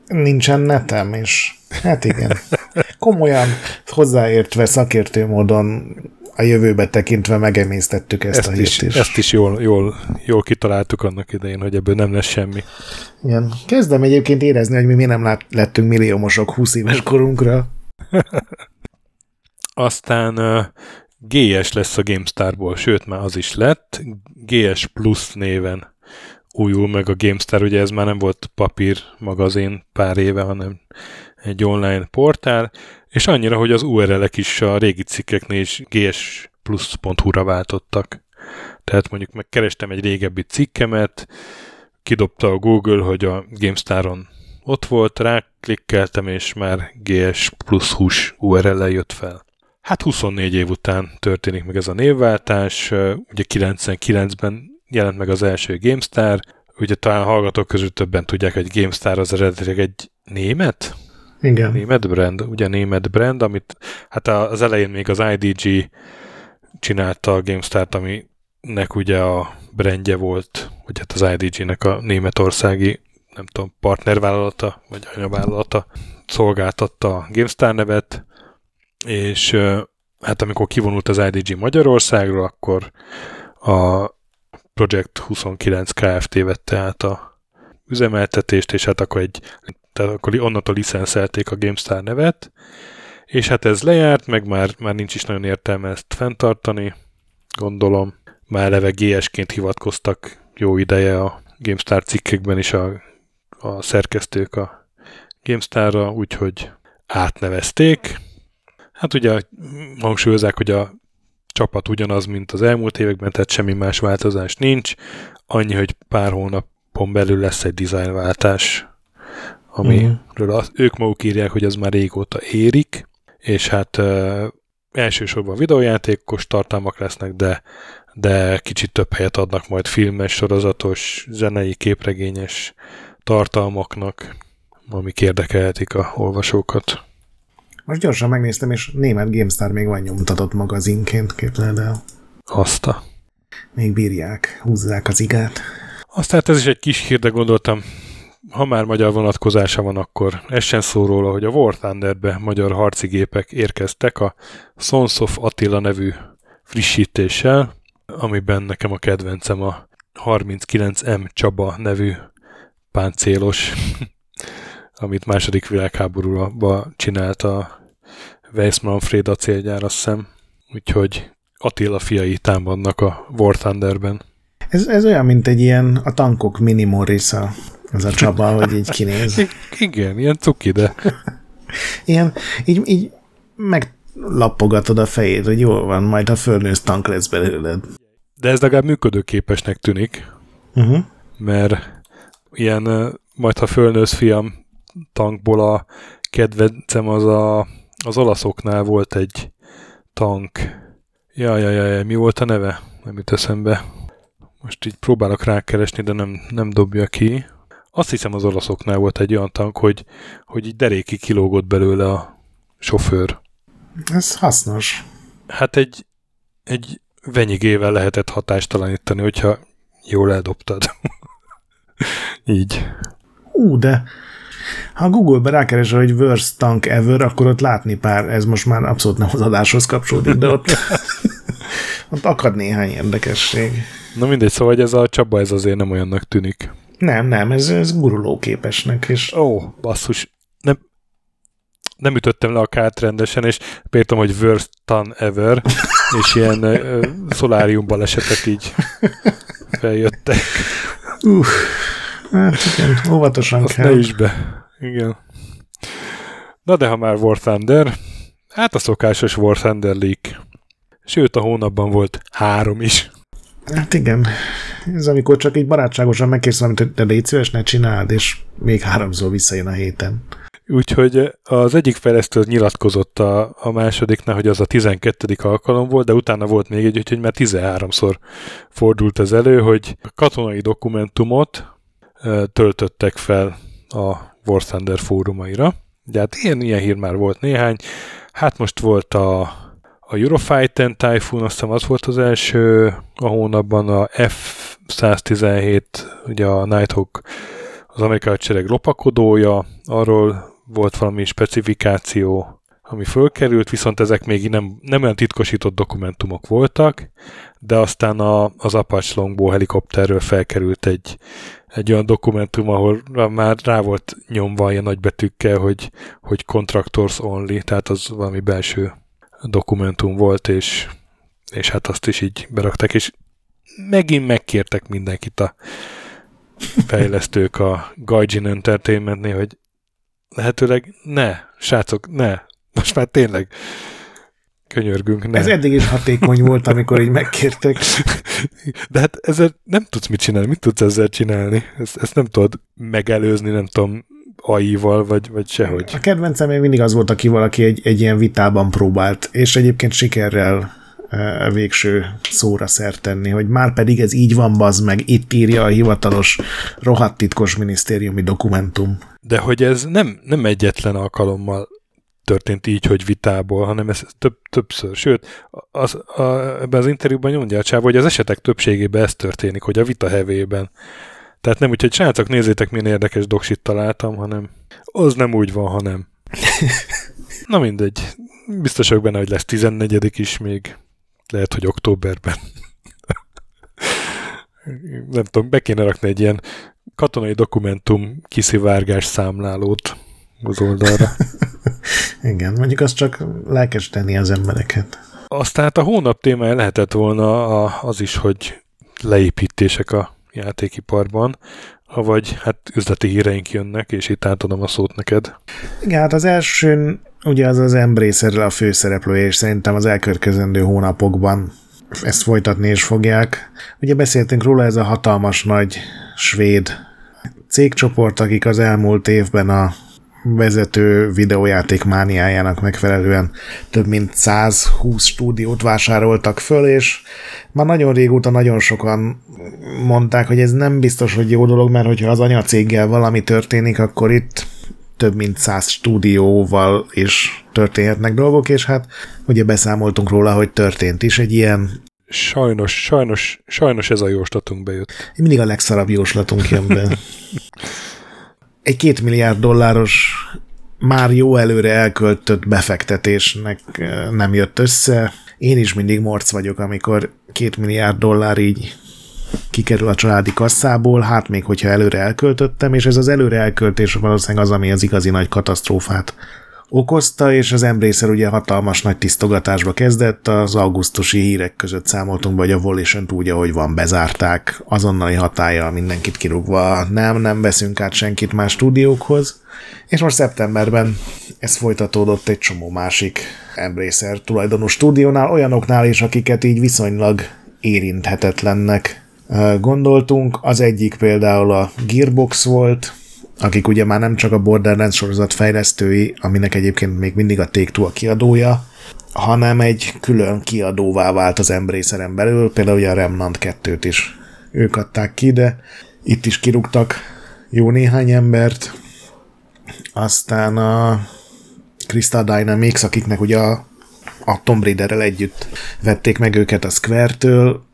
nincsen netem, és hát igen. Komolyan hozzáértve, szakértő módon a jövőbe tekintve megemésztettük ezt, ezt a hírt is, is. Ezt is jól, jól, jól kitaláltuk annak idején, hogy ebből nem lesz semmi. Igen. Kezdem egyébként érezni, hogy mi miért nem lát, lettünk milliómosok 20 éves korunkra. Aztán GS lesz a GameStarból, sőt már az is lett. GS Plus néven újul meg a GameStar, ugye ez már nem volt papír magazin pár éve, hanem egy online portál, és annyira, hogy az URL-ek is a régi cikkeknél is gsplus.hu-ra váltottak. Tehát mondjuk megkerestem egy régebbi cikkemet, kidobta a Google, hogy a GameStar-on ott volt, ráklikkeltem, és már GS plusz hús URL-el jött fel. Hát 24 év után történik meg ez a névváltás, ugye 99-ben jelent meg az első GameStar, ugye talán hallgatók közül többen tudják, hogy GameStar az eredetileg egy német Igen. Német brand, ugye német brand, amit hát az elején még az IDG csinálta a GameStart, aminek ugye a brandje volt, vagy hát az IDG-nek a németországi, nem tudom, partnervállalata, vagy anyavállalata szolgáltatta a GameStar nevet, és hát amikor kivonult az IDG Magyarországról, akkor a Project 29 Kft. vette át a üzemeltetést, és hát akkor egy, tehát akkor onnantól licenszelték a GameStar nevet, és hát ez lejárt, meg már, már nincs is nagyon értelme ezt fenntartani, gondolom. Már eleve GS-ként hivatkoztak jó ideje a GameStar cikkekben is a, a szerkesztők a GameStar-ra, úgyhogy átnevezték. Hát ugye hangsúlyozzák, hogy a csapat ugyanaz, mint az elmúlt években, tehát semmi más változás nincs. Annyi, hogy pár hónapon belül lesz egy dizájnváltás, amiről mm. az, ők maguk írják, hogy az már régóta érik, és hát uh, elsősorban videójátékos tartalmak lesznek, de, de kicsit több helyet adnak majd filmes, sorozatos, zenei, képregényes tartalmaknak, amik érdekelhetik a olvasókat. Most gyorsan megnéztem, és német GameStar még van nyomtatott magazinként, képzeld el. Azt a. Még bírják, húzzák az igát. Aztán ez is egy kis hír, de gondoltam, ha már magyar vonatkozása van, akkor essen szó róla, hogy a War Thunderbe magyar harci gépek érkeztek a Sons of Attila nevű frissítéssel, amiben nekem a kedvencem a 39M Csaba nevű páncélos, amit második világháborúban csinált a Weiss Manfred acélgyár, azt hiszem. Úgyhogy Attila fiai támadnak a War Thunderben. Ez, ez olyan, mint egy ilyen a tankok mini Morrisa, az a Csaba, hogy így kinéz. Igen, ilyen cuki, de... ilyen, így, így meglappogatod a fejét, hogy jól van, majd a fölnősz tank lesz belőled. De ez legalább működőképesnek tűnik, uh-huh. mert ilyen, majd ha fölnősz fiam tankból a kedvencem az a az olaszoknál volt egy tank. Jaj, jaj, jaj, mi volt a neve? Nem jut eszembe. Most így próbálok rákeresni, de nem, nem dobja ki. Azt hiszem az olaszoknál volt egy olyan tank, hogy, hogy így deréki kilógott belőle a sofőr. Ez hasznos. Hát egy, egy venyigével lehetett hatástalanítani, hogyha jól eldobtad. Így. Ú, de ha Google-be rákeres, hogy worst tank ever, akkor ott látni pár, ez most már abszolút nem az adáshoz kapcsolódik, de ott, ott akad néhány érdekesség. Na mindegy, szóval ez a Csaba ez azért nem olyannak tűnik. Nem, nem, ez, ez gurulóképesnek. És... Ó, basszus, nem, nem ütöttem le a kárt rendesen, és például, hogy worst tan ever, és ilyen uh, szolárium balesetek így feljöttek. Uh, hát igen, óvatosan Azt kell. ne is be. Igen. Na de ha már War Thunder, hát a szokásos War Thunder leak. Sőt, a hónapban volt három is. Hát igen. Ez amikor csak így barátságosan valamit, hogy de légy szíves, ne csináld, és még háromszor visszajön a héten. Úgyhogy az egyik fejlesztő nyilatkozott a, a másodiknál, hogy az a 12. alkalom volt, de utána volt még egy, úgyhogy már 13-szor fordult ez elő, hogy katonai dokumentumot töltöttek fel a War Thunder fórumaira. De hát ilyen, ilyen hír már volt néhány. Hát most volt a, a Eurofighter Typhoon, azt hiszem az volt az első a hónapban, a F-117, ugye a Nighthawk, az amerikai hadsereg lopakodója, arról volt valami specifikáció, ami fölkerült, viszont ezek még nem, nem olyan titkosított dokumentumok voltak, de aztán a, az Apache Longbow helikopterről felkerült egy, egy olyan dokumentum, ahol már rá volt nyomva ilyen nagybetűkkel, hogy, hogy contractors only, tehát az valami belső dokumentum volt, és, és hát azt is így berakták, és megint megkértek mindenkit a fejlesztők a Gaijin Entertainmentnél, hogy lehetőleg ne, srácok, ne, most már tényleg könyörgünk. Ne. Ez eddig is hatékony volt, amikor így megkértek. De hát ezzel nem tudsz mit csinálni. Mit tudsz ezzel csinálni? Ezt, ezt nem tudod megelőzni, nem tudom, AI-val, vagy, vagy sehogy. A kedvencem még mindig az volt, aki valaki egy, egy ilyen vitában próbált, és egyébként sikerrel végső szóra szert tenni, hogy már pedig ez így van, bazd meg, itt írja a hivatalos, rohadt titkos minisztériumi dokumentum. De hogy ez nem, nem egyetlen alkalommal történt így, hogy vitából, hanem ez több, többször. Sőt, az, a, ebben az interjúban mondja a csáv, hogy az esetek többségében ez történik, hogy a vita hevében. Tehát nem úgy, hogy srácok, nézzétek, milyen érdekes doksit találtam, hanem az nem úgy van, hanem. Na mindegy. Biztos vagyok benne, hogy lesz 14 is még. Lehet, hogy októberben. nem tudom, be kéne rakni egy ilyen katonai dokumentum kiszivárgás számlálót az oldalra. Igen, mondjuk az csak lelkesíteni az embereket. Aztán a hónap témája lehetett volna az is, hogy leépítések a játékiparban, avagy hát üzleti híreink jönnek, és itt átadom a szót neked. Igen, hát az első ugye az az Embracer a főszereplő, és szerintem az elkövetkezendő hónapokban ezt folytatni is fogják. Ugye beszéltünk róla, ez a hatalmas nagy svéd cégcsoport, akik az elmúlt évben a vezető videójáték mániájának megfelelően több mint 120 stúdiót vásároltak föl, és már nagyon régóta nagyon sokan mondták, hogy ez nem biztos, hogy jó dolog, mert hogyha az anyacéggel valami történik, akkor itt több mint száz stúdióval is történhetnek dolgok, és hát ugye beszámoltunk róla, hogy történt is egy ilyen Sajnos, sajnos, sajnos ez a jóslatunk bejött. Mindig a legszarabb jóslatunk jön be. egy két milliárd dolláros már jó előre elköltött befektetésnek eh, nem jött össze. Én is mindig morc vagyok, amikor két milliárd dollár így kikerül a családi kasszából, hát még hogyha előre elköltöttem, és ez az előre elköltés valószínűleg az, ami az igazi nagy katasztrófát okozta, és az Embracer ugye hatalmas nagy tisztogatásba kezdett, az augusztusi hírek között számoltunk be, hogy a volition úgy, ahogy van, bezárták, azonnali hatája mindenkit kirúgva, nem, nem veszünk át senkit más stúdiókhoz, és most szeptemberben ez folytatódott egy csomó másik Embracer tulajdonú stúdiónál, olyanoknál is, akiket így viszonylag érinthetetlennek gondoltunk. Az egyik például a Gearbox volt, akik ugye már nem csak a Borderlands sorozat fejlesztői, aminek egyébként még mindig a take a kiadója, hanem egy külön kiadóvá vált az Embraceren belül, például ugye a Remnant 2-t is ők adták ki, de itt is kirúgtak jó néhány embert. Aztán a Crystal Dynamics, akiknek ugye a, a Tomb Raider-rel együtt vették meg őket a Square-től,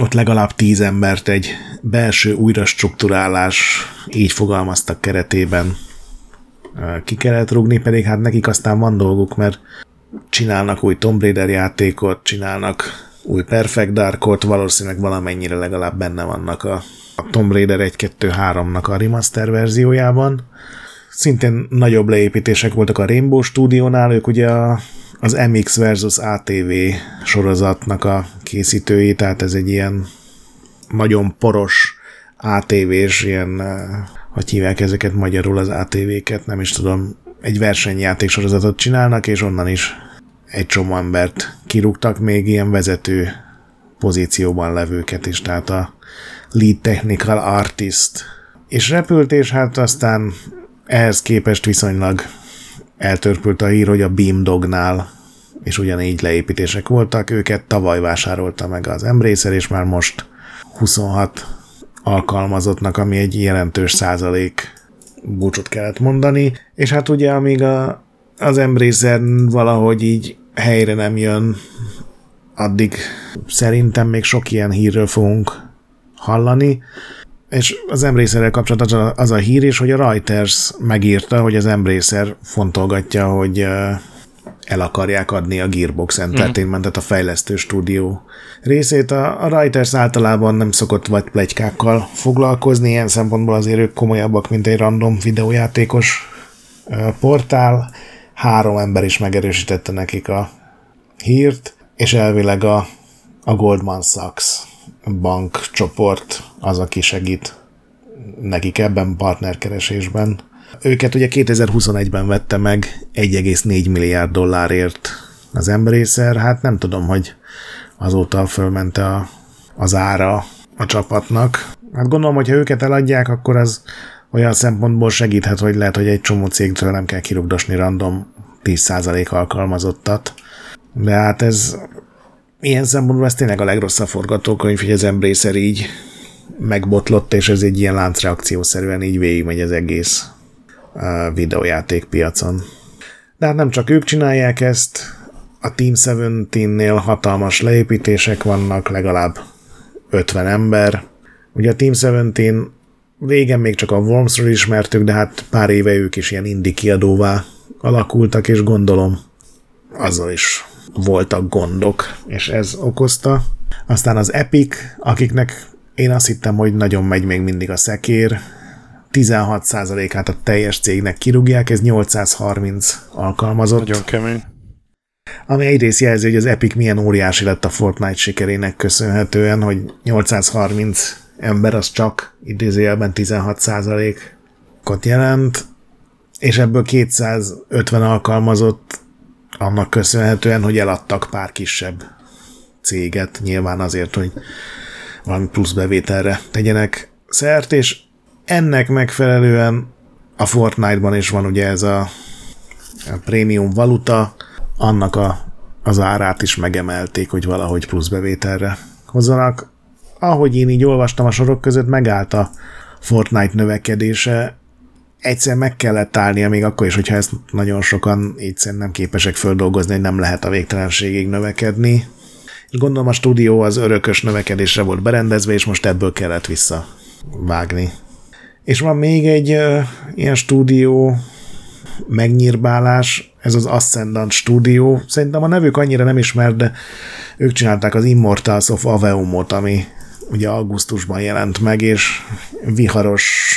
ott legalább tíz embert egy belső újrastruktúrálás, így fogalmaztak keretében ki kellett rúgni, pedig hát nekik aztán van dolguk, mert csinálnak új Tomb Raider játékot, csinálnak új Perfect Darkot, valószínűleg valamennyire legalább benne vannak a, a Tomb Raider 1-2-3-nak a remaster verziójában. Szintén nagyobb leépítések voltak a Rainbow Studio-nál, ők ugye a az MX versus ATV sorozatnak a készítői, tehát ez egy ilyen nagyon poros ATV-s, ilyen, eh, hogy hívják ezeket magyarul az ATV-ket, nem is tudom, egy versenyjáték sorozatot csinálnak, és onnan is egy csomó embert kirúgtak, még ilyen vezető pozícióban levőket is, tehát a lead technical artist. És repült, és hát aztán ehhez képest viszonylag eltörpült a hír, hogy a Beamdognál és ugyanígy leépítések voltak, őket tavaly vásárolta meg az Embracer, és már most 26 alkalmazottnak, ami egy jelentős százalék búcsot kellett mondani, és hát ugye amíg a, az Embracer valahogy így helyre nem jön, addig szerintem még sok ilyen hírről fogunk hallani, és az Embracer-rel kapcsolatban az a, az a hír is, hogy a Reuters megírta, hogy az Embracer fontolgatja, hogy el akarják adni a Gearbox Entertainmentet, a fejlesztő stúdió részét. A, a Reuters általában nem szokott vagy plegykákkal foglalkozni, ilyen szempontból azért ők komolyabbak, mint egy random videójátékos portál. Három ember is megerősítette nekik a hírt, és elvileg a, a Goldman Sachs bankcsoport az, aki segít nekik ebben partnerkeresésben. Őket ugye 2021-ben vette meg 1,4 milliárd dollárért az emberészer, hát nem tudom, hogy azóta fölmente a, az ára a csapatnak. Hát gondolom, hogy ha őket eladják, akkor az olyan szempontból segíthet, hogy lehet, hogy egy csomó cégtől nem kell kirugdosni random 10% alkalmazottat. De hát ez ilyen szempontból ez tényleg a legrosszabb forgatókönyv, hogy az Embracer így megbotlott, és ez egy ilyen láncreakciószerűen így végigmegy az egész uh, videójáték. De hát nem csak ők csinálják ezt, a Team 17-nél hatalmas leépítések vannak, legalább 50 ember. Ugye a Team 17 régen még csak a Wormsről ismertük, de hát pár éve ők is ilyen indie kiadóvá alakultak, és gondolom azzal is voltak gondok, és ez okozta. Aztán az Epic, akiknek én azt hittem, hogy nagyon megy még mindig a szekér, 16%-át a teljes cégnek kirúgják, ez 830 alkalmazott. Nagyon kemény. Ami egyrészt jelzi, hogy az Epic milyen óriási lett a Fortnite sikerének köszönhetően, hogy 830 ember az csak idézőjelben 16%-ot jelent, és ebből 250 alkalmazott annak köszönhetően, hogy eladtak pár kisebb céget, nyilván azért, hogy valami plusz bevételre tegyenek szert, és ennek megfelelően a Fortnite-ban is van ugye ez a, a prémium valuta, annak a, az árát is megemelték, hogy valahogy plusz bevételre hozzanak. Ahogy én így olvastam a sorok között, megállt a Fortnite növekedése, egyszer meg kellett állnia, még akkor is, hogyha ezt nagyon sokan így nem képesek földolgozni, hogy nem lehet a végtelenségig növekedni. És gondolom a stúdió az örökös növekedésre volt berendezve, és most ebből kellett visszavágni. És van még egy uh, ilyen stúdió megnyírbálás, ez az Ascendant Studio. Szerintem a nevük annyira nem ismert, de ők csinálták az Immortals of Aveumot, ami ugye augusztusban jelent meg, és viharos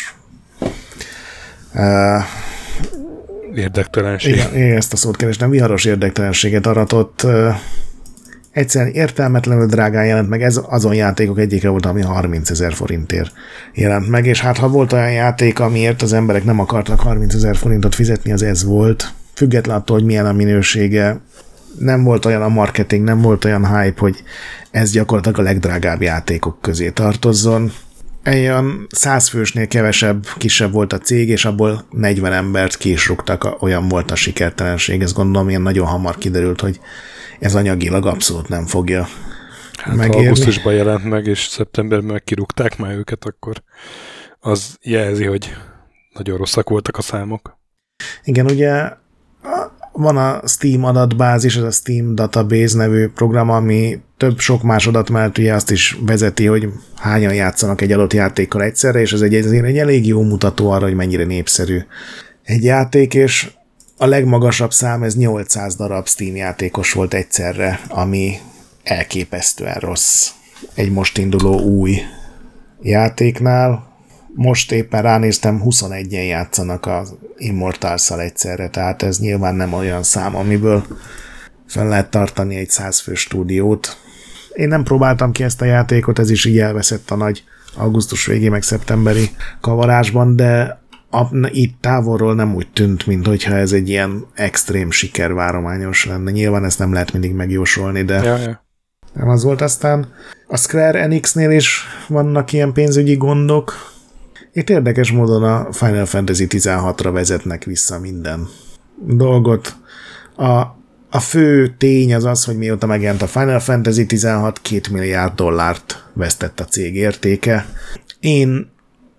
érdektelenség. Igen, igen, ezt a szót kerestem, viharos érdektelenséget aratott. Egyszerűen értelmetlenül drágán jelent meg, ez azon játékok egyike volt, ami 30 ezer forintért jelent meg, és hát ha volt olyan játék, amiért az emberek nem akartak 30 ezer forintot fizetni, az ez volt, független attól, hogy milyen a minősége, nem volt olyan a marketing, nem volt olyan hype, hogy ez gyakorlatilag a legdrágább játékok közé tartozzon. Egy olyan száz fősnél kevesebb, kisebb volt a cég, és abból 40 embert ki is rúgtak, olyan volt a sikertelenség. Ez gondolom, ilyen nagyon hamar kiderült, hogy ez anyagilag abszolút nem fogja hát, megérni. Augusztusban jelent meg, és szeptemberben meg kirúgták már őket, akkor az jelzi, hogy nagyon rosszak voltak a számok. Igen, ugye van a Steam adatbázis, ez a Steam Database nevű program, ami több sok más adat mellett ugye azt is vezeti, hogy hányan játszanak egy adott játékkal egyszerre, és ez egy, ezért egy elég jó mutató arra, hogy mennyire népszerű egy játék, és a legmagasabb szám, ez 800 darab Steam játékos volt egyszerre, ami elképesztően rossz egy most induló új játéknál. Most éppen ránéztem, 21-en játszanak az immortals egyszerre, tehát ez nyilván nem olyan szám, amiből fel lehet tartani egy 100 fő stúdiót. Én nem próbáltam ki ezt a játékot, ez is így elveszett a nagy augusztus végé meg szeptemberi kavarásban, de a, itt távolról nem úgy tűnt, mint hogyha ez egy ilyen extrém sikervárományos lenne. Nyilván ezt nem lehet mindig megjósolni, de ja, ja. nem az volt aztán. A Square Enix-nél is vannak ilyen pénzügyi gondok. Itt érdekes módon a Final Fantasy 16-ra vezetnek vissza minden dolgot. A, a fő tény az az, hogy mióta megjelent a Final Fantasy 16, 2 milliárd dollárt vesztett a cég értéke. Én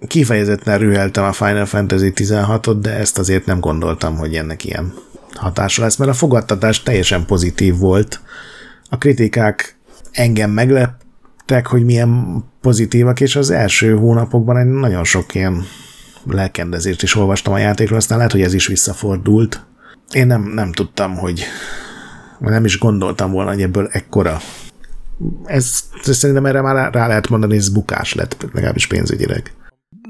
kifejezetten rüheltem a Final Fantasy 16-ot, de ezt azért nem gondoltam, hogy ennek ilyen hatása lesz, mert a fogadtatás teljesen pozitív volt. A kritikák engem megleptek, hogy milyen pozitívak, és az első hónapokban egy nagyon sok ilyen lelkendezést is olvastam a játékról, aztán lehet, hogy ez is visszafordult. Én nem, nem tudtam, hogy nem is gondoltam volna, hogy ebből ekkora ez, szerintem erre már rá lehet mondani, hogy ez bukás lett, legalábbis pénzügyileg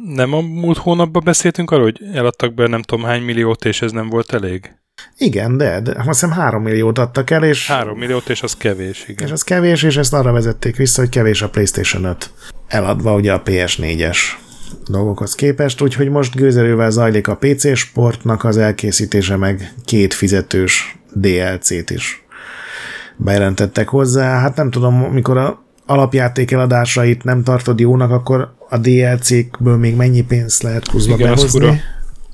nem a múlt hónapban beszéltünk arról, hogy eladtak be nem tudom hány milliót, és ez nem volt elég? Igen, de, de azt hiszem három milliót adtak el, és... Három milliót, és az kevés, igen. És az kevés, és ezt arra vezették vissza, hogy kevés a PlayStation 5 eladva ugye a PS4-es dolgokhoz képest, úgyhogy most gőzerővel zajlik a PC sportnak az elkészítése, meg két fizetős DLC-t is bejelentettek hozzá. Hát nem tudom, mikor a alapjáték eladásait nem tartod jónak, akkor a DLC-kből még mennyi pénzt lehet Igen, behozni.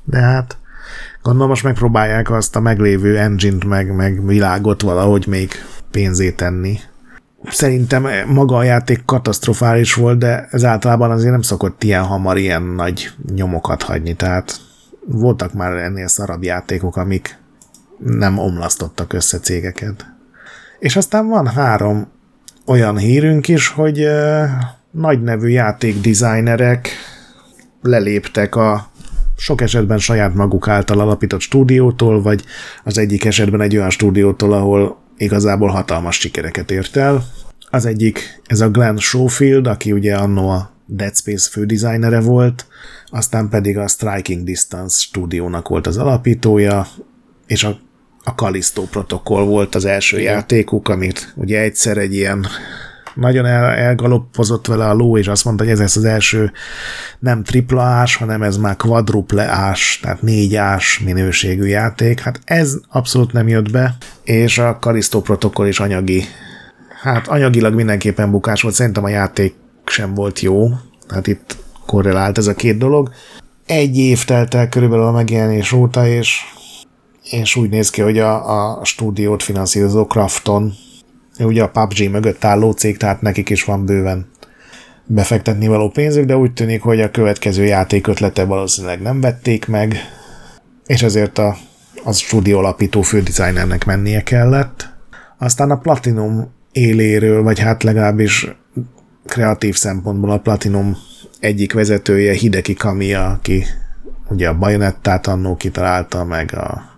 De hát gondolom most megpróbálják azt a meglévő engine-t meg, meg világot valahogy még pénzé tenni. szerintem maga a játék katasztrofális volt, de ez általában azért nem szokott ilyen hamar ilyen nagy nyomokat hagyni, tehát voltak már ennél szarabb játékok, amik nem omlasztottak össze cégeket. És aztán van három olyan hírünk is, hogy uh, nagy nevű játékdesignerek leléptek a sok esetben saját maguk által alapított stúdiótól, vagy az egyik esetben egy olyan stúdiótól, ahol igazából hatalmas sikereket ért el. Az egyik, ez a Glenn Schofield, aki ugye annó a Dead Space fődesignere volt, aztán pedig a Striking Distance stúdiónak volt az alapítója, és a, a Callisto protokoll volt az első Igen. játékuk, amit ugye egyszer egy ilyen nagyon el, elgaloppozott vele a ló, és azt mondta, hogy ez lesz az első nem tripla ás, hanem ez már quadruple ás, tehát négy ás minőségű játék. Hát ez abszolút nem jött be, és a Kalisztó protokoll is anyagi, hát anyagilag mindenképpen bukás volt, szerintem a játék sem volt jó, tehát itt korrelált ez a két dolog. Egy év telt el körülbelül a megjelenés óta, és és úgy néz ki, hogy a, a stúdiót finanszírozó Krafton ugye a PUBG mögött álló cég, tehát nekik is van bőven befektetni való pénzük, de úgy tűnik, hogy a következő játék ötlete valószínűleg nem vették meg, és ezért a, az stúdió alapító fődesignernek mennie kellett. Aztán a Platinum éléről, vagy hát legalábbis kreatív szempontból a Platinum egyik vezetője Hideki Kamiya, aki ugye a Bayonettát annó kitalálta, meg a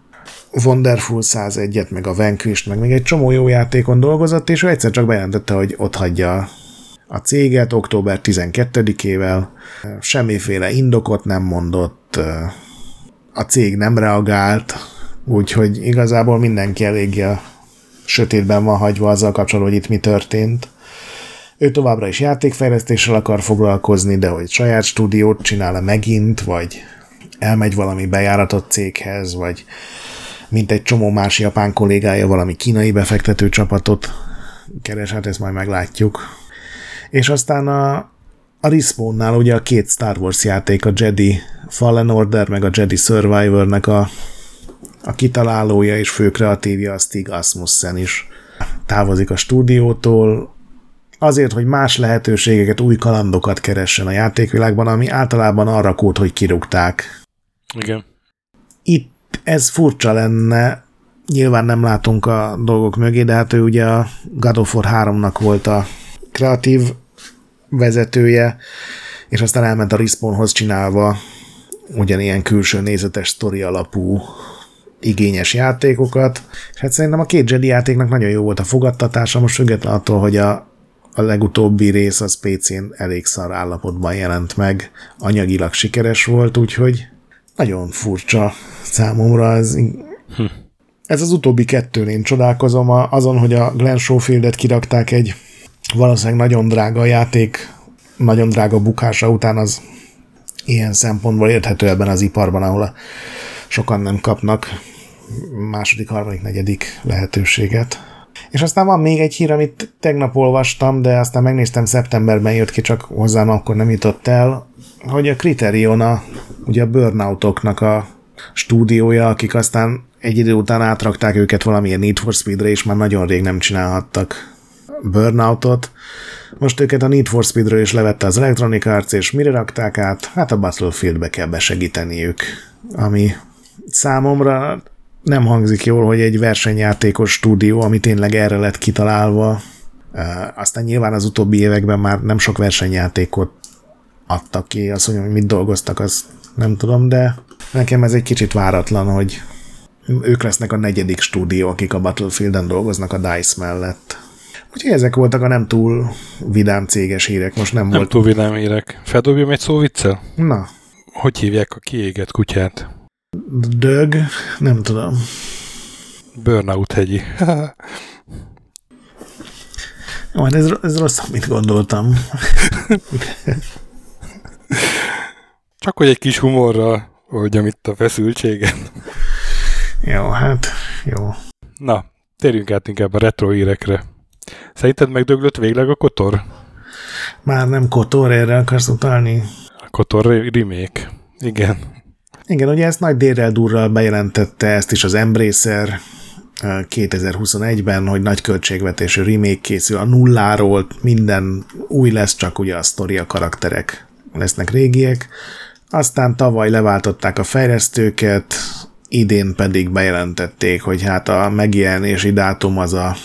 Wonderful 101-et, meg a vanquish meg még egy csomó jó játékon dolgozott, és ő egyszer csak bejelentette, hogy ott hagyja a céget október 12-ével, semmiféle indokot nem mondott, a cég nem reagált, úgyhogy igazából mindenki eléggé a sötétben van hagyva azzal kapcsolatban, hogy itt mi történt. Ő továbbra is játékfejlesztéssel akar foglalkozni, de hogy saját stúdiót csinál-e megint, vagy elmegy valami bejáratott céghez, vagy mint egy csomó más japán kollégája valami kínai befektető csapatot keres, hát ezt majd meglátjuk. És aztán a, a Respawn-nál ugye a két Star Wars játék, a Jedi Fallen Order, meg a Jedi Survivor-nek a, a kitalálója és fő kreatívja a Stig Asmussen is távozik a stúdiótól, azért, hogy más lehetőségeket, új kalandokat keressen a játékvilágban, ami általában arra kód, hogy kirúgták. Igen. Itt ez furcsa lenne, nyilván nem látunk a dolgok mögé, de hát ő ugye a God of War 3-nak volt a kreatív vezetője, és aztán elment a Respawnhoz csinálva ugyanilyen külső nézetes sztori alapú igényes játékokat, és hát szerintem a két Jedi játéknak nagyon jó volt a fogadtatása, most független attól, hogy a, a legutóbbi rész az PC-n elég szar állapotban jelent meg, anyagilag sikeres volt, úgyhogy nagyon furcsa számomra. Ez, hm. ez az utóbbi kettőn én csodálkozom azon, hogy a Glenn Schofieldet kirakták egy valószínűleg nagyon drága játék, nagyon drága bukása után az ilyen szempontból érthető ebben az iparban, ahol sokan nem kapnak második, harmadik, negyedik lehetőséget. És aztán van még egy hír, amit tegnap olvastam, de aztán megnéztem, szeptemberben jött ki, csak hozzám akkor nem jutott el, hogy a Criterion a, ugye a burnoutoknak a stúdiója, akik aztán egy idő után átrakták őket valamilyen Need for Speed-re, és már nagyon rég nem csinálhattak burnoutot. Most őket a Need for Speed-ről is levette az Electronic Arts, és mire rakták át? Hát a Battlefield-be kell besegíteniük, ami számomra nem hangzik jól, hogy egy versenyjátékos stúdió, ami tényleg erre lett kitalálva, aztán nyilván az utóbbi években már nem sok versenyjátékot adtak ki, azt mondja, hogy mit dolgoztak, az nem tudom, de nekem ez egy kicsit váratlan, hogy ők lesznek a negyedik stúdió, akik a Battlefield-en dolgoznak a DICE mellett. Úgyhogy ezek voltak a nem túl vidám céges hírek, most nem, nem volt. túl vidám hírek. Feldobjam egy szó viccel? Na. Hogy hívják a kiégett kutyát? Dög? Nem tudom. Burnout hegyi. Jó, hát ez, ez rossz, amit gondoltam. Csak hogy egy kis humorral oldjam itt a feszültséget. Jó, hát jó. Na, térjünk át inkább a retro hírekre. Szerinted megdöglött végleg a Kotor? Már nem Kotor, erre akarsz utalni? A Kotor remake. Igen. Igen, ugye ezt nagy dérrel durral bejelentette ezt is az Embracer, 2021-ben, hogy nagy költségvetésű remake készül a nulláról, minden új lesz, csak ugye a sztori, a karakterek lesznek régiek. Aztán tavaly leváltották a fejlesztőket, idén pedig bejelentették, hogy hát a megjelenési dátum az a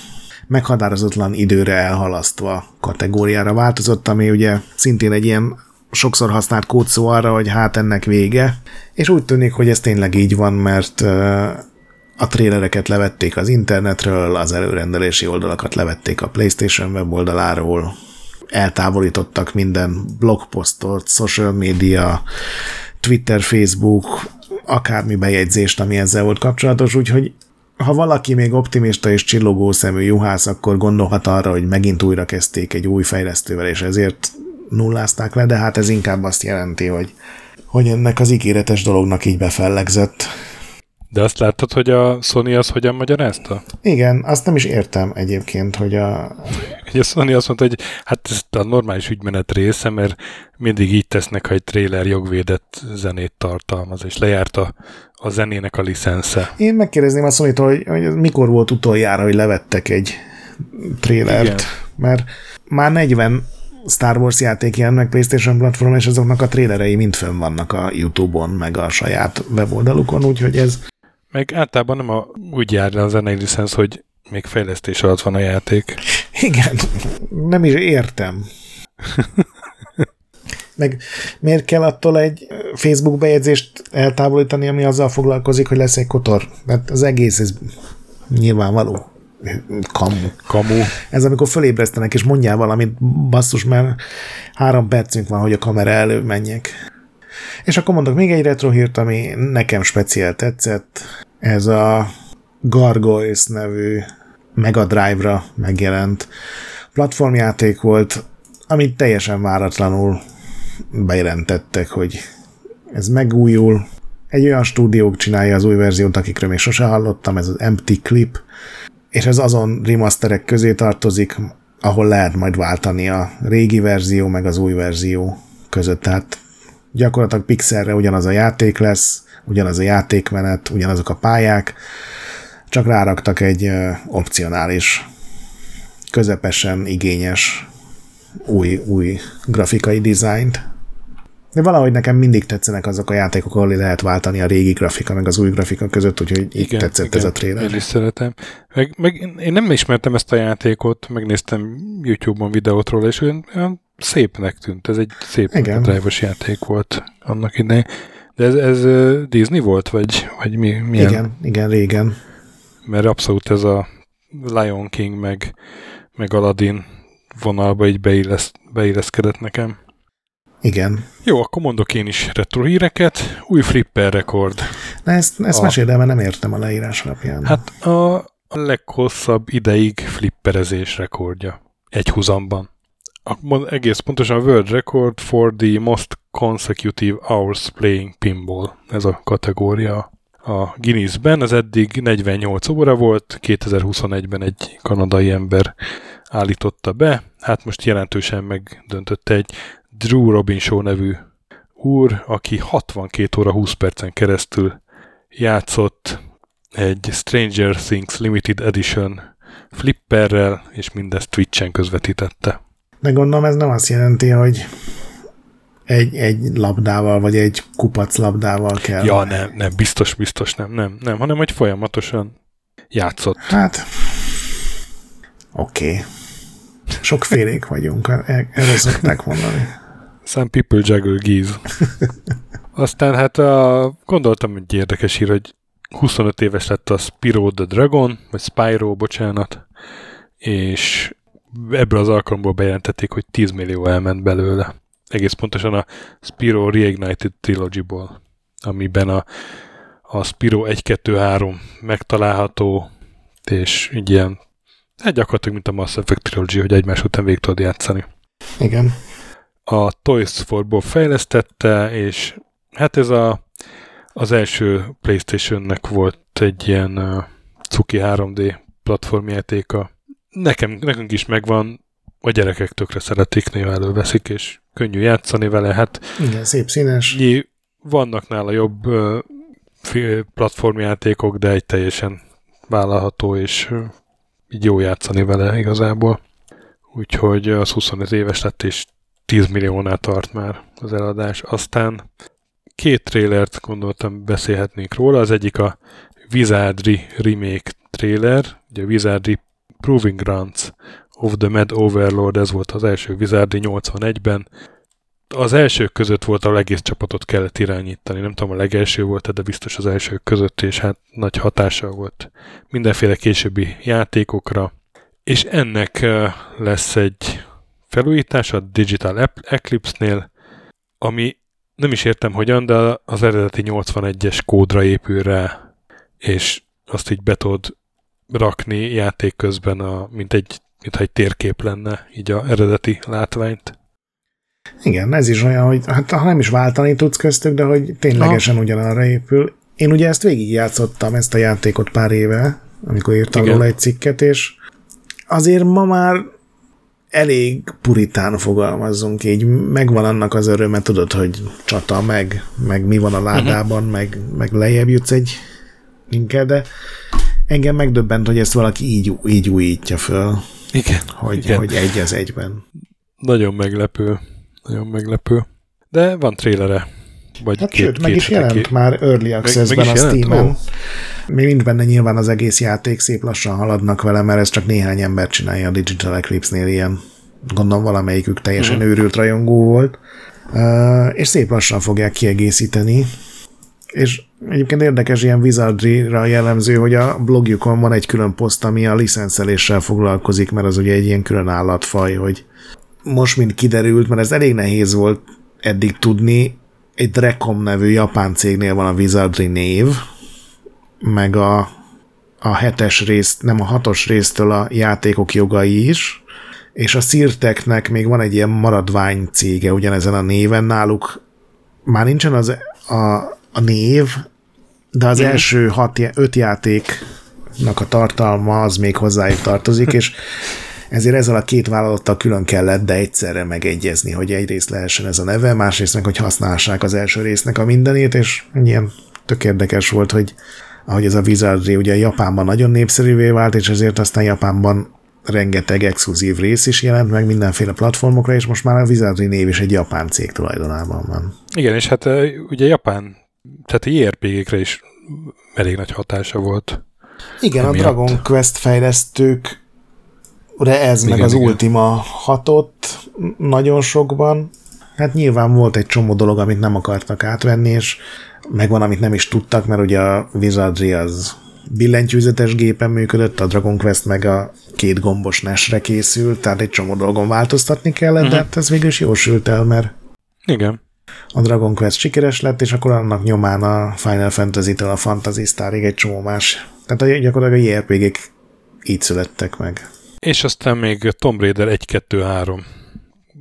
meghatározatlan időre elhalasztva kategóriára változott, ami ugye szintén egy ilyen sokszor használt kódszó arra, hogy hát ennek vége, és úgy tűnik, hogy ez tényleg így van, mert a trélereket levették az internetről, az előrendelési oldalakat levették a PlayStation weboldaláról, eltávolítottak minden blogposztot, social media, Twitter, Facebook, akármi bejegyzést, ami ezzel volt kapcsolatos, úgyhogy ha valaki még optimista és csillogó szemű juhász, akkor gondolhat arra, hogy megint újra kezdték egy új fejlesztővel, és ezért nullázták le, de hát ez inkább azt jelenti, hogy, hogy ennek az ígéretes dolognak így befellegzett. De azt láttad, hogy a Sony az hogyan magyarázta? Igen, azt nem is értem egyébként, hogy a... Ugye a Sony azt mondta, hogy hát ez a normális ügymenet része, mert mindig így tesznek, ha egy trailer jogvédett zenét tartalmaz, és lejárt a, a zenének a licensze. Én megkérdezném a sony hogy, hogy mikor volt utoljára, hogy levettek egy trailert, Igen. mert már 40 Star Wars játék jelent meg PlayStation platformon, és azoknak a trélerei mind fönn vannak a YouTube-on, meg a saját weboldalukon, úgyhogy ez... Meg általában nem a, úgy jár le a zenei licensz, hogy még fejlesztés alatt van a játék. Igen, nem is értem. Meg miért kell attól egy Facebook bejegyzést eltávolítani, ami azzal foglalkozik, hogy lesz egy kotor? Mert az egész ez nyilvánvaló kamu. Kamu. Ez amikor fölébresztenek, és mondjál valamit, basszus, mert három percünk van, hogy a kamera elő menjek. És akkor mondok még egy retro hírt, ami nekem speciál tetszett. Ez a Gargoyles nevű Mega Drive-ra megjelent platformjáték volt, amit teljesen váratlanul bejelentettek, hogy ez megújul. Egy olyan stúdiók csinálja az új verziót, akikről még sose hallottam, ez az Empty Clip, és ez azon remasterek közé tartozik, ahol lehet majd váltani a régi verzió meg az új verzió között. Tehát gyakorlatilag pixelre ugyanaz a játék lesz, ugyanaz a játékmenet, ugyanazok a pályák, csak ráraktak egy opcionális, közepesen igényes új, új grafikai dizájnt. De valahogy nekem mindig tetszenek azok a játékok, ahol lehet váltani a régi grafika meg az új grafika között, úgyhogy igen, tetszett igen, ez a trailer. Én is szeretem. Meg, meg én nem ismertem ezt a játékot, megnéztem YouTube-on videótról, és olyan, olyan szépnek tűnt. Ez egy szép drive játék volt annak idején. De ez, ez Disney volt, vagy, vagy mi, milyen? Igen, igen, régen. Mert abszolút ez a Lion King meg, meg Aladdin vonalba így beillesz, beilleszkedett nekem. Igen. Jó, akkor mondok én is retro híreket. Új flipper rekord. Na ezt, ezt a... meséld el, mert nem értem a leírás alapján. Hát a leghosszabb ideig flipperezés rekordja. Egy húzamban. Egész pontosan a World Record for the most consecutive hours playing pinball. Ez a kategória a Guinness-ben. Az eddig 48 óra volt, 2021-ben egy kanadai ember állította be. Hát most jelentősen megdöntötte egy Drew Robin Show nevű úr, aki 62 óra 20 percen keresztül játszott egy Stranger Things Limited Edition flipperrel, és mindezt Twitch-en közvetítette. De gondolom ez nem azt jelenti, hogy egy, egy labdával, vagy egy kupac labdával kell. Ja, nem, nem, biztos, biztos nem, nem, nem, hanem hogy folyamatosan játszott. Hát, oké. Okay. Sokfélék vagyunk, e- erre szokták mondani. Some people juggle geese. Aztán hát a, gondoltam egy érdekes hír, hogy 25 éves lett a Spyro the Dragon, vagy Spyro, bocsánat, és ebből az alkalomból bejelentették, hogy 10 millió elment belőle. Egész pontosan a Spyro Reignited Trilogy-ból, amiben a, a Spyro 1-2-3 megtalálható, és így ilyen, hát gyakorlatilag mint a Mass Effect Trilogy, hogy egymás után végig tudod játszani. Igen a Toys for Bob fejlesztette, és hát ez a, az első Playstation-nek volt egy ilyen uh, cuki 3D platformjátéka. Nekem, nekünk is megvan, a gyerekek tökre szeretik, néha előveszik, és könnyű játszani vele. Hát Igen, szép színes. Vannak nála jobb uh, platformjátékok, de egy teljesen vállalható, és így jó játszani vele igazából. Úgyhogy az 25 éves lett, és 10 milliónál tart már az eladás. Aztán két trélert gondoltam beszélhetnénk róla. Az egyik a Wizardry remake trailer, ugye Wizardry Proving Grounds of the Mad Overlord, ez volt az első Wizardry 81-ben. Az elsők között volt, a egész csapatot kellett irányítani. Nem tudom, a legelső volt, de biztos az elsők között, és hát nagy hatása volt mindenféle későbbi játékokra. És ennek lesz egy felújítás a Digital Eclipse-nél, ami nem is értem hogyan, de az eredeti 81-es kódra épül rá, és azt így be tudod rakni játék közben, a, mint egy, mintha egy térkép lenne, így a eredeti látványt. Igen, ez is olyan, hogy hát ha nem is váltani tudsz köztük, de hogy ténylegesen ha. ugyanarra épül. Én ugye ezt végigjátszottam, ezt a játékot pár éve, amikor írtam róla egy cikket, és azért ma már elég puritán fogalmazzunk így, megvan annak az öröme, tudod, hogy csata, meg, meg mi van a ládában, uh-huh. meg, meg lejjebb jutsz egy inkább, de engem megdöbbent, hogy ezt valaki így, így újítja föl. Igen. Hogy, igen. hogy egy az egyben. Nagyon meglepő. Nagyon meglepő. De van trélere. Vagy hát két, sőt, meg is jelent két. már Early Access-ben a Steam-en. Oh. Még mind benne nyilván az egész játék, szép lassan haladnak vele, mert ez csak néhány ember csinálja a Digital Eclipse-nél ilyen. Gondolom valamelyikük teljesen mm. őrült rajongó volt. Uh, és szép lassan fogják kiegészíteni. És egyébként érdekes ilyen Wizardry-ra jellemző, hogy a blogjukon van egy külön poszt, ami a licenszeléssel foglalkozik, mert az ugye egy ilyen külön állatfaj, hogy most mind kiderült, mert ez elég nehéz volt eddig tudni, egy Drecom nevű japán cégnél van a Wizardry név, meg a, a hetes részt, nem a hatos résztől a játékok jogai is, és a Sirteknek még van egy ilyen maradvány cége ugyanezen a néven náluk. Már nincsen az a, a név, de az mm. első hat, öt játéknak a tartalma az még hozzájuk tartozik, és ezért ezzel a két vállalattal külön kellett, de egyszerre megegyezni, hogy egyrészt lehessen ez a neve, másrészt meg, hogy használhassák az első résznek a mindenét, és ilyen tök érdekes volt, hogy ahogy ez a Wizardry ugye Japánban nagyon népszerűvé vált, és ezért aztán Japánban rengeteg exkluzív rész is jelent meg mindenféle platformokra, és most már a Wizardry név is egy japán cég tulajdonában van. Igen, és hát ugye Japán, tehát a JRPG-kre is elég nagy hatása volt. Igen, a Dragon Quest fejlesztők de ez igen, meg az igen. Ultima hatott nagyon sokban. Hát nyilván volt egy csomó dolog, amit nem akartak átvenni, és megvan, amit nem is tudtak, mert ugye a Wizardry az billentyűzetes gépen működött, a Dragon Quest meg a két gombos nesre készült, tehát egy csomó dolgon változtatni kellett, uh-huh. de mhm. hát ez végül is jól sült el, mert igen. a Dragon Quest sikeres lett, és akkor annak nyomán a Final Fantasy-től a Fantasy Starig egy csomó más. Tehát gyakorlatilag a JRPG-k így születtek meg. És aztán még Tomb Raider 1-2-3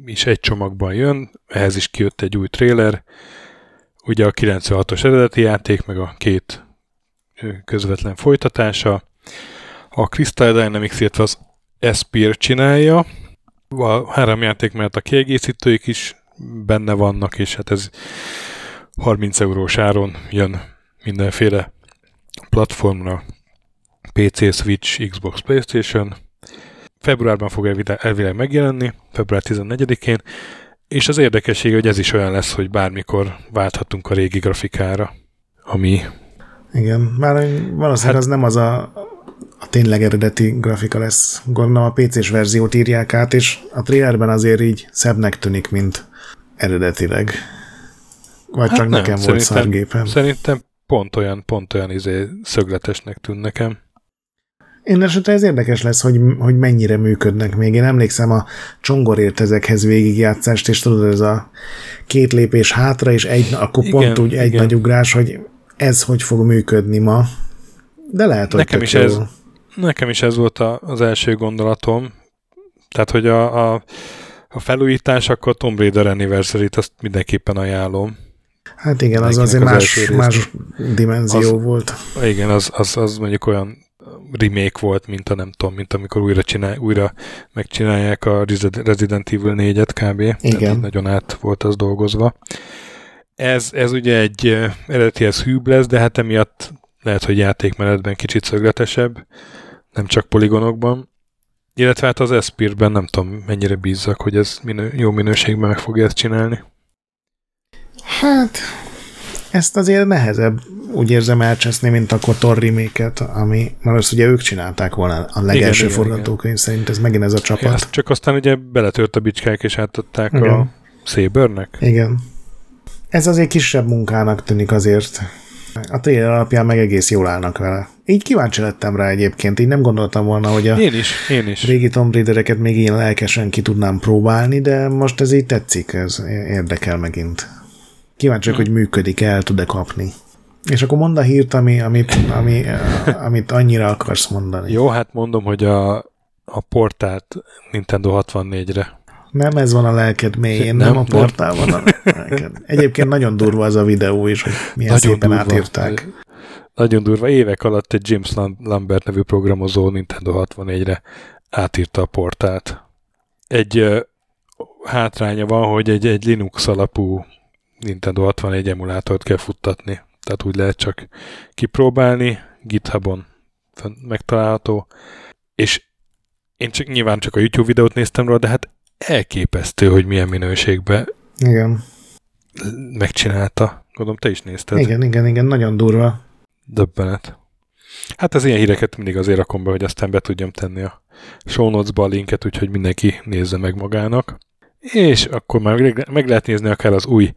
is egy csomagban jön, ehhez is kijött egy új trailer, ugye a 96-os eredeti játék, meg a két közvetlen folytatása. A Crystal Dynamics, illetve az Espire csinálja, a három játék mellett a kiegészítőik is benne vannak, és hát ez 30 eurós áron jön mindenféle platformra, PC, Switch, Xbox, Playstation, Februárban fog elvileg megjelenni, február 14-én, és az érdekesség, hogy ez is olyan lesz, hogy bármikor válthatunk a régi grafikára, ami... Igen, már valószínűleg hát, az nem az a, a tényleg eredeti grafika lesz. Gondolom a PC-s verziót írják át, és a trailerben azért így szebbnek tűnik, mint eredetileg. Vagy hát csak nem, nekem volt szargépem. Szerintem pont olyan, pont olyan izé szögletesnek tűn nekem. Én esetleg ez érdekes lesz, hogy, hogy mennyire működnek még. Én emlékszem a csongorért ezekhez végigjátszást, és tudod, ez a két lépés hátra, és egy, akkor igen, pont úgy egy igen. nagy ugrás, hogy ez hogy fog működni ma. De lehet, hogy nekem is, ez, nekem is ez volt a, az első gondolatom. Tehát, hogy a, a, a felújítás, akkor Tomb Raider Anniversary-t azt mindenképpen ajánlom. Hát igen, az azért az más, más dimenzió az, volt. Igen, az, az, az mondjuk olyan remake volt, mint a nem tudom, mint amikor újra, csinál, újra megcsinálják a Resident Evil 4-et kb. Igen. nagyon át volt az dolgozva. Ez, ez ugye egy eredetihez hűbb lesz, de hát emiatt lehet, hogy játékmenetben kicsit szögletesebb, nem csak poligonokban. Illetve hát az Espirben nem tudom, mennyire bízzak, hogy ez minő, jó minőségben meg fogja ezt csinálni. Hát, ezt azért nehezebb úgy érzem elcseszni, mint a Kotor remake ami, mert azt ugye ők csinálták volna a legelső igen, forgatókönyv igen. szerint, ez megint ez a csapat. Ja, csak aztán ugye beletört a bicskák, és átadták igen. a Sabernek. Igen. Ez azért kisebb munkának tűnik azért. A trailer alapján meg egész jól állnak vele. Így kíváncsi lettem rá egyébként, így nem gondoltam volna, hogy a én is, én is. régi Tomb Raidereket még ilyen lelkesen ki tudnám próbálni, de most ez így tetszik, ez érdekel megint. Kíváncsi hmm. hogy működik, el tud-e kapni. És akkor mondd a hírt, ami, amit, ami, amit annyira akarsz mondani. Jó, hát mondom, hogy a, a portált Nintendo 64-re nem ez van a lelked mélyén, nem, nem a portál van a lelked. Egyébként nagyon durva az a videó is, hogy milyen nagyon szépen durva. átírták. Nagyon durva. Évek alatt egy James Lambert nevű programozó Nintendo 64-re átírta a portált. Egy uh, hátránya van, hogy egy, egy Linux alapú Nintendo 64 emulátort kell futtatni. Tehát úgy lehet csak kipróbálni, GitHubon megtalálható, és én csak nyilván csak a YouTube videót néztem róla, de hát elképesztő, hogy milyen minőségben igen. megcsinálta. Gondolom, te is nézted. Igen, igen, igen, nagyon durva. Döbbenet. Hát az ilyen híreket mindig azért rakom be, hogy aztán be tudjam tenni a show notes-ba a linket, úgyhogy mindenki nézze meg magának. És akkor már meg lehet nézni akár az új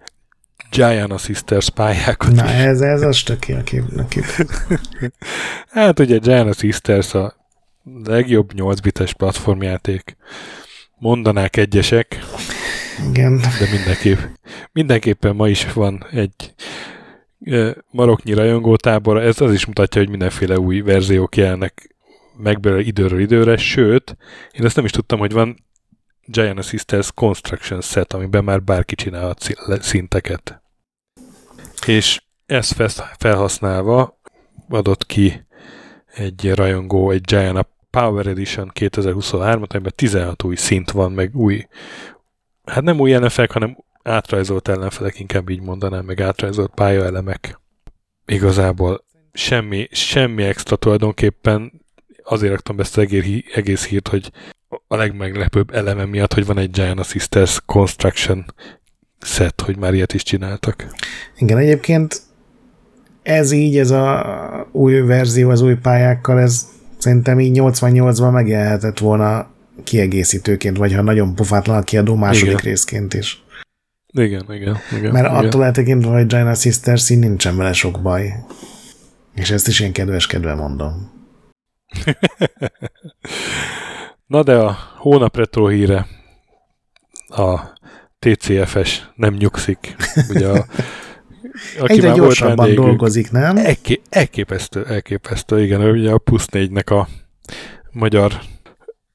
Giant Sisters pályákat Na, is. ez, ez az töké a kép, hát ugye Giant Sisters a legjobb 8 bites platformjáték mondanák egyesek. Igen. De mindenképp, mindenképpen ma is van egy maroknyi rajongótábor, ez az is mutatja, hogy mindenféle új verziók jelnek meg belőle időről időre, sőt, én ezt nem is tudtam, hogy van Giant Sisters Construction Set, amiben már bárki csinálhat szinteket. És ezt felhasználva adott ki egy rajongó egy Giant Power Edition 2023 amiben 16 új szint van, meg új, hát nem új ellenfelek, hanem átrajzolt ellenfelek, inkább így mondanám, meg átrajzolt pályaelemek. Igazából semmi, semmi extra tulajdonképpen azért raktam be ezt egész hírt, hogy a legmeglepőbb eleme miatt, hogy van egy Giant Sisters Construction set, hogy már ilyet is csináltak. Igen, egyébként ez így, ez a új verzió az új pályákkal, ez Szerintem így 88-ban megjelenhetett volna kiegészítőként, vagy ha nagyon pofátlan a kiadó második igen. részként is. Igen, igen, igen. Mert igen. attól eltekintve, hogy Giant Sisters így nincsen vele sok baj. És ezt is én kedves-kedve mondom. Na de a hónap retro híre a TCFS nem nyugszik. Ugye a aki Egyre már gyorsabban volt dolgozik, nem? Elké, elképesztő, elképesztő, igen. Ugye a Pusz 4-nek a magyar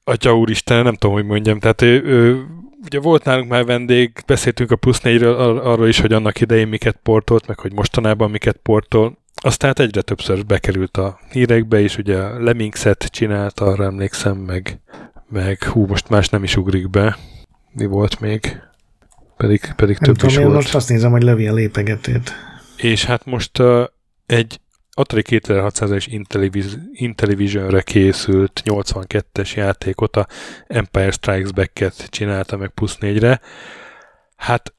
atya úristen, nem tudom, hogy mondjam, tehát ő, ő ugye volt nálunk már vendég, beszéltünk a Pusz 4-ről ar- arról is, hogy annak idején miket portolt, meg hogy mostanában miket portol. Aztán hát egyre többször bekerült a hírekbe is, ugye a Lemmingset csinált, arra emlékszem, meg, meg hú, most más nem is ugrik be. Mi volt még? Pedig, pedig több tudom, is én volt. most azt nézem, hogy lövi a lépegetét. És hát most uh, egy Atari 2600-es Intellivision-re készült 82-es játékot, a Empire Strikes Back-et csinálta meg plusz 4-re. Hát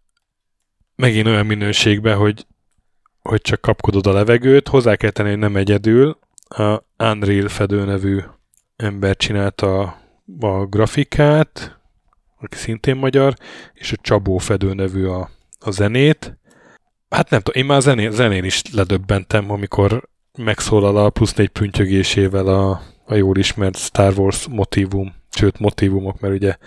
megint olyan minőségben, hogy, hogy csak kapkodod a levegőt. Hozzá kell tenni, hogy nem egyedül. A Unreal Fedő nevű ember csinálta a, a grafikát, aki szintén magyar, és a Csabó Fedő nevű a, a zenét. Hát nem tudom, én már a zenén, is ledöbbentem, amikor megszólal a plusz négy prüntyögésével a, a jól ismert Star Wars motivum, sőt motivumok, mert ugye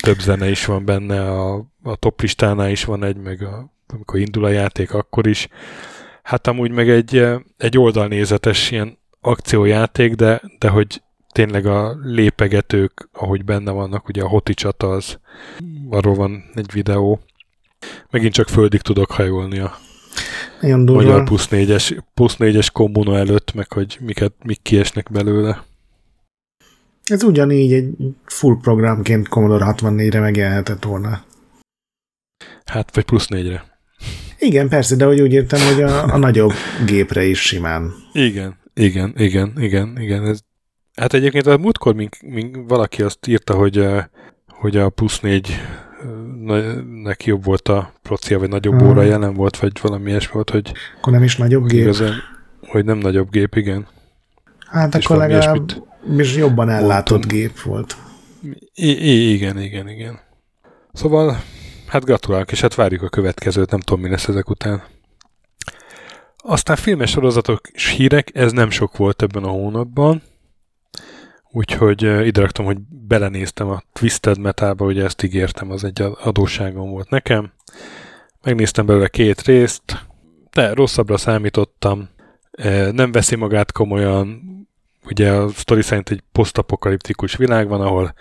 több zene is van benne, a, a top listánál is van egy, meg a, amikor indul a játék, akkor is. Hát amúgy meg egy, egy oldalnézetes ilyen akciójáték, de, de hogy tényleg a lépegetők, ahogy benne vannak, ugye a hoti csata, az arról van egy videó. Megint csak földig tudok hajolni a Nagyon magyar plusz négyes, plusz négyes kommuna előtt, meg hogy miket, mik kiesnek belőle. Ez ugyanígy egy full programként Commodore 64-re megjelenhetett volna. Hát, vagy plusz négyre. Igen, persze, de hogy úgy értem, hogy a, a nagyobb gépre is simán. Igen, igen, igen, igen, igen. Ez, hát egyébként a múltkor mink, mink valaki azt írta, hogy, eh, hogy a plusz négy eh, neki jobb volt a procia, vagy nagyobb hmm. óra jelen volt, vagy valami ilyesmi volt, hogy... Akkor nem is nagyobb gép? Igazán, hogy nem nagyobb gép, igen. Hát És akkor legalább is jobban ellátott mondtam. gép volt. I- igen, igen, igen. Szóval, hát gratulálok, és hát várjuk a következőt, nem tudom, mi lesz ezek után. Aztán filmes sorozatok és hírek, ez nem sok volt ebben a hónapban, úgyhogy ide raktam, hogy belenéztem a Twisted Metalba, ugye ezt ígértem, az egy adósságom volt nekem. Megnéztem belőle két részt, de rosszabbra számítottam, nem veszi magát komolyan, ugye a sztori szerint egy posztapokaliptikus világ van, ahol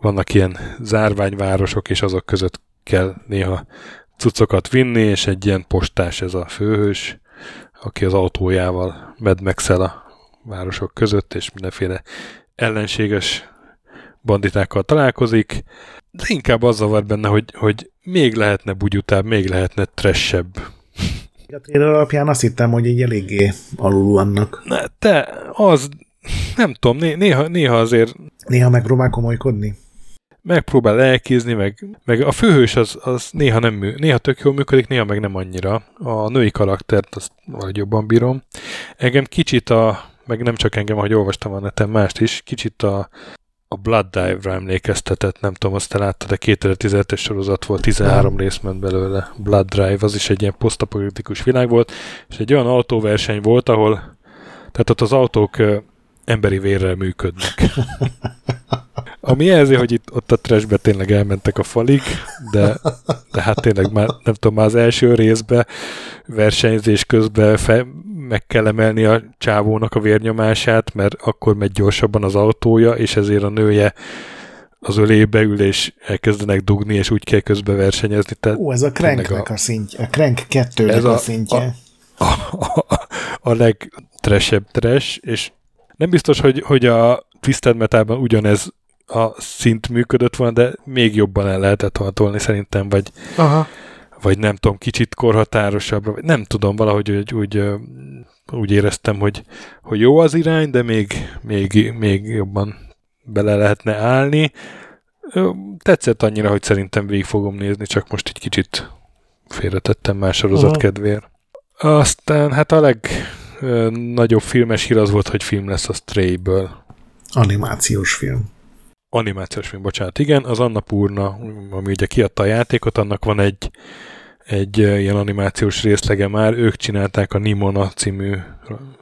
vannak ilyen zárványvárosok, és azok között kell néha cuccokat vinni, és egy ilyen postás ez a főhős, aki az autójával medmexel a városok között, és mindenféle ellenséges banditákkal találkozik, de inkább az zavar benne, hogy, hogy még lehetne bugyutább, még lehetne tressebb. A trailer alapján azt hittem, hogy így eléggé alul vannak. Ne, te, az, nem tudom, néha, néha azért... Néha megpróbál komolykodni? megpróbál elkézni, meg, meg a főhős az, az néha, nem néha tök jól működik, néha meg nem annyira. A női karaktert azt valahogy jobban bírom. Engem kicsit a, meg nem csak engem, ahogy olvastam a neten mást is, kicsit a, a Blood Dive-ra emlékeztetett, nem tudom, azt te láttad, de 2017-es sorozat volt, 13 rész ment belőle. Blood Drive, az is egy ilyen posztapolitikus világ volt, és egy olyan autóverseny volt, ahol tehát ott az autók emberi vérrel működnek. Ami jelzi, hogy itt ott a trashbe tényleg elmentek a falig, de, de hát tényleg már nem tudom, már az első részbe versenyzés közben fe, meg kell emelni a csávónak a vérnyomását, mert akkor megy gyorsabban az autója, és ezért a nője az ölébe ül, és elkezdenek dugni, és úgy kell közbe versenyezni. Tehát Ó, ez a Cranknek a, a szintje, a Crank 2 ez a, a szintje. A, a, a, a legtresebb trash, és nem biztos, hogy, hogy a Twisted Metalban ugyanez a szint működött volna, de még jobban el lehetett hatolni szerintem, vagy, Aha. Vagy nem tudom, kicsit korhatárosabbra, vagy nem tudom, valahogy úgy, úgy, úgy éreztem, hogy, hogy jó az irány, de még, még, még jobban bele lehetne állni. Tetszett annyira, hogy szerintem végig fogom nézni, csak most egy kicsit félretettem más sorozat Aha. kedvéért. Aztán hát a legnagyobb filmes hír az volt, hogy film lesz a Stray-ből. Animációs film animációs film, bocsánat, igen, az Annapurna, ami ugye kiadta a játékot, annak van egy, egy ilyen animációs részlege már, ők csinálták a Nimona című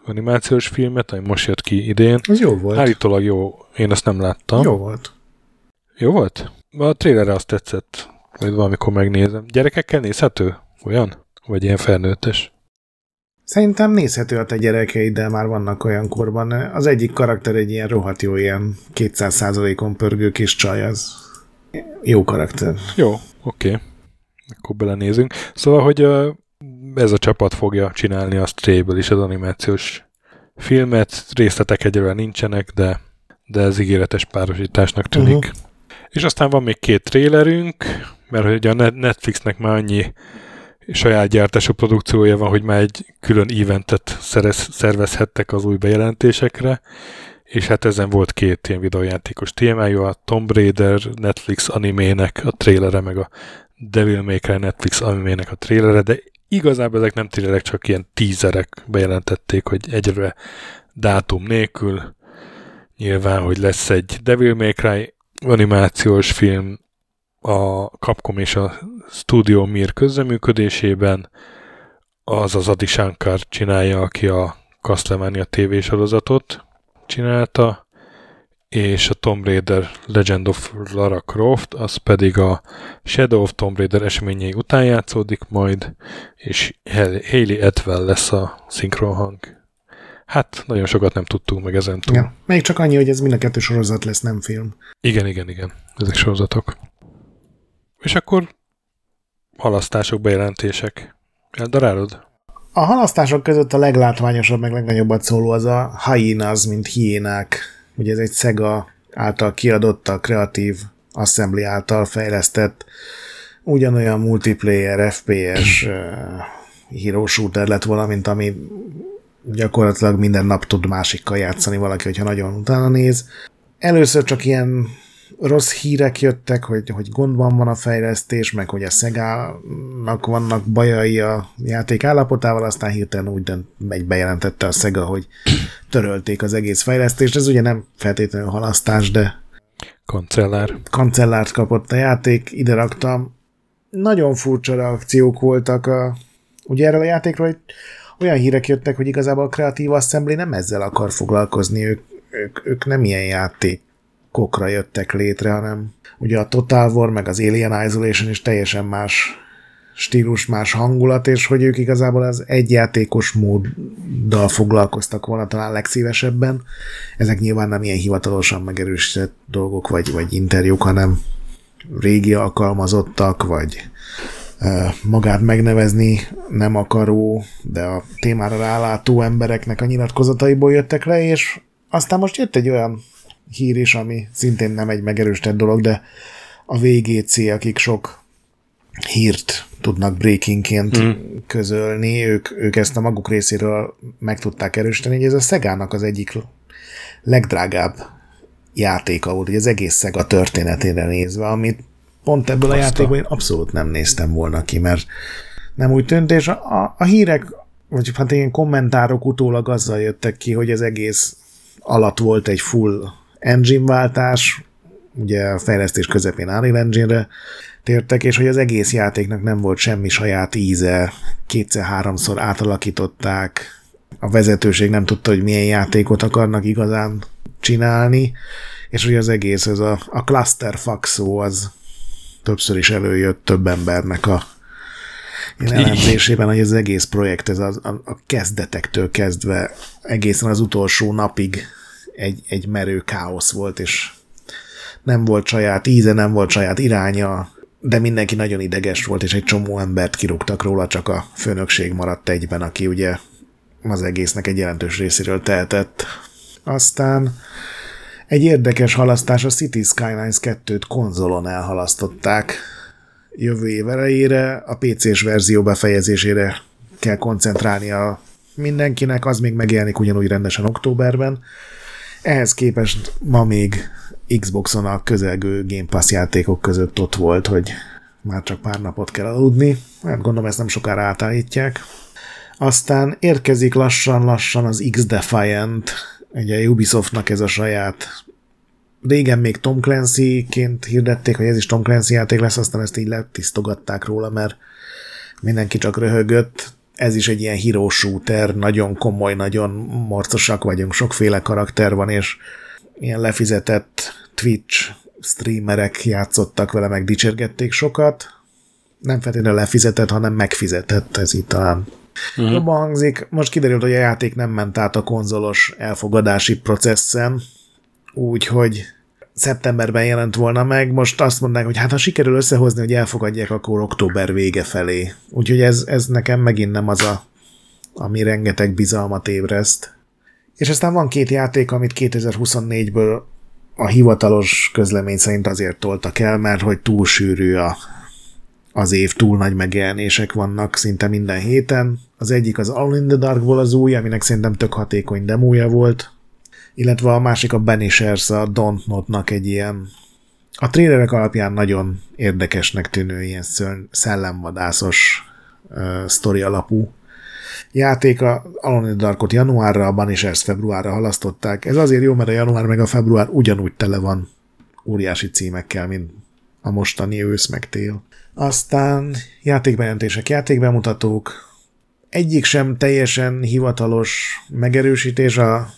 animációs filmet, ami most jött ki idén. Ez jó volt. Állítólag jó, én azt nem láttam. Jó volt. Jó volt? A trailerre azt tetszett, hogy valamikor megnézem. Gyerekekkel nézhető? Olyan? Vagy ilyen felnőttes? Szerintem nézhető a te gyerekeiddel már vannak olyan korban. Az egyik karakter egy ilyen rohadt jó, ilyen 200%-on pörgő kis csaj, az jó karakter. Jó, oké. Okay. Akkor belenézünk. Szóval, hogy ez a csapat fogja csinálni a Stray-ből is az animációs filmet. Részletek egyelőre nincsenek, de, de ez ígéretes párosításnak tűnik. Uh-huh. És aztán van még két trailerünk, mert hogy a Netflixnek már annyi saját gyártású produkciója van, hogy már egy külön eventet szerez, szervezhettek az új bejelentésekre, és hát ezen volt két ilyen videójátékos témája, a Tomb Raider Netflix animének a trailere, meg a Devil May Cry Netflix animének a trailere, de igazából ezek nem trailerek, csak ilyen tízerek bejelentették, hogy egyre dátum nélkül nyilván, hogy lesz egy Devil May Cry animációs film, a Capcom és a Studio Mir közreműködésében, az az Adi Shankar csinálja, aki a Castlevania TV sorozatot csinálta, és a Tomb Raider Legend of Lara Croft, az pedig a Shadow of Tomb Raider eseményei után játszódik majd, és Hayley Atwell lesz a szinkronhang. Hát, nagyon sokat nem tudtunk meg ezen túl. Ja, még csak annyi, hogy ez mind a kettő sorozat lesz, nem film. Igen, igen, igen. Ezek sorozatok. És akkor halasztások, bejelentések. Eldarálod? A halasztások között a leglátványosabb, meg legnagyobbat szóló az a Hyenas, mint hiénák. Ugye ez egy Sega által kiadott, a kreatív Assembly által fejlesztett ugyanolyan multiplayer FPS hero shooter lett volna, mint ami gyakorlatilag minden nap tud másikkal játszani valaki, hogyha nagyon utána néz. Először csak ilyen rossz hírek jöttek, hogy, hogy gondban van a fejlesztés, meg hogy a Sega-nak vannak bajai a játék állapotával, aztán hirtelen úgy megy bejelentette a Sega, hogy törölték az egész fejlesztést. Ez ugye nem feltétlenül halasztás, de Kancellár. Kancellárt kapott a játék, ide raktam. Nagyon furcsa reakciók voltak a, ugye erről a játékról, hogy olyan hírek jöttek, hogy igazából a Creative Assembly nem ezzel akar foglalkozni, ők, ők, ők nem ilyen játékokra jöttek létre, hanem ugye a Total War meg az Alien Isolation is teljesen más stílus, más hangulat, és hogy ők igazából az egyjátékos móddal foglalkoztak volna talán legszívesebben. Ezek nyilván nem ilyen hivatalosan megerősített dolgok, vagy, vagy interjúk, hanem régi alkalmazottak, vagy magát megnevezni nem akaró, de a témára rálátó embereknek a nyilatkozataiból jöttek le, és aztán most jött egy olyan hír is, ami szintén nem egy megerősített dolog, de a VGC, akik sok hírt tudnak breakingként mm. közölni, ők, ők ezt a maguk részéről meg tudták erősíteni, hogy ez a Szegának az egyik legdrágább játéka volt, hogy az egész Sega történetére nézve, amit pont ebből Azta. a játékból én abszolút nem néztem volna ki, mert nem úgy tűnt, és a, a hírek, vagy hát ilyen kommentárok utólag azzal jöttek ki, hogy az egész alatt volt egy full engine váltás, ugye a fejlesztés közepén Unreal Engine-re tértek, és hogy az egész játéknak nem volt semmi saját íze, kétszer-háromszor átalakították, a vezetőség nem tudta, hogy milyen játékot akarnak igazán csinálni, és hogy az egész, ez a, a clusterfuck szó, az többször is előjött több embernek a elemzésében, hogy az egész projekt, ez a, a, a kezdetektől kezdve egészen az utolsó napig egy, egy merő káosz volt, és nem volt saját íze, nem volt saját iránya, de mindenki nagyon ideges volt, és egy csomó embert kirúgtak róla, csak a főnökség maradt egyben, aki ugye az egésznek egy jelentős részéről tehetett. Aztán egy érdekes halasztás, a City Skylines 2-t konzolon elhalasztották. Jövő év elejére, a PC-s verzió befejezésére kell koncentrálni a mindenkinek, az még megjelenik ugyanúgy rendesen októberben. Ehhez képest ma még Xboxon a közelgő Game Pass játékok között ott volt, hogy már csak pár napot kell aludni. Hát gondolom ezt nem sokára átállítják. Aztán érkezik lassan-lassan az X-Defiant, ugye Ubisoftnak ez a saját régen még Tom Clancy-ként hirdették, hogy ez is Tom Clancy játék lesz, aztán ezt így letisztogatták róla, mert mindenki csak röhögött. Ez is egy ilyen hero shooter, nagyon komoly, nagyon morcosak vagyunk, sokféle karakter van, és ilyen lefizetett Twitch streamerek játszottak vele, meg dicsérgették sokat. Nem feltétlenül lefizetett, hanem megfizetett, ez itt talán uh-huh. jobban hangzik. Most kiderült, hogy a játék nem ment át a konzolos elfogadási processzen, úgyhogy szeptemberben jelent volna meg, most azt mondták, hogy hát ha sikerül összehozni, hogy elfogadják, akkor október vége felé. Úgyhogy ez, ez nekem megint nem az a, ami rengeteg bizalmat ébreszt. És aztán van két játék, amit 2024-ből a hivatalos közlemény szerint azért toltak el, mert hogy túl sűrű a, az év, túl nagy megjelenések vannak szinte minden héten. Az egyik az All in the Darkból az új, aminek szerintem tök hatékony demója volt, illetve a másik a Banishers, a Don't Not-nak egy ilyen a trélerek alapján nagyon érdekesnek tűnő ilyen szellemvadászos uh, sztori alapú játék a Alone in Darkot januárra, a Banishers februárra halasztották. Ez azért jó, mert a január meg a február ugyanúgy tele van óriási címekkel, mint a mostani ősz meg tél. Aztán játékbejelentések, játékbemutatók, egyik sem teljesen hivatalos megerősítés, a,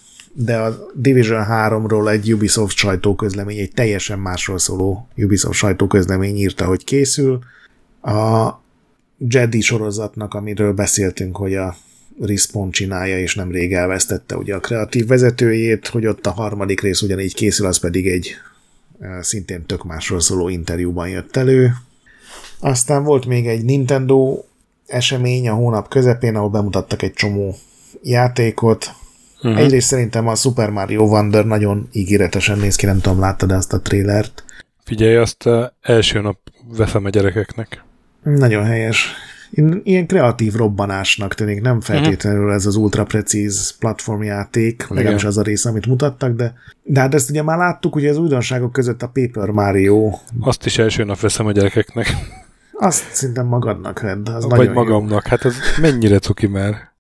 de a Division 3-ról egy Ubisoft sajtóközlemény, egy teljesen másról szóló Ubisoft sajtóközlemény írta, hogy készül. A Jedi sorozatnak, amiről beszéltünk, hogy a Respawn csinálja, és nemrég elvesztette ugye a kreatív vezetőjét, hogy ott a harmadik rész ugyanígy készül, az pedig egy szintén tök másról szóló interjúban jött elő. Aztán volt még egy Nintendo esemény a hónap közepén, ahol bemutattak egy csomó játékot. Uh-huh. Egyrészt szerintem a Super Mario Wonder nagyon ígéretesen néz ki, nem tudom, láttad ezt a trélert? Figyelj, azt első nap veszem a gyerekeknek. Nagyon helyes. ilyen kreatív robbanásnak tűnik, nem feltétlenül ez az ultra precíz platformjáték, legalábbis az a rész, amit mutattak, de, de hát ezt ugye már láttuk, ugye az újdonságok között a Paper Mario. Azt is első nap veszem a gyerekeknek. Azt szerintem magadnak vedd, az Vagy magamnak, jó. hát ez mennyire cuki már.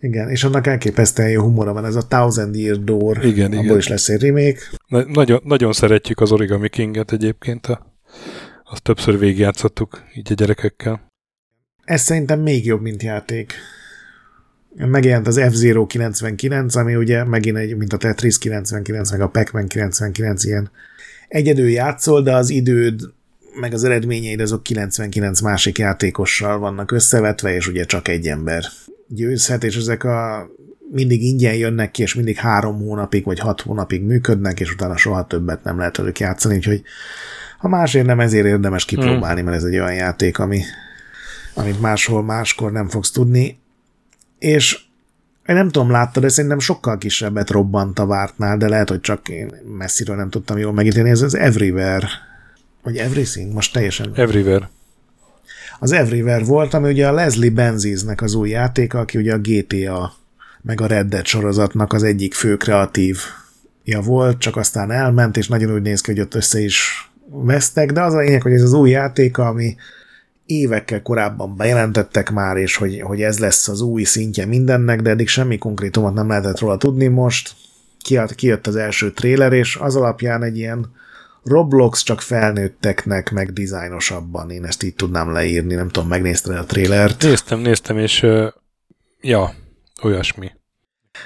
Igen, és annak elképesztően jó humora van, ez a Thousand Year Door, igen, abból igen. is lesz egy remake. Na, nagyon, nagyon szeretjük az Origami King-et egyébként, a, azt többször végigjátszottuk így a gyerekekkel. Ez szerintem még jobb, mint játék. Megjelent az F-Zero 99, ami ugye megint egy, mint a Tetris 99, meg a Pac-Man 99 ilyen egyedül játszol, de az időd meg az eredményeid azok 99 másik játékossal vannak összevetve, és ugye csak egy ember győzhet, és ezek a mindig ingyen jönnek ki, és mindig három hónapig vagy hat hónapig működnek, és utána soha többet nem lehet velük játszani, úgyhogy ha másért nem, ezért érdemes kipróbálni, mert ez egy olyan játék, ami, amit máshol máskor nem fogsz tudni. És én nem tudom, láttad, de szerintem sokkal kisebbet robbant a vártnál, de lehet, hogy csak én messziről nem tudtam jól megítélni. Ez az Everywhere, vagy Everything, most teljesen. Everywhere. Az Everywhere volt, ami ugye a Leslie Benziznek az új játéka, aki ugye a GTA meg a Red Dead sorozatnak az egyik fő kreatív ja volt, csak aztán elment, és nagyon úgy néz ki, hogy ott össze is vesztek, de az a lényeg, hogy ez az új játék, ami évekkel korábban bejelentettek már, és hogy, hogy ez lesz az új szintje mindennek, de eddig semmi konkrétumot nem lehetett róla tudni most. Kijött, kijött az első tréler, és az alapján egy ilyen Roblox csak felnőtteknek, meg dizájnosabban, én ezt így tudnám leírni, nem tudom, megnézted a trélert? Néztem, néztem, és ja, olyasmi.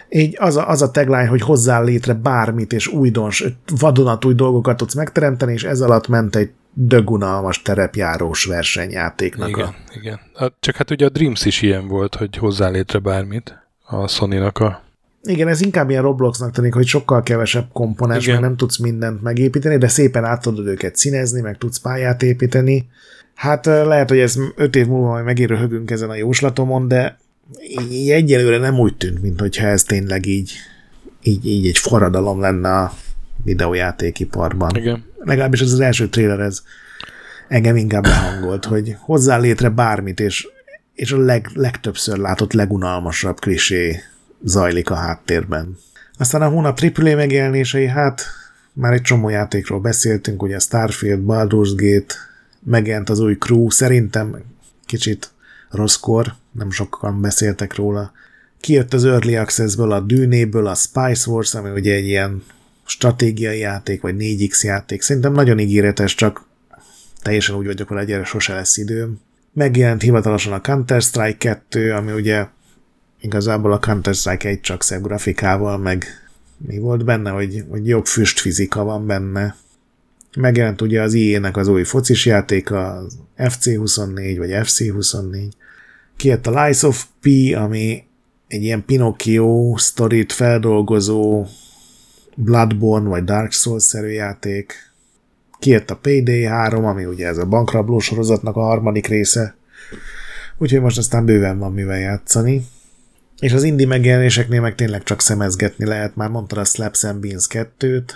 Így az a, az a tagline, hogy hozzá létre bármit, és újdons, vadonatúj dolgokat tudsz megteremteni, és ez alatt ment egy dögunalmas terepjárós versenyjátéknak. Igen, a... igen. Csak hát ugye a Dreams is ilyen volt, hogy hozzá létre bármit a sony a igen, ez inkább ilyen Robloxnak tűnik, hogy sokkal kevesebb komponens, mert nem tudsz mindent megépíteni, de szépen át tudod őket színezni, meg tudsz pályát építeni. Hát lehet, hogy ez öt év múlva majd megint röhögünk ezen a jóslatomon, de így egyelőre nem úgy tűnt, mint hogyha ez tényleg így, így, így egy forradalom lenne a videójátékiparban. Igen. Legalábbis ez az első trailer, ez engem inkább behangolt, hogy hozzá létre bármit, és, és a leg, legtöbbször látott legunalmasabb klisé zajlik a háttérben. Aztán a hónap AAA megjelenései, hát már egy csomó játékról beszéltünk, ugye Starfield, Baldur's Gate, megjelent az új Crew, szerintem kicsit rosszkor, nem sokan beszéltek róla. Kijött az Early Access-ből, a Dűnéből, a Spice Wars, ami ugye egy ilyen stratégiai játék, vagy 4X játék. Szerintem nagyon ígéretes, csak teljesen úgy vagyok, hogy egyre sose lesz időm. Megjelent hivatalosan a Counter-Strike 2, ami ugye igazából a Counter-Strike egy csak szebb grafikával, meg mi volt benne, hogy, hogy jobb füstfizika van benne. Megjelent ugye az IE-nek az új focis játéka, az FC24 vagy FC24. Kijött a Lies of P, ami egy ilyen Pinocchio sztorit feldolgozó Bloodborne vagy Dark Souls-szerű játék. Kijött a Payday 3, ami ugye ez a bankrabló sorozatnak a harmadik része. Úgyhogy most aztán bőven van mivel játszani. És az indie megjelenéseknél meg tényleg csak szemezgetni lehet, már mondtad a Slaps and Beans 2-t.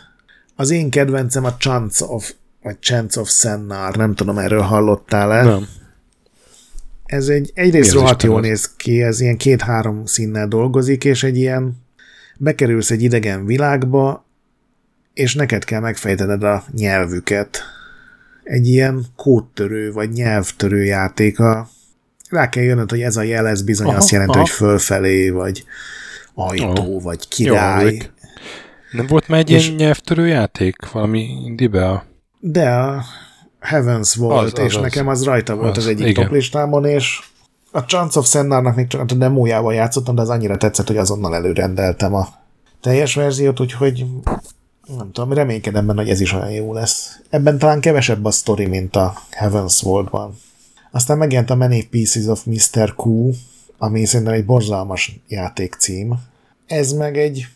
Az én kedvencem a Chance of, vagy Chance of Sennar, nem tudom, erről hallottál-e? Nem. Ez egy, egyrészt rohadt jól néz ki, ez ilyen két-három színnel dolgozik, és egy ilyen, bekerülsz egy idegen világba, és neked kell megfejtened a nyelvüket. Egy ilyen kódtörő, vagy nyelvtörő játéka rá kell jönnöd, hogy ez a jel, ez bizony aha, azt jelenti, aha. hogy fölfelé, vagy ajtó, oh. vagy király. Jó, Nem volt már egy és ilyen nyelvtörő játék valami indibe? De a Heavens volt, az, és az, nekem az rajta volt az, az egyik igen. toplistámon, és a Chance of Sennarnak még csak a demójával játszottam, de az annyira tetszett, hogy azonnal előrendeltem a teljes verziót, úgyhogy nem tudom, reménykedem benne, hogy ez is olyan jó lesz. Ebben talán kevesebb a sztori, mint a Heavens World-ban. Aztán megjelent a Many Pieces of Mr. Q, ami szerintem egy borzalmas játékcím. Ez meg egy,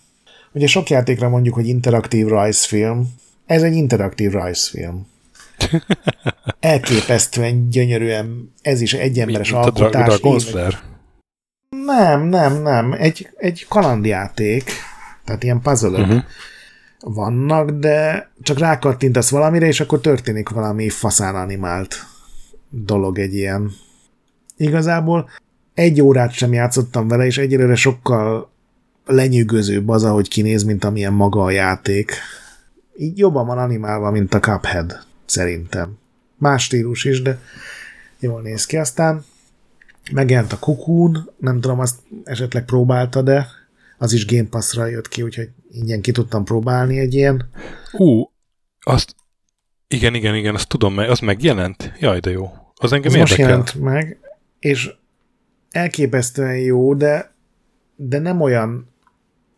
ugye sok játékra mondjuk, hogy interaktív rajzfilm, ez egy interaktív rajzfilm. Elképesztően gyönyörűen, ez is egy emberes Mint alkotás. A nem, nem, nem. Egy, egy kalandjáték, tehát ilyen puzzle uh-huh. vannak, de csak rákattintasz valamire, és akkor történik valami faszán animált dolog egy ilyen. igazából egy órát sem játszottam vele, és egyelőre sokkal lenyűgözőbb az, ahogy kinéz, mint amilyen maga a játék. Így jobban van animálva, mint a Cuphead, szerintem. Más stílus is, de jól néz ki. Aztán megjelent a Cocoon, nem tudom, azt esetleg próbálta, de az is Game Pass-ra jött ki, úgyhogy ingyen ki tudtam próbálni egy ilyen. Ú, azt, igen, igen, igen, azt tudom, az megjelent? Jaj, de jó. Az engem Ez most jelent meg, és elképesztően jó, de, de nem olyan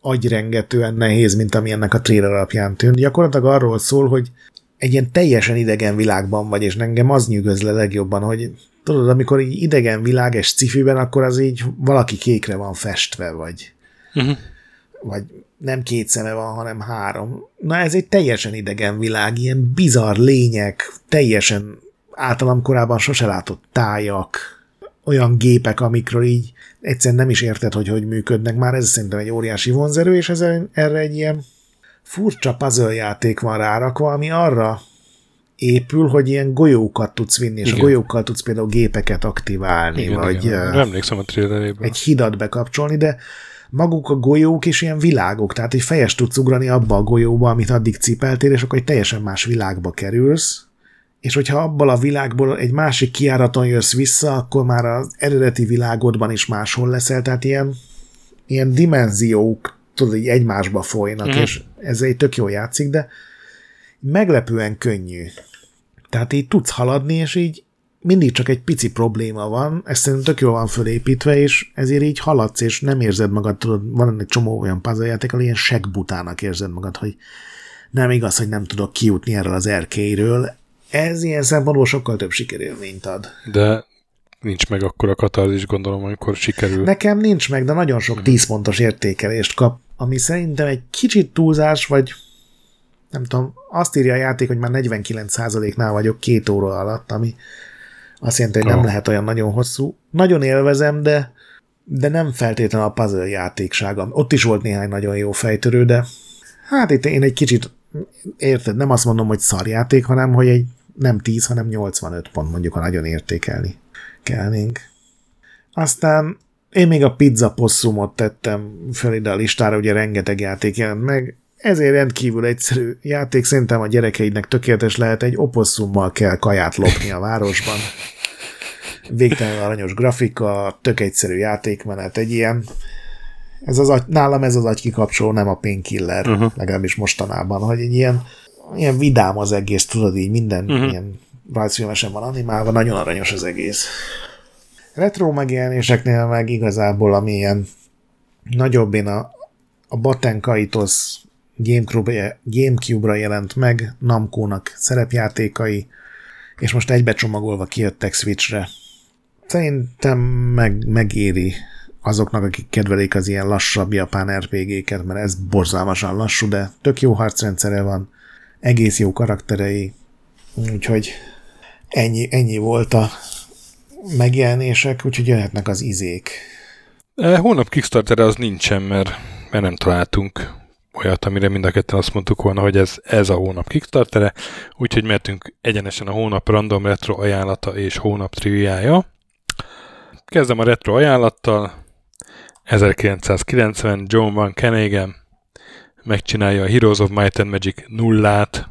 agyrengetően nehéz, mint ami ennek a trailer alapján tűnt. Gyakorlatilag arról szól, hogy egy ilyen teljesen idegen világban vagy, és engem az nyűgöz le legjobban, hogy tudod, amikor így idegen világ és cifiben, akkor az így valaki kékre van festve, vagy, Uh-huh. vagy nem két szeme van, hanem három. Na ez egy teljesen idegen világ, ilyen bizarr lények, teljesen általam korábban sose látott tájak, olyan gépek, amikről így egyszerűen nem is érted, hogy hogy működnek. Már ez szerintem egy óriási vonzerő, és ez, erre egy ilyen furcsa puzzle játék van rárakva, ami arra épül, hogy ilyen golyókat tudsz vinni, és Igen. a golyókkal tudsz például gépeket aktiválni, Igen, vagy igen. Emlékszem a traileréből. egy hidat bekapcsolni, de maguk a golyók is ilyen világok, tehát egy fejes tudsz ugrani abba a golyóba, amit addig cipeltél, és akkor egy teljesen más világba kerülsz, és hogyha abból a világból egy másik kiáraton jössz vissza, akkor már az eredeti világodban is máshol leszel, tehát ilyen, ilyen dimenziók tudod, így egymásba folynak, mm. és ez egy tök jó játszik, de meglepően könnyű. Tehát így tudsz haladni, és így mindig csak egy pici probléma van, ez szerintem tök jól van fölépítve, és ezért így haladsz, és nem érzed magad, tudod, van egy csomó olyan puzzle játék, ahol ilyen segbutának érzed magad, hogy nem igaz, hogy nem tudok kijutni erről az erkélyről. Ez ilyen szempontból sokkal több sikerélményt ad. De nincs meg akkor a katarzis, gondolom, amikor sikerül. Nekem nincs meg, de nagyon sok 10 pontos értékelést kap, ami szerintem egy kicsit túlzás, vagy nem tudom, azt írja a játék, hogy már 49%-nál vagyok két óra alatt, ami azt jelenti, hogy nem Ó. lehet olyan nagyon hosszú. Nagyon élvezem, de, de nem feltétlenül a puzzle játéksága. Ott is volt néhány nagyon jó fejtörő, de hát itt én egy kicsit, érted, nem azt mondom, hogy szarjáték, hanem hogy egy nem 10, hanem 85 pont mondjuk, ha nagyon értékelni kellnénk. Aztán én még a pizza posszumot tettem fel ide a listára, ugye rengeteg játék jelent meg, ezért rendkívül egyszerű játék, szerintem a gyerekeidnek tökéletes lehet, egy oposszummal kell kaját lopni a városban. Végtelenül aranyos grafika, tök egyszerű játékmenet, egy ilyen ez az agy, nálam ez az agykikapcsoló, nem a painkiller, uh-huh. legalábbis mostanában, hogy egy ilyen, ilyen vidám az egész, tudod így, minden uh-huh. ilyen rajzfilmesen van animálva, nagyon aranyos az egész. Retro megjelenéseknél meg igazából ami ilyen nagyobb, én a, a Batten Kaitos Gamecube- Gamecube-ra jelent meg, Namco-nak szerepjátékai, és most egybecsomagolva kijöttek Switchre. Szerintem meg, megéri azoknak, akik kedvelik az ilyen lassabb japán RPG-ket, mert ez borzalmasan lassú, de tök jó harcrendszere van, egész jó karakterei, úgyhogy ennyi, ennyi volt a megjelenések, úgyhogy jöhetnek az izék. E, Hónap Kickstarter az nincsen, mert, mert nem találtunk olyat, amire mind a ketten azt mondtuk volna, hogy ez, ez a hónap Kickstartere, úgyhogy mehetünk egyenesen a hónap random retro ajánlata és hónap triviája. Kezdem a retro ajánlattal. 1990 John Van Kenegan megcsinálja a Heroes of Might and Magic nullát,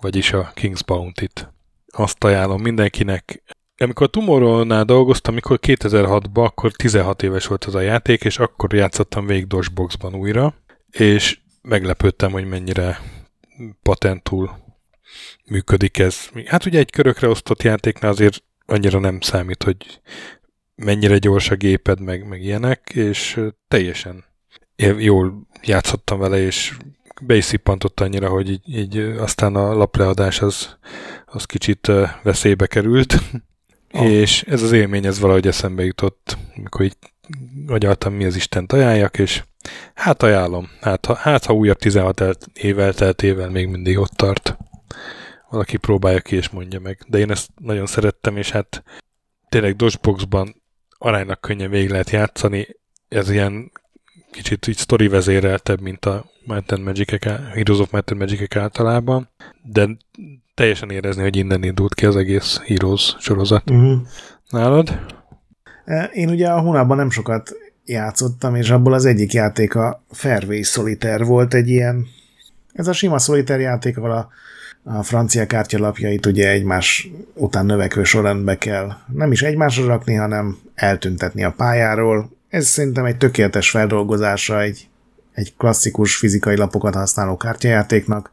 vagyis a King's Bounty-t. Azt ajánlom mindenkinek. Amikor Tomorrow-nál dolgoztam, amikor 2006-ban, akkor 16 éves volt az a játék, és akkor játszottam végig DOSBox-ban újra, és meglepődtem, hogy mennyire patentul működik ez. Hát ugye egy körökre osztott játéknál azért annyira nem számít, hogy mennyire gyors a géped, meg, meg ilyenek, és teljesen jól játszottam vele, és be is szippantott annyira, hogy így, így aztán a lapleadás az, az kicsit veszélybe került, Ah. és ez az élmény, ez valahogy eszembe jutott, amikor így agyaltam, mi az Istent ajánljak, és hát ajánlom. Hát ha, hát, ha újabb 16 el- év elteltével még mindig ott tart. Valaki próbálja ki és mondja meg. De én ezt nagyon szerettem, és hát tényleg DOSBox-ban aránylag könnyen végig lehet játszani. Ez ilyen kicsit így story vezéreltebb, mint a Might and Magic Heroes of Might and Magic általában, de teljesen érezni, hogy innen indult ki az egész Heroes sorozat. Uh-huh. Nálad? Én ugye a hónapban nem sokat játszottam, és abból az egyik játék a Fairway Solitaire volt egy ilyen, ez a sima Solitaire játék, ahol a, a francia kártyalapjait ugye egymás után növekvő sorrendbe kell nem is egymásra rakni, hanem eltüntetni a pályáról. Ez szerintem egy tökéletes feldolgozása egy, egy klasszikus fizikai lapokat használó kártyajátéknak.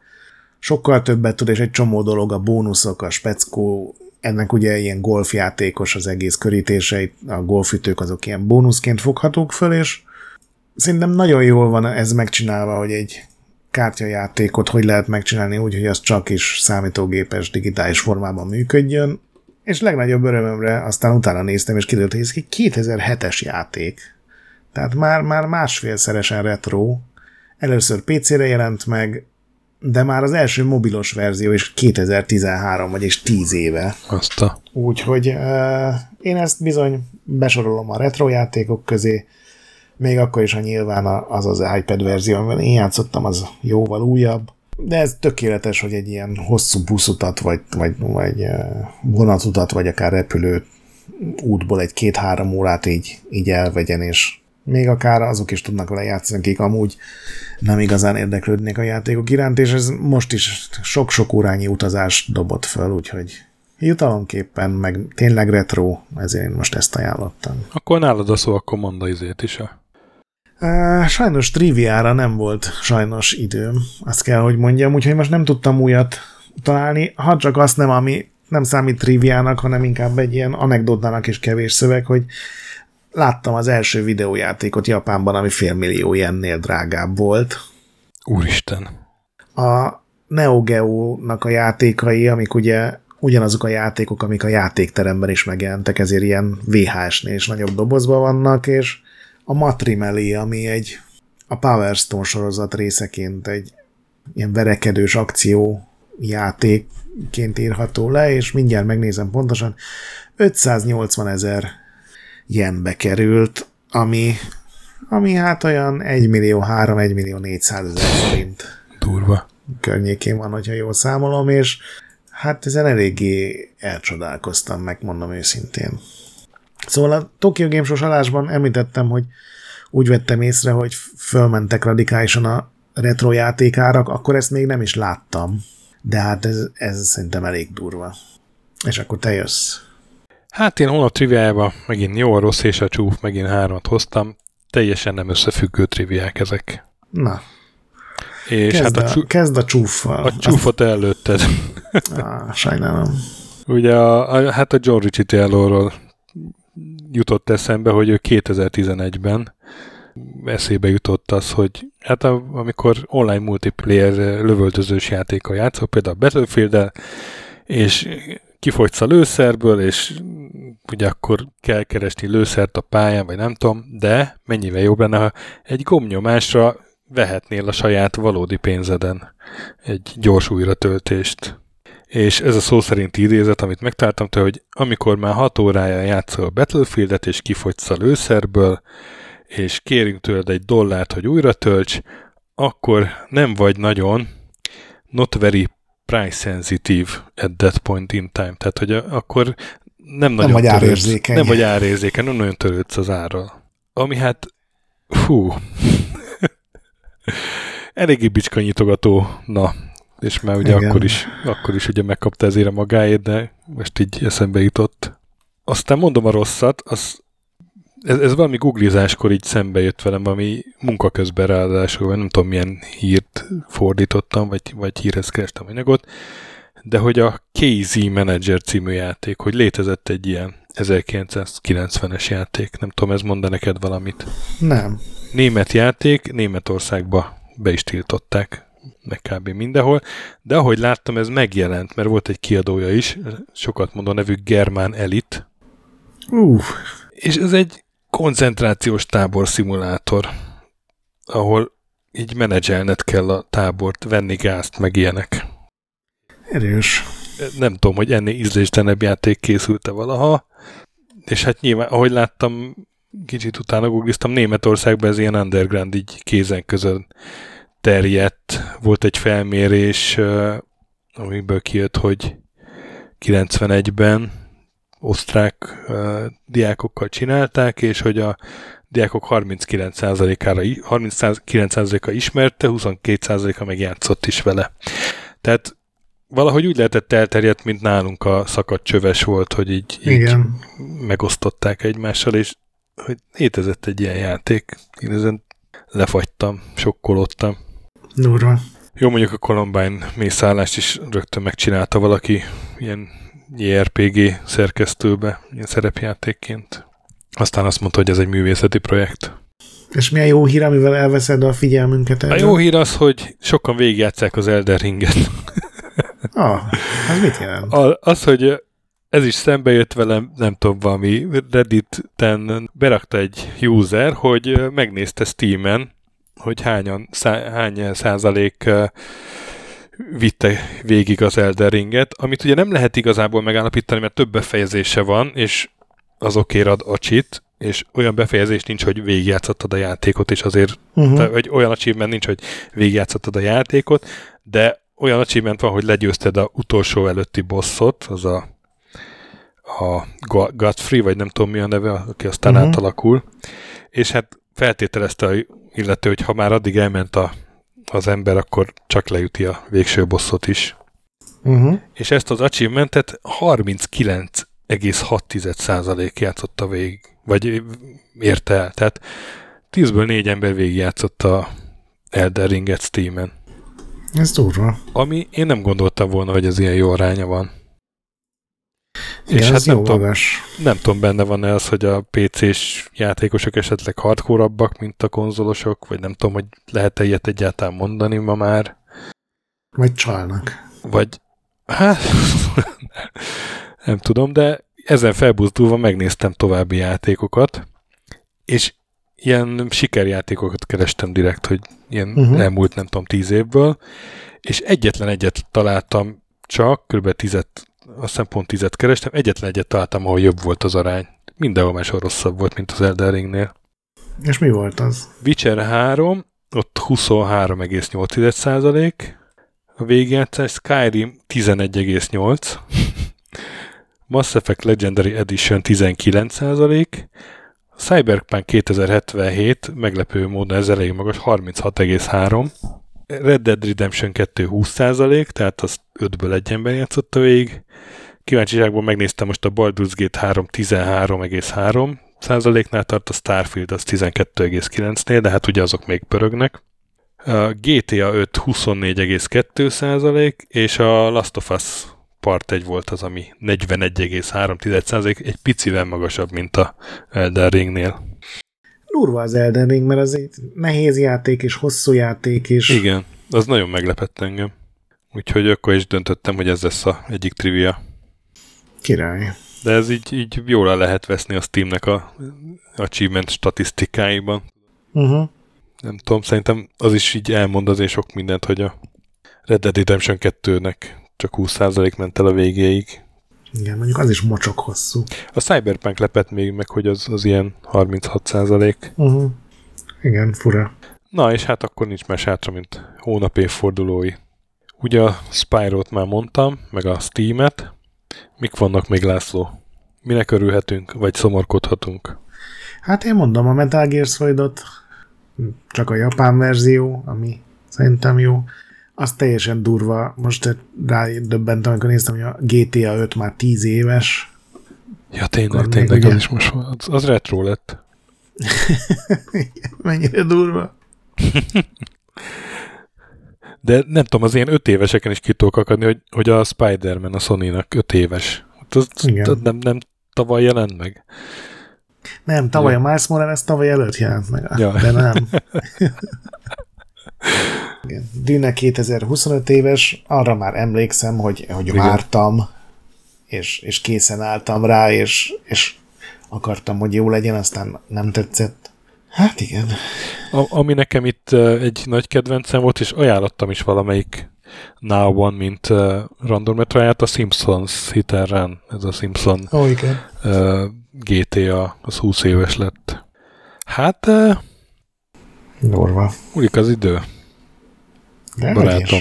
Sokkal többet tud, és egy csomó dolog, a bónuszok, a speckó, ennek ugye ilyen golfjátékos az egész körítése, a golfütők azok ilyen bónuszként foghatók föl, és szerintem nagyon jól van ez megcsinálva, hogy egy kártyajátékot hogy lehet megcsinálni úgy, hogy az csak is számítógépes digitális formában működjön, és legnagyobb örömömre aztán utána néztem, és kiderült, hogy ez egy 2007-es játék. Tehát már, már másfélszeresen retro. Először PC-re jelent meg, de már az első mobilos verzió is 2013, vagyis 10 éve. Azt a... Úgyhogy uh, én ezt bizony besorolom a retro játékok közé, még akkor is, ha nyilván az az iPad verzió, amivel én játszottam, az jóval újabb, de ez tökéletes, hogy egy ilyen hosszú buszutat, vagy, vagy, vagy vonatutat, vagy akár repülő útból egy két-három órát így, így elvegyen, és még akár azok is tudnak vele játszani, akik amúgy nem igazán érdeklődnék a játékok iránt, és ez most is sok-sok órányi utazás dobott föl, úgyhogy jutalomképpen, meg tényleg retro, ezért én most ezt ajánlottam. Akkor nálad a szó, akkor mondd izét is a sajnos triviára nem volt sajnos időm, azt kell, hogy mondjam, úgyhogy most nem tudtam újat találni, ha csak azt nem, ami nem számít triviának, hanem inkább egy ilyen anekdotának is kevés szöveg, hogy láttam az első videójátékot Japánban, ami félmillió ilyennél drágább volt. Úristen. A Neo Geo-nak a játékai, amik ugye ugyanazok a játékok, amik a játékteremben is megjelentek, ezért ilyen VHS-nél is nagyobb dobozban vannak, és a Matrimeli, ami egy a Power Stone sorozat részeként egy ilyen verekedős akció játékként írható le, és mindjárt megnézem pontosan, 580 ezer jenbe került, ami, ami hát olyan 1 millió 3, 1 millió 400 ezer forint. Durva. Környékén van, hogyha jól számolom, és hát ezen eléggé elcsodálkoztam, megmondom őszintén. Szóval a Tokyo Game Show alásban említettem, hogy úgy vettem észre, hogy fölmentek radikálisan a retro játékárak, akkor ezt még nem is láttam. De hát ez, ez szerintem elég durva. És akkor te jössz. Hát én holnap triviájába megint jó, rossz és a csúf, megint hármat hoztam. Teljesen nem összefüggő triviák ezek. Na. És kezd, hát a, a, csú... kezd a csúffal. a csúfot előtted. ah, sajnálom. Ugye a, a, hát a John Ricciello-ról jutott eszembe, hogy ő 2011-ben eszébe jutott az, hogy hát a, amikor online multiplayer lövöldözős játéka játszok, például a battlefield és kifogysz a lőszerből, és ugye akkor kell keresni lőszert a pályán, vagy nem tudom, de mennyivel jobb lenne, ha egy gombnyomásra vehetnél a saját valódi pénzeden egy gyors újratöltést. És ez a szó szerint idézet, amit megtaláltam tőle, hogy amikor már 6 órája játszol a Battlefieldet, és kifogysz a lőszerből, és kérünk tőled egy dollárt, hogy újra tölts, akkor nem vagy nagyon not very price sensitive at that point in time. Tehát, hogy akkor nem nagyon vagy törődsz, árérzékeny. Nem vagy árérzékeny, nem nagyon törődsz az árral. Ami hát, hú, eléggé bicskanyitogató, na, és már ugye Igen. akkor is, akkor is ugye megkapta ezért a magáét, de most így eszembe jutott. Aztán mondom a rosszat, az, ez, ez valami googlizáskor így szembe jött velem, valami munka közben ráadásul, nem tudom milyen hírt fordítottam, vagy, vagy hírhez kerestem anyagot, de hogy a KZ Manager című játék, hogy létezett egy ilyen 1990-es játék, nem tudom, ez mond neked valamit. Nem. Német játék, Németországba be is tiltották, meg kb. mindenhol, de ahogy láttam, ez megjelent, mert volt egy kiadója is, sokat mondó nevű Germán Elit, Uff, és ez egy koncentrációs tábor szimulátor, ahol így menedzselned kell a tábort, venni gázt, meg ilyenek. erős. Nem tudom, hogy ennél ízléstelenebb játék készült-e valaha, és hát nyilván, ahogy láttam, kicsit utána googliztam, Németországban ez ilyen underground így kézen közön terjedt. Volt egy felmérés, amiből kijött, hogy 91-ben osztrák diákokkal csinálták, és hogy a diákok 39%-ára, 39%-a ismerte, 22%-a meg játszott is vele. Tehát valahogy úgy lehetett elterjedt, mint nálunk a szakadt csöves volt, hogy így, így megosztották egymással, és hogy létezett egy ilyen játék. Én ezen lefagytam, sokkolódtam. Durva. Jó, mondjuk a Columbine mészállást is rögtön megcsinálta valaki ilyen JRPG szerkesztőbe, ilyen szerepjátékként. Aztán azt mondta, hogy ez egy művészeti projekt. És milyen jó hír, amivel elveszed a figyelmünket erről? A jó hír az, hogy sokan végigjátszák az Elder Ringet. ah, az mit jelent? A, az, hogy ez is szembe jött velem, nem tudom, valami Reddit-ten berakta egy user, hogy megnézte Steam-en, hogy hányan, szá, hány százalék vitte végig az Elder Ringet, amit ugye nem lehet igazából megállapítani, mert több befejezése van, és azokért ad a cheat, és olyan befejezés nincs, hogy végigjátszottad a játékot, és azért, uh-huh. te, vagy olyan achievement nincs, hogy végigjátszottad a játékot, de olyan achievement van, hogy legyőzted a utolsó előtti bosszot, az a, a Godfrey, vagy nem tudom mi a neve, aki aztán uh-huh. átalakul, és hát feltételezte a illető, hogy ha már addig elment a, az ember, akkor csak leüti a végső bosszot is. Uh-huh. És ezt az achievementet 39,6% játszotta végig, vagy érte el. Tehát 10-ből 4 ember végig játszotta a Elder Ringet Steam-en. Ez durva. Ami én nem gondoltam volna, hogy ez ilyen jó aránya van. Igen, és hát nem tudom, nem tudom, benne van-e az, hogy a PC-s játékosok esetleg hardcore mint a konzolosok, vagy nem tudom, hogy lehet-e ilyet egyáltalán mondani ma már. Vagy csalnak. Vagy, hát, nem tudom, de ezen felbuzdulva megnéztem további játékokat, és ilyen sikerjátékokat kerestem direkt, hogy ilyen uh-huh. elmúlt, nem tudom, tíz évből, és egyetlen egyet találtam csak, kb. tizet azt hiszem pont tizet kerestem, egyetlen egyet találtam, ahol jobb volt az arány. Mindenhol máshol rosszabb volt, mint az Elden Ringnél. És mi volt az? Witcher 3, ott 23,8 százalék, a végigjátszás Skyrim 11,8, Mass Effect Legendary Edition 19 százalék, Cyberpunk 2077 meglepő módon ez elég magas, 36,3, Red Dead Redemption 2 20%, tehát az 5-ből egy ember játszotta végig. Kíváncsiságból megnéztem most a Baldur's Gate 3 13,3 százaléknál tart, a Starfield az 12,9-nél, de hát ugye azok még pörögnek. A GTA 5 24,2 százalék, és a Last of Us Part 1 volt az, ami 41,3 százalék, egy picivel magasabb, mint a Elden Ringnél durva az Elden Ring, mert az egy nehéz játék és hosszú játék is. Igen, az nagyon meglepett engem. Úgyhogy akkor is döntöttem, hogy ez lesz a egyik trivia. Király. De ez így, így jól lehet veszni a Steamnek a achievement statisztikáiban. Uh-huh. Nem tudom, szerintem az is így elmond azért sok mindent, hogy a Red Dead Redemption 2-nek csak 20% ment el a végéig. Igen, mondjuk az is mocsok hosszú. A Cyberpunk lepett még meg, hogy az, az ilyen 36 százalék. Uh-huh. Igen, fura. Na, és hát akkor nincs más hátra, mint hónap évfordulói. Ugye a Spyro-t már mondtam, meg a Steam-et. Mik vannak még, László? Minek örülhetünk, vagy szomorkodhatunk? Hát én mondom a Metal Gear Solid-ot, csak a japán verzió, ami szerintem jó az teljesen durva. Most döbbentem, amikor néztem, hogy a GTA 5 már 10 éves. Ja, tényleg, tényleg, ugye... az is most van. Az, az retro lett. Mennyire durva. De nem tudom, az ilyen 5 éveseken is ki tudok akadni, hogy, hogy a Spider-Man a Sony-nak 5 éves. Hát az, az nem, nem tavaly jelent meg. Nem, tavaly ja. a Miles Morales tavaly előtt jelent meg. Ja. De nem. Dűne 2025 éves, arra már emlékszem, hogy, hogy Igen. vártam, és, és készen álltam rá, és, és akartam, hogy jó legyen, aztán nem tetszett. Hát igen. A, ami nekem itt egy nagy kedvencem volt, és ajánlottam is valamelyik Now One, mint uh, randometráját, a Simpsons Hit Run, ez a Simpson oh, igen. Uh, GTA, az 20 éves lett. Hát uh, Durva. Múlik az idő. De barátom.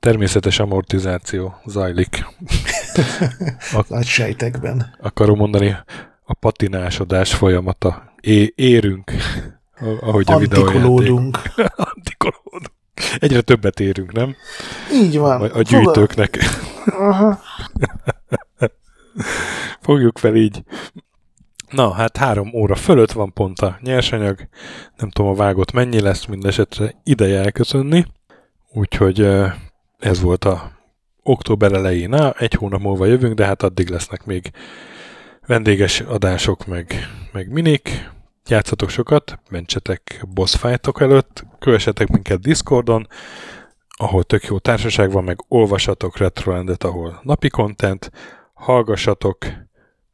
természetes amortizáció zajlik. A, Nagy sejtekben. Akarom mondani, a patinásodás folyamata. É, érünk, ahogy a Antikolódunk. Antikolódunk. Egyre többet érünk, nem? Így van. A, a gyűjtőknek. Aha. Fogjuk fel így. Na, hát három óra fölött van pont a nyersanyag. Nem tudom, a vágott mennyi lesz, mindesetre ideje elköszönni. Úgyhogy ez volt a október elején. Na, egy hónap múlva jövünk, de hát addig lesznek még vendéges adások, meg, meg minik. Játszatok sokat, mentsetek boss fightok előtt, kövessetek minket Discordon, ahol tök jó társaság van, meg olvasatok Retrolandet, ahol napi content, hallgassatok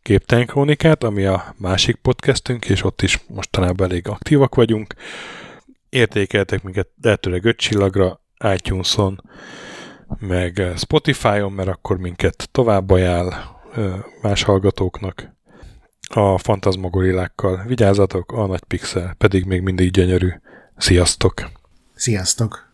Képtelen Krónikát, ami a másik podcastünk, és ott is mostanában elég aktívak vagyunk. Értékeltek minket lehetőleg öt csillagra, iTunes-on, meg Spotify-on, mert akkor minket tovább ajánl más hallgatóknak. A fantazmagorillákkal vigyázzatok, a nagy pixel pedig még mindig gyönyörű. Sziasztok! Sziasztok!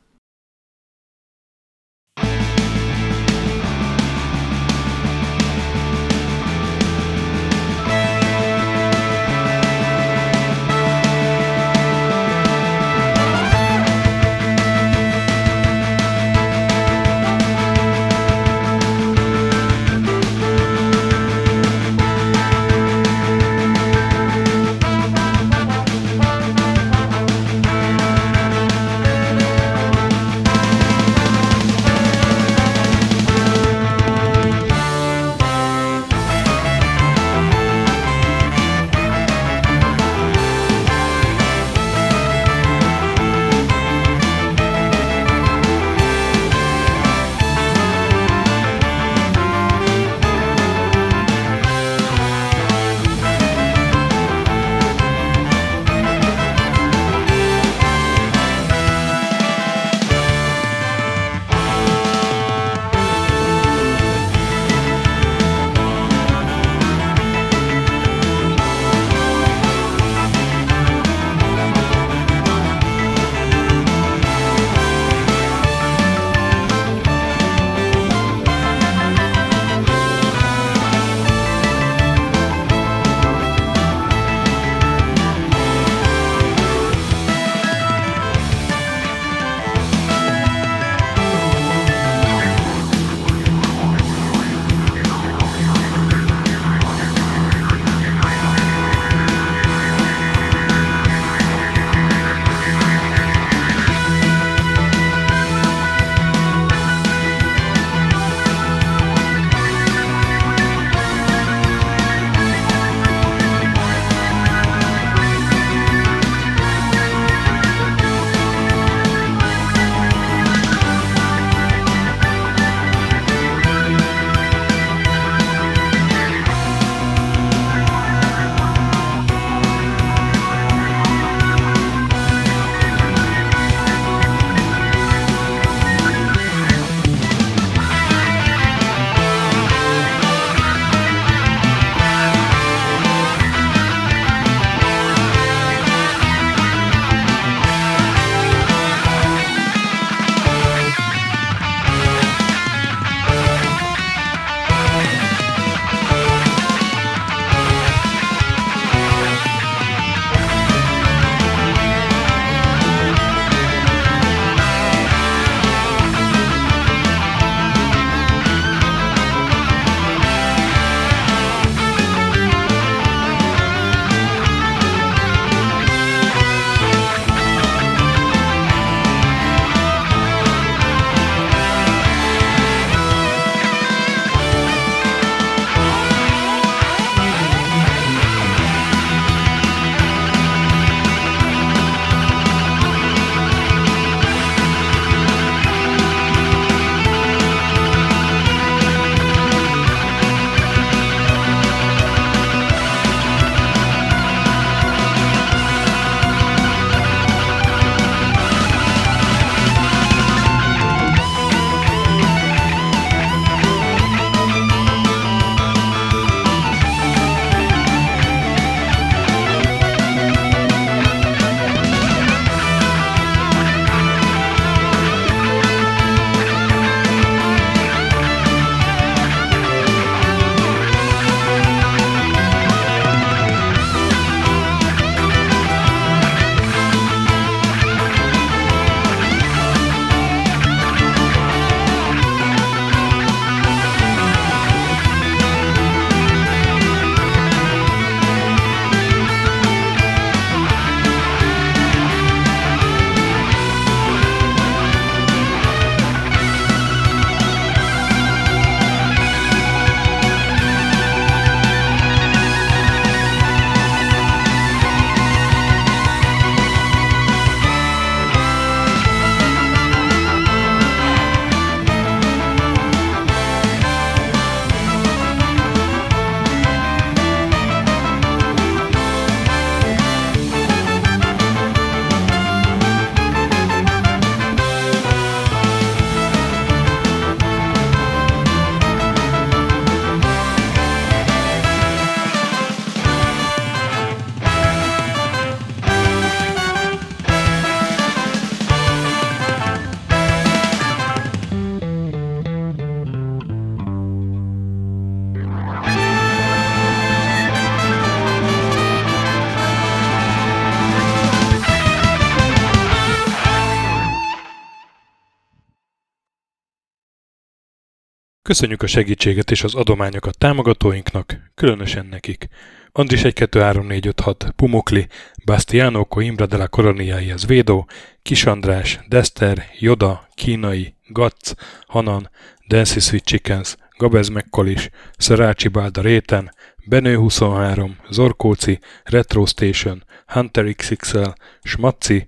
Köszönjük a segítséget és az adományokat támogatóinknak, különösen nekik. Andris 1 2 3 4 5 6 Pumukli, Bastiano Coimbra de la Coroniaihez Védó, Kis András, Dester, Joda, Kínai, Gatz, Hanan, Dancy Sweet Chickens, Gabez Mekkolis, Szarácsi Bálda Réten, Benő 23, Zorkóci, Retro Station, Hunter XXL, Smaci,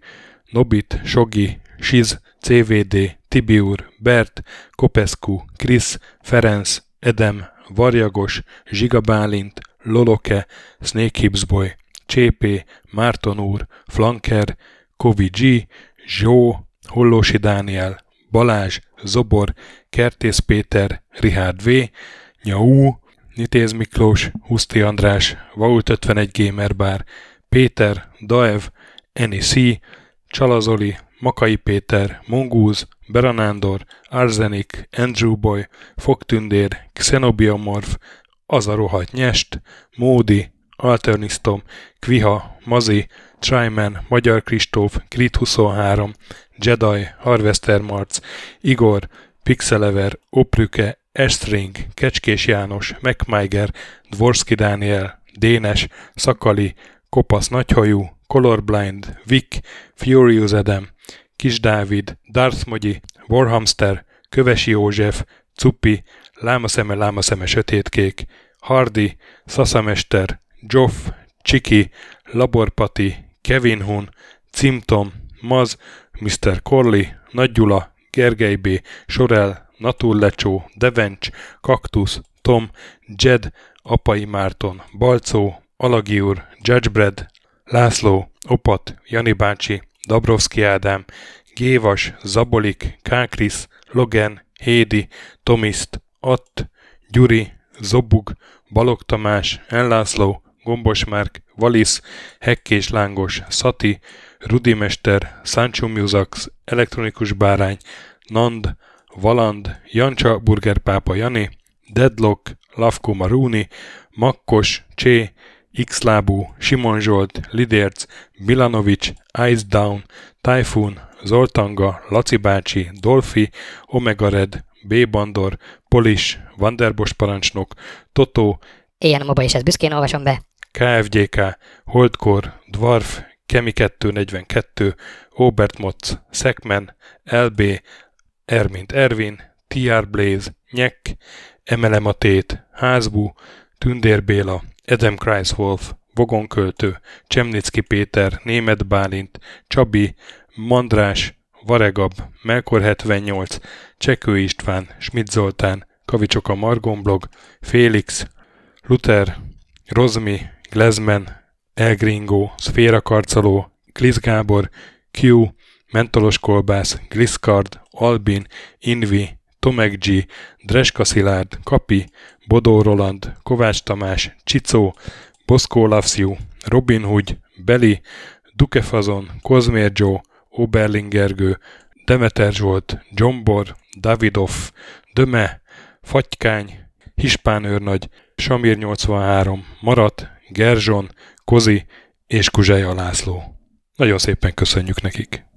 Nobit, Sogi, Siz, CVD, Tibiur, Bert, Kopescu, Krisz, Ferenc, Edem, Varjagos, Zsiga Bálint, Loloke, Snake Hips Boy, Csépé, Márton úr, Flanker, Kovi G, Zsó, Hollósi Dániel, Balázs, Zobor, Kertész Péter, Rihárd V, Nyau, Nitéz Miklós, Huszti András, Vault 51 Gamer Bar, Péter, Daev, Eni C, Csalazoli, Makai Péter, Mongúz, Beranándor, Arzenik, Andrew Boy, Fogtündér, Xenobiomorph, Az a rohadt nyest, Módi, Alternisztom, Kviha, Mazi, Tryman, Magyar Kristóf, Krit 23, Jedi, Harvester Marc, Igor, Pixelever, Oprüke, Estring, Kecskés János, MacMiger, Dvorski Dániel, Dénes, Szakali, Kopasz Nagyhajú, Colorblind, Vic, Furious Adam, Kis Dávid, Darth Mogyi, Warhamster, Kövesi József, Cupi, Lámaszeme, Lámaszeme Sötétkék, Hardy, Szaszamester, Joff, Csiki, Laborpati, Kevin Hun, Cimtom, Maz, Mr. Corley, Nagy Gyula, Gergely B., Sorel, Naturlecsó, Devencs, Kaktusz, Tom, Jed, Apai Márton, Balcó, Alagi úr, Judgebred, László, Opat, Jani bácsi, Dabrowski Ádám, Gévas, Zabolik, Kákris, Logan, Hédi, Tomiszt, Att, Gyuri, Zobug, Balog Tamás, Enlászló, Gombos Márk, Valisz, Hekkés Lángos, Szati, Rudimester, Sancho Musax, Elektronikus Bárány, Nand, Valand, Jancsa Burgerpápa Jani, Deadlock, Lavko Maruni, Makkos, Csé, Xlábú, Simon Zsolt, Lidérc, Milanovic, Ice Down, Typhoon, Zoltanga, Laci bácsi, Dolfi, Omega Red, B. Bandor, Polis, Vanderbos parancsnok, Totó, Ilyen moba is ezt büszkén olvasom be. KFGK, Holdkor, Dwarf, Kemi 242, Obert Motz, Szekmen, LB, Ermint Ervin, TR Blaze, Nyek, Emelematét, Házbú, Tündér Béla, Adam Kreiswolf, Vogonköltő, Csemnicki Péter, Német Bálint, Csabi, Mandrás, Varegab, Melkor 78, Csekő István, Schmidt Zoltán, Kavicsok a Margonblog, Félix, Luther, Rozmi, Glezmen, Elgringo, Szféra Karcoló, Glisz Gábor, Q, Mentolos Kolbász, Gliszkard, Albin, Invi, Tomek G, Dreska Szilárd, Kapi, Bodó Roland, Kovács Tamás, Csicó, Boszkó Lavsziu, Robin Hood, Beli, Dukefazon, Kozmér Joe, Oberlingergő, Demeter Zsolt, Gyombor, Davidoff, Döme, Fatykány, Hispán őrnagy, Samir 83, Marat, Gerzson, Kozi és Kuzseja László. Nagyon szépen köszönjük nekik!